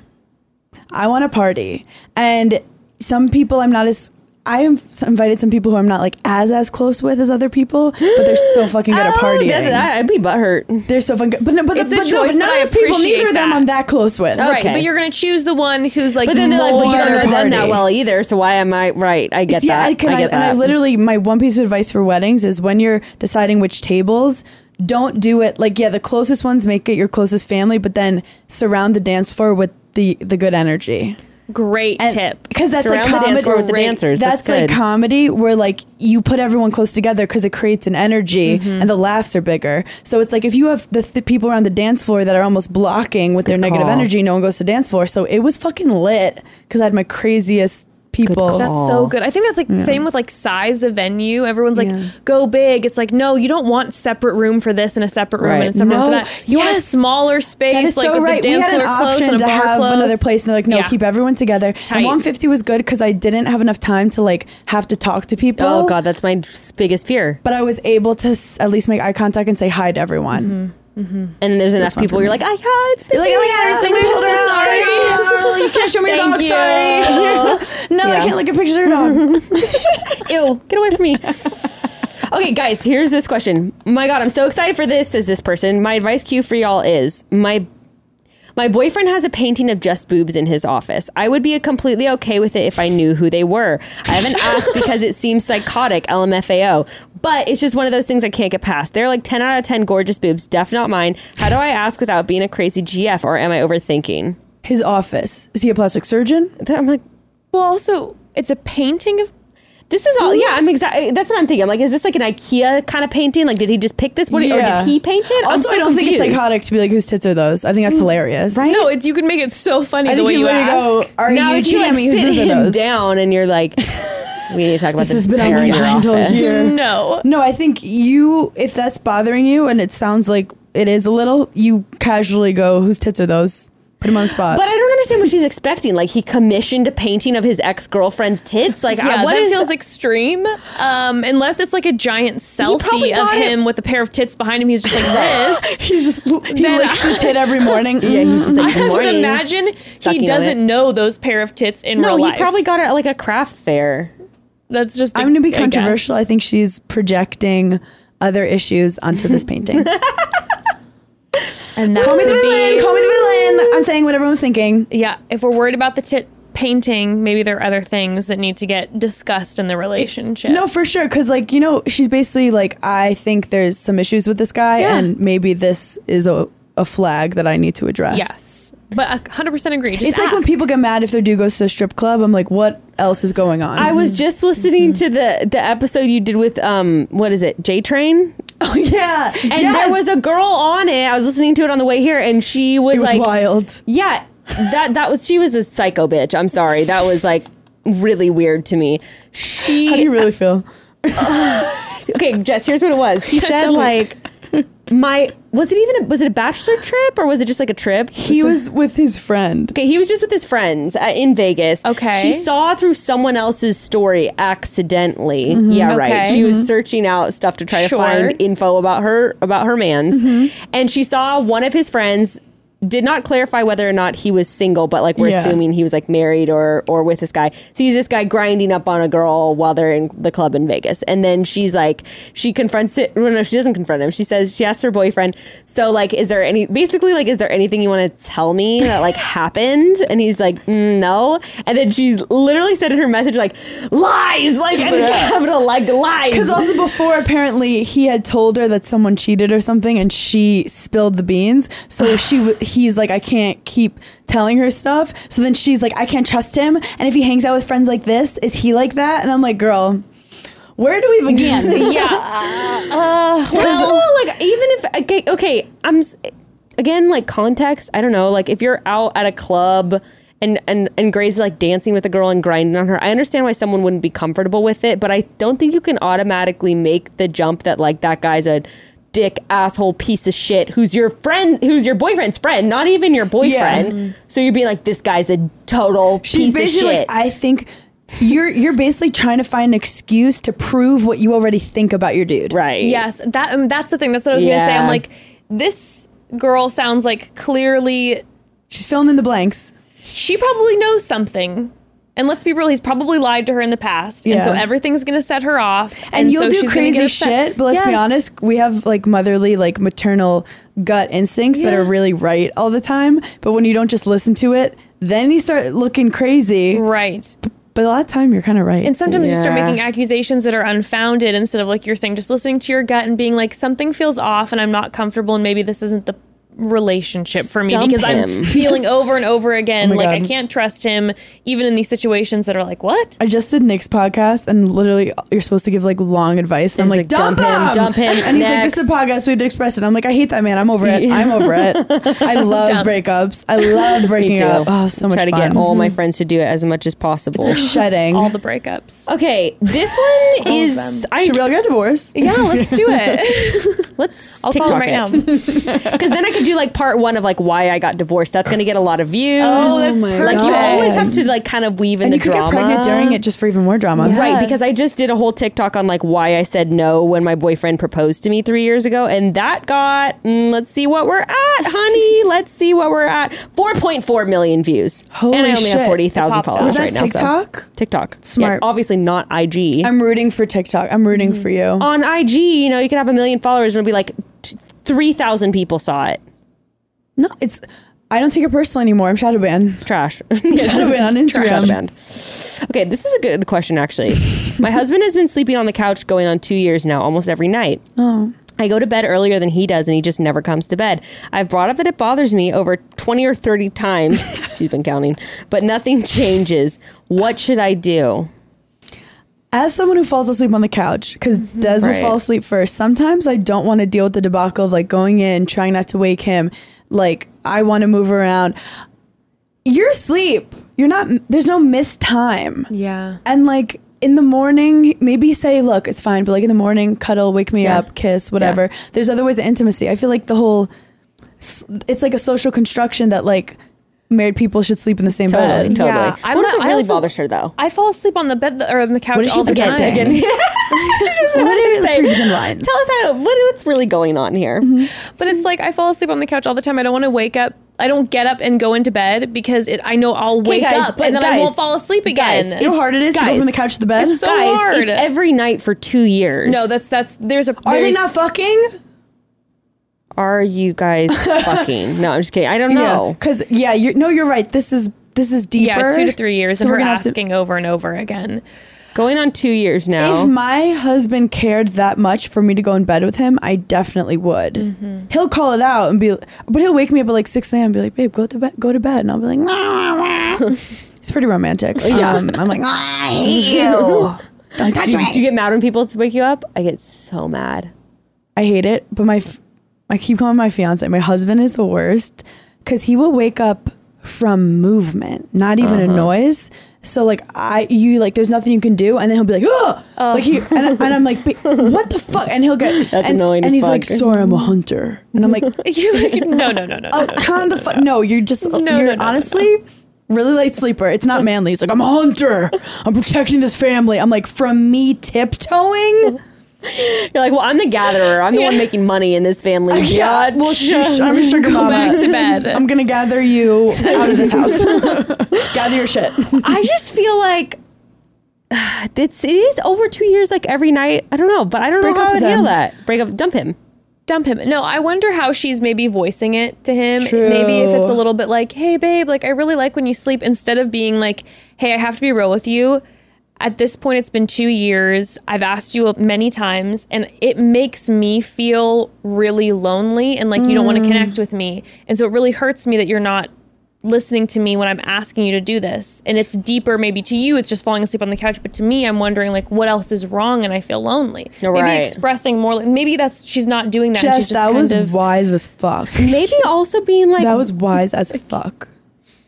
I want to party. And some people I'm not as I have invited some people who I'm not like as as close with as other people, but they're so [GASPS] fucking good at Oh, partying. that- that- I'd be butthurt. They're so fun. But no, but, It's a but, no, but none but of those people, appreciate neither of them. I'm that close with. right, Okay. but you're gonna choose the one who's like But then they're like, well, you more- don't know them that well either. So why am I right? I get yeah, that. I can. I get and I literally, my one piece of advice for weddings is when you're deciding which tables, don't do it like yeah, the closest ones make it your closest family, but then surround the dance floor with the the good energy. Great And- tip. because that's Surround the dance comedy. floor with the dancers. That's, That's, like comedy where like you put everyone close together because it creates an energy Mm-hmm. and the laughs are bigger. So it's like if you have the th- people around the dance floor that are almost blocking with their negative energy, no one goes to dance floor. So it was fucking lit because I had my craziest people. call. That's so good. I think that's like same with like size of venue. Everyone's like, Yeah. go big. It's like, no, you don't want separate room for this and a separate room Right. and a separate room for that. You want a smaller space, That is like so with right. the We dance had an floor close option and a to bar have close. another place, and they're like, no, Yeah. keep everyone together. Tight. And 150 was good because I didn't have enough time to like have to talk to people. Oh god, that's my biggest fear. But I was able to s- at least make eye contact and say hi to everyone. Mm-hmm. And there's enough people. You're me. like, ah, I oh, it's You're like, oh my god, busy. everything pulled so around. sorry. [LAUGHS] You can't show me your dog. you. Sorry. [LAUGHS] no, I can't look at pictures of your dog. [LAUGHS] Ew, get away from me. okay, guys, here's this question. My God, I'm so excited for this, says this person. My advice cue for y'all is my my boyfriend has a painting of just boobs in his office. I would be completely okay with it if I knew who they were. I haven't asked because it seems psychotic, LMFAO. But it's just one of those things I can't get past. They're like 10 out of 10 gorgeous boobs, def not mine. How do I ask without being a crazy GF or am I overthinking? His office. Is he a plastic surgeon? I'm like, Well, also, it's a painting of. This is all. Yeah, I'm exactly. Eh, that's what I'm thinking. I'm like, is this like an IKEA kind of painting? Like, did he just pick this? What, Or did he paint it? I'm Also, so I don't think it's psychotic to be like, whose tits are those? I think that's mm. hilarious. Right? No, it's you can make it so funny I the think way you you ask. go, are Now, you if you like GMing? Sit are him those? down and you're like, We need to talk about This the has been on pair my mind all year. No. No, I think you, if that's bothering you, and it sounds like it is a little, you casually go, "Whose tits are those?" Put them on the spot. But I don't understand what she's expecting. Like he commissioned a painting of his ex girlfriend's tits. Like Yeah, I, what that is feels extreme. Um, unless it's like a giant selfie of got it- him with a pair of tits behind him. He's just like [LAUGHS] this. He's just he Then licks the tit every [LAUGHS] morning. Yeah, he's just like, I good would morning. imagine he doesn't know those pair of tits in No, real life. No, he probably got it at like a craft fair. That's just. i I'm going to be controversial. I think she's projecting other issues onto this [LAUGHS] painting. And that Call me the villain. be- Call me the villain. I'm saying what everyone's thinking. Yeah, if we're worried about the tit painting, maybe there are other things that need to get discussed in the relationship. No, for sure. Because, like, you know, she's basically like, I think there's some issues with this guy, Yeah. and maybe this is a, a flag that I need to address. Yes, but hundred percent agree. Just It's like when people get mad if their dude goes to a strip club. I'm like, what else is going on? I was just listening to the the episode you did with um what is it J Train [LAUGHS] oh, yeah. and there was a girl on it. I was listening to it on the way here, and she was, it was like, wild. "Yeah, that that was she was a psycho bitch." I'm sorry, that was like really weird to me. She How do you really feel? [LAUGHS] okay, Jess. Here's what it was. She [LAUGHS] said like my was it even a, was it a bachelor trip or was it just like a trip? He was with his friend. Okay, he was just with his friends uh, in Vegas. Okay. She saw through someone else's story accidentally. Mm-hmm. Yeah, right. Okay. She was mm-hmm. searching out stuff to try Sure. to find info about her about her man's. Mm-hmm. And she saw one of his friends did not clarify whether or not he was single, but like we're Yeah. assuming he was like married or or with this guy. Sees this guy grinding up on a girl while they're in the club in Vegas, and then she's like, she confronts it. Well, no, she doesn't confront him. She says she asks her boyfriend, "So like, is there any basically like, is there anything you want to tell me that like [LAUGHS] happened?" And he's like, mm, "No." And then she's literally said in her message like, "Lies!" Like in capital like lies. Because also before, apparently, he had told her that someone cheated or something, and she spilled the beans. So she, he's like, I can't keep telling her stuff. So then she's like, I can't trust him. And if he hangs out with friends like this, is he like that? And I'm like, girl, where do we [LAUGHS] begin? yeah. [LAUGHS] Uh, First of all, like even if okay, okay, I'm again like context. I don't know. Like if you're out at a club and and and Gray's like dancing with a girl and grinding on her, I understand why someone wouldn't be comfortable with it. But I don't think you can automatically make the jump that like that guy's a dick asshole piece of shit who's your friend who's your boyfriend's friend not even your boyfriend so you're being like this guy's a total She's piece of shit like, I think you're you're basically trying to find an excuse to prove what you already think about your dude. right Yes, that um, that's the thing. That's what I was gonna say. I'm like, this girl sounds like clearly She's filling in the blanks. she probably knows something. And let's be real, he's probably lied to her in the past, and so everything's gonna set her off. and, you'll so do she's crazy shit but let's be honest we have like motherly like maternal gut instincts that are really right all the time. But when you don't just listen to it then you start looking crazy. Right? but a lot of time you're kind of right. And sometimes you start making accusations that are unfounded instead of like you're saying, just listening to your gut and being like something feels off, and I'm not comfortable, and maybe this isn't the relationship for me dump because I'm [LAUGHS] feeling over and over again Oh my like I can't trust him, even in these situations that are like what. I just did Nick's podcast and literally you're supposed to give like long advice and I'm like, like, dump, dump him, him, dump him, [LAUGHS] and he's like this is a next. podcast we have to express it. I'm like I hate that man. I'm over it. I'm over it. I [LAUGHS] love breakups. I love Me breaking up. oh so much fun. try to fun. get all my mm-hmm. friends to do it as much as possible. Shedding All the breakups. Okay, this one is. I should we all get divorced Yeah, let's do it. let's I'll call him right now. because then I could do like part one of like why I got divorced. That's gonna get a lot of views. Oh, that's my like you always have to like kind of weave in and the you could drama. get pregnant during it just for even more drama Yeah. Right, because I just did a whole TikTok on like why I said no when my boyfriend proposed to me three years ago, and that got mm, let's see what we're at, [LAUGHS] honey. let's see what we're at. Four point four million views, Holy and I only have forty thousand followers up. Was that right now. so- TikTok? TikTok, Smart. Yeah, obviously not IG. I'm rooting for TikTok. I'm rooting for you. on IG, you know, you can have a million followers and it'll be like 3,000 people saw it. No, it's. I don't take it personally anymore. I'm shadow banned. It's trash. [LAUGHS] Shadow banned on Shadow Instagram. banned. Okay, this is a good question actually. My husband has been sleeping on the couch going on two years now, almost every night. Oh, I go to bed earlier than he does, and he just never comes to bed. I've brought up that it bothers me over 20 or 30 times. [LAUGHS] She's been counting, but nothing changes. What should I do? as someone who falls asleep on the couch, because mm-hmm. Des will Right. fall asleep first. Sometimes I don't want to deal with the debacle of like going in, trying not to wake him. Like I want to move around. You're asleep. You're not. There's no missed time. Yeah. And like in the morning, maybe say, look, it's fine, but like in the morning, cuddle, wake me Yeah. up, kiss, whatever. There's other ways of intimacy. I feel like the whole, it's like a social construction that like married people should sleep in the same Totally, bed. totally. Yeah, I'm what if not- it I really also- bothers her though? I fall asleep on the bed th- or on the couch What is she all the time. pretending? [LAUGHS] [LAUGHS] what are your Say- three different lines? Tell us how, what, what's really going on here. Mm-hmm. But it's like I fall asleep on the couch all the time. I don't want to wake up. I don't get up and go into bed because it, I know I'll wake guys, up and then I won't fall asleep again. guys, You know how hard it is to go from the couch to the bed? it's so Guys, hard. it's every night for two years. no, that's that's there's a. Are they not fucking? Are you guys [LAUGHS] fucking? No, I'm just kidding. I don't know. because yeah, you're no, you're right. This is this is deeper. Yeah, two to three years, So and we're her gonna have to- asking over and over again. Going on two years now. If my husband cared that much for me to go in bed with him, I definitely would. Mm-hmm. He'll call it out and be, but he'll wake me up at like six a.m. and be like, "Babe, go to bed, go to bed," and I'll be like, "Nah, nah." [LAUGHS] "It's pretty romantic." Yeah, [LAUGHS] um, I'm like, "I hate you." Don't touch do, me. do you get mad when people wake you up? I get so mad. I hate it, but my, f- I keep calling my fiance. My husband is the worst because he will wake up from movement, not even Uh-huh. a noise. So like I, you like, there's nothing you can do, and then he'll be like, oh, like he, and, I- and I'm like, [LAUGHS] what the fuck? And he'll get, That's and, annoying and as he's like, fuck. [LAUGHS] sorry, I'm a hunter, and I'm like, [LAUGHS] You're like, no, no, no, no, no. oh, no. calm the fuck. No, you're just, no, you're no, no, honestly. Really light sleeper. It's not manly. He's like, I'm a hunter. I'm protecting this family. I'm like, from me tiptoeing. [LAUGHS] You're like, well, I'm the gatherer. I'm the one making money in this family. [LAUGHS] Yeah, well, shush. I'm a sugar [LAUGHS] mama. back to bed. I'm gonna gather you out of this house. gather your shit. I just feel like [SIGHS] it's it is over two years, like every night. I don't know, but I don't Break know how I with would heal that. Break up, dump him. dump him. No, I wonder how she's maybe voicing it to him. True. Maybe if it's a little bit like, "Hey babe, like I really like when you sleep," instead of being like, "Hey, I have to be real with you." At this point, it's been two years. I've asked you many times, and it makes me feel really lonely and like you don't want to Mm. connect with me. And so it really hurts me that you're not listening to me when I'm asking you to do this. And it's deeper, maybe to you, it's just falling asleep on the couch. But to me, I'm wondering like what else is wrong, and I feel lonely. You're maybe right. expressing more. Like, maybe that's she's not doing that. and she's Jess, just that kind was of, wise as fuck. Maybe also being like, That was wise as fuck.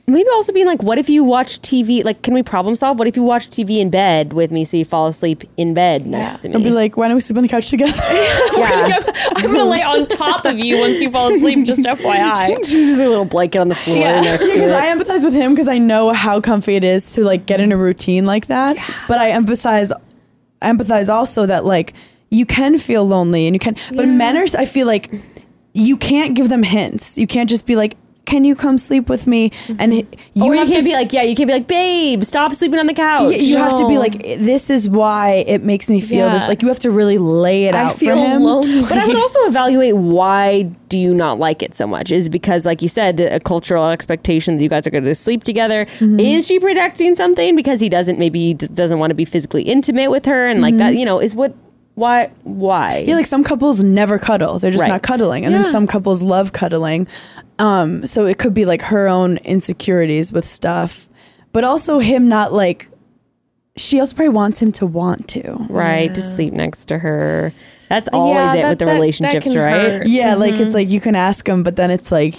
Maybe also being like, what if you watch TV? Like, can we problem solve? What if you watch TV in bed with me so you fall asleep in bed next to me? I'd be like, why don't we sleep on the couch together? [LAUGHS] yeah. [LAUGHS] [LAUGHS] I'm gonna lay on top of you once you fall asleep. Just FYI. She's just a little blanket on the floor Yeah. next to Because. I empathize with him because I know how comfy it is to like get in a routine like that. But I emphasize empathize also that like you can feel lonely and you can but men are I feel like you can't give them hints. You can't just be like, Can you come sleep with me? And you or you have can't to be like, yeah, you can't be like, babe, stop sleeping on the couch. Yeah, you have to be like, this is why it makes me feel this. Like you have to really lay it I out feel for him. lonely. But I would also evaluate why do you not like it so much? Is because, like you said, the, a cultural expectation that you guys are going to sleep together. Mm-hmm. Is she protecting something because he doesn't maybe d- doesn't want to be physically intimate with her and like that? You know, is what why why? Yeah, like some couples never cuddle. They're just Right. not cuddling. And Yeah. then some couples love cuddling. Um, so it could be like her own insecurities with stuff. But also him not like she also probably wants him to want to. right to sleep next to her. That's always it that- with the that- that relationships, can right? hurt. Yeah, like Mm-hmm. it's like you can ask him, but then it's like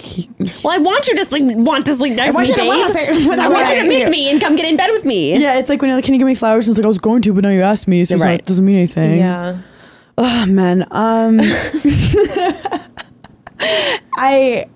Well, I want you to sleep, want to sleep next want to me, you to babe. wanna I want you to Right. miss me and come get in bed with me. yeah, it's like when you're like, Can you give me flowers? And it's like I was going to, but now you asked me, so it's Right. not, doesn't mean anything. Yeah. Oh man. Um [LAUGHS] [LAUGHS] I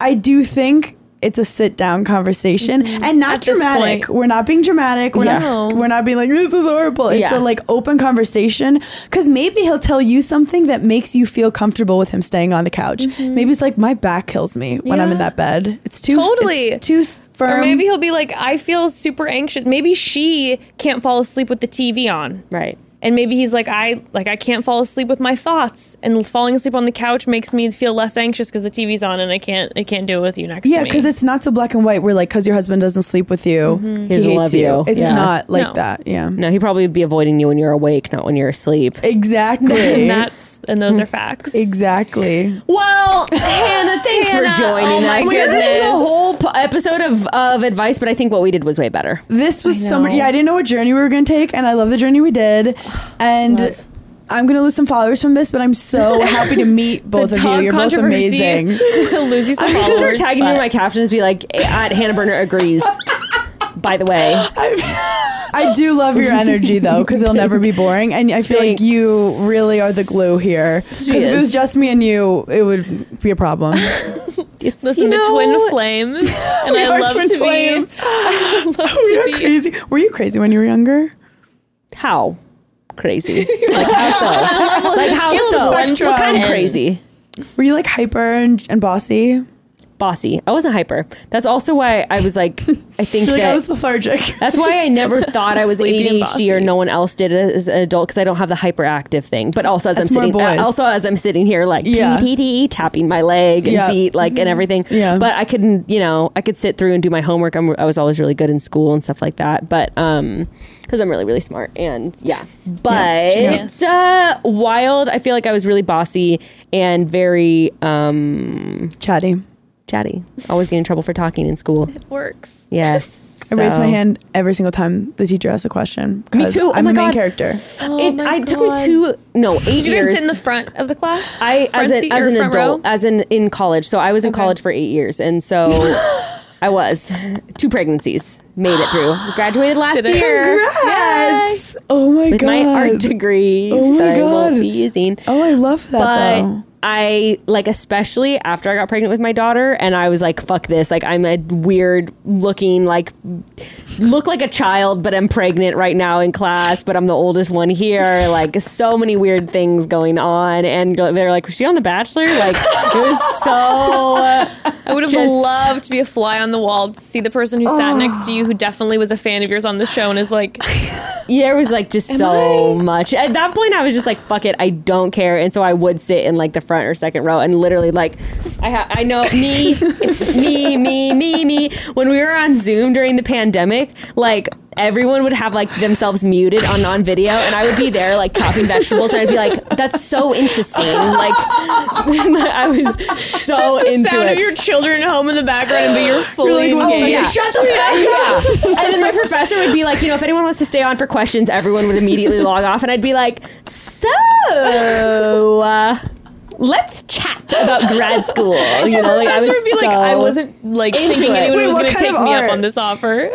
I do think it's a sit down conversation and not Mm-hmm. At dramatic. We're not being dramatic. We're Yeah. not we're not being like this is horrible. It's Yeah. a like open conversation cuz maybe he'll tell you something that makes you feel comfortable with him staying on the couch. Maybe it's like my back kills me when I'm in Mm-hmm. That bed. It's too Totally. it's too firm. Or maybe he'll be like, I feel super anxious. Maybe she can't fall asleep with the TV on. Right. And maybe he's like, I like I can't fall asleep with my thoughts, and falling asleep on the couch makes me feel less anxious because the TV's on, and I can't I can't do it with you next yeah, because it's not so black and white. we're like, because your husband doesn't sleep with you, mm-hmm. he doesn't hates love you. It's Yeah. not like No. that. Yeah, No, he probably would be avoiding you when you're awake, not when you're asleep. exactly. [LAUGHS] and that's and those are facts. exactly. Well, Hannah, thanks Hannah, for joining oh my us. We had listened to a whole p- episode of, of advice, but I think what we did was way better. This was I so much. Yeah, I didn't know what journey we were going to take, and I love the journey we did. Oh, And Love. I'm going to lose some followers from this, but I'm so [LAUGHS] happy to meet both of you. dog You're both controversy amazing. [LAUGHS] will lose you some I'm gonna start tagging you in but- my captions, be like, at Hannah Berner agrees. [LAUGHS] by the way. I do love your energy though, because it'll never be boring, and I feel like you really are the glue here. Because if it is. was just me and you, it would be a problem. It's, Listen, you the know, twin flames, and We I are love twin to flames. be. I love we to are be. crazy. Were you crazy when you were younger? How crazy? [LAUGHS] like how so? like how so? one What kind of crazy? Were you like hyper and, and bossy? Bossy. I wasn't hyper. That's also why I was like, [LAUGHS] I think You're like that I was lethargic. That's why I never [LAUGHS] thought I was ADHD or no one else did it as an adult because I don't have the hyperactive thing. But also as That's I'm sitting, uh, also as I'm sitting here like Yeah. PTT tapping my leg and Yeah. feet like and everything. Yeah. But I couldn't, you know, I could sit through and do my homework. I'm, I was always really good in school and stuff like that. But um, because I'm really really smart and yeah. But Yes. uh, wild. I feel like I was really bossy and very um Chatty. Chatty. Always getting in trouble for talking in school. It works. Yes. [LAUGHS] I raise my hand every single time the teacher asks a question. Me 'cause too. Oh I'm my the main God. character. Oh it, my I took God. me two, no, eight Did you years. guys sit in the front of the class? I as, a, as an adult, row? as in in college. So I was in Okay. college for eight years, and so [LAUGHS] I was two pregnancies, made it through, graduated last Did year Congrats! Oh my with god. my art degree Oh my that I won't God. be using. Oh, I love that But though. I like especially after I got pregnant with my daughter, and I was like, "Fuck this!" Like I'm a weird looking, like look like a child, but I'm pregnant right now in class, but I'm the oldest one here. Like so many weird things going on, and they're like, "Was she on The Bachelor?" Like it was so. [LAUGHS] I would have Just- loved to be a fly on the wall to see the person who sat next to you who definitely was a fan of yours on the show and is like, [LAUGHS] yeah, it was like just so much. At that point, I was just like, "Fuck it, I don't care." And so I would sit in like the front or second row, and literally like, I ha- I know me, me, me, me, me. When we were on Zoom during the pandemic, like everyone would have like themselves muted on non video, and I would be there like chopping vegetables, and I'd be like, "That's so interesting." Like [LAUGHS] I was so just the into sound it. of your children at home in the background, and but you're fully You're like, second, yeah. Shut the fuck up! yeah. [LAUGHS] And then my professor would be like, you know, if anyone wants to stay on for questions, everyone would immediately log off. And I'd be like, so, uh, let's chat about grad school. [LAUGHS] You know, like I was Professor would be like, so I wasn't like thinking it. anyone Wait, was going to take me art? up on this offer.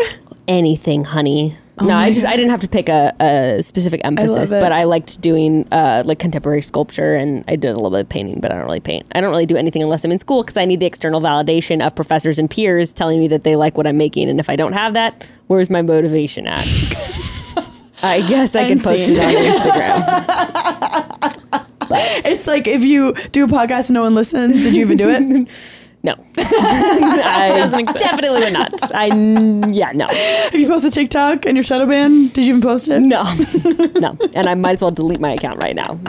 anything, honey. Oh no, I just I didn't have to pick a, a specific emphasis, it. but I liked doing uh, like contemporary sculpture, and I did a little bit of painting, but I don't really paint. I don't really do anything unless I'm in school because I need the external validation of professors and peers telling me that they like what I'm making, and if I don't have that, where's my motivation at? [LAUGHS] I guess I can post it on Instagram. [LAUGHS] It's like if you do a podcast and no one listens, did you even do it? [LAUGHS] No, [LAUGHS] [LAUGHS] I definitely would not. I yeah no Have you posted TikTok and your shadow ban? Did you even post it? no no, and I might as well delete my account right now.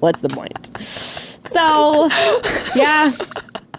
What's the point? So yeah,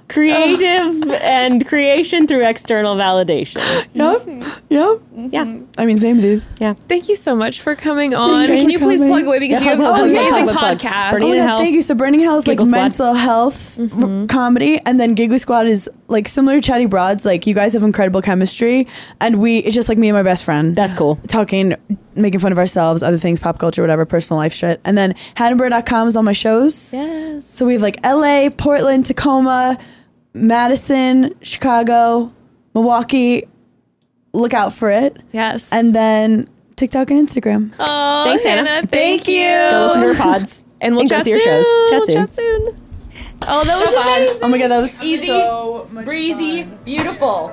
creative and creation through external validation. Yep. Yep. Mm-hmm. Yeah, I mean, same samesies. yeah. Thank you so much for coming on. Thank Can you you please coming. plug away because Yeah, you have plug, an plug, oh, amazing plug, plug. podcast. Berning Oh, yeah, Hell. thank you. So Berning Hell is like Giggly Squad. mental health r- mm-hmm. comedy, and then Giggly Squad is like similar to Chatty Broads. Like you guys have incredible chemistry, and we it's just like me and my best friend. That's cool. Talking, making fun of ourselves, other things, pop culture, whatever, personal life shit. And then HannahBerner.com is all my shows. Yes. So we have like LA, Portland, Tacoma, Madison, Chicago, Milwaukee. Look out for it. Yes. And then TikTok and Instagram. oh, Thanks, Hannah. Hannah. Thank Thank, you. you. Go listen to her pods [LAUGHS] And we'll go chat see your shows. Chat soon. chat soon. Oh, that was amazing. Oh my god, that was Easy, so much breezy, fun. beautiful.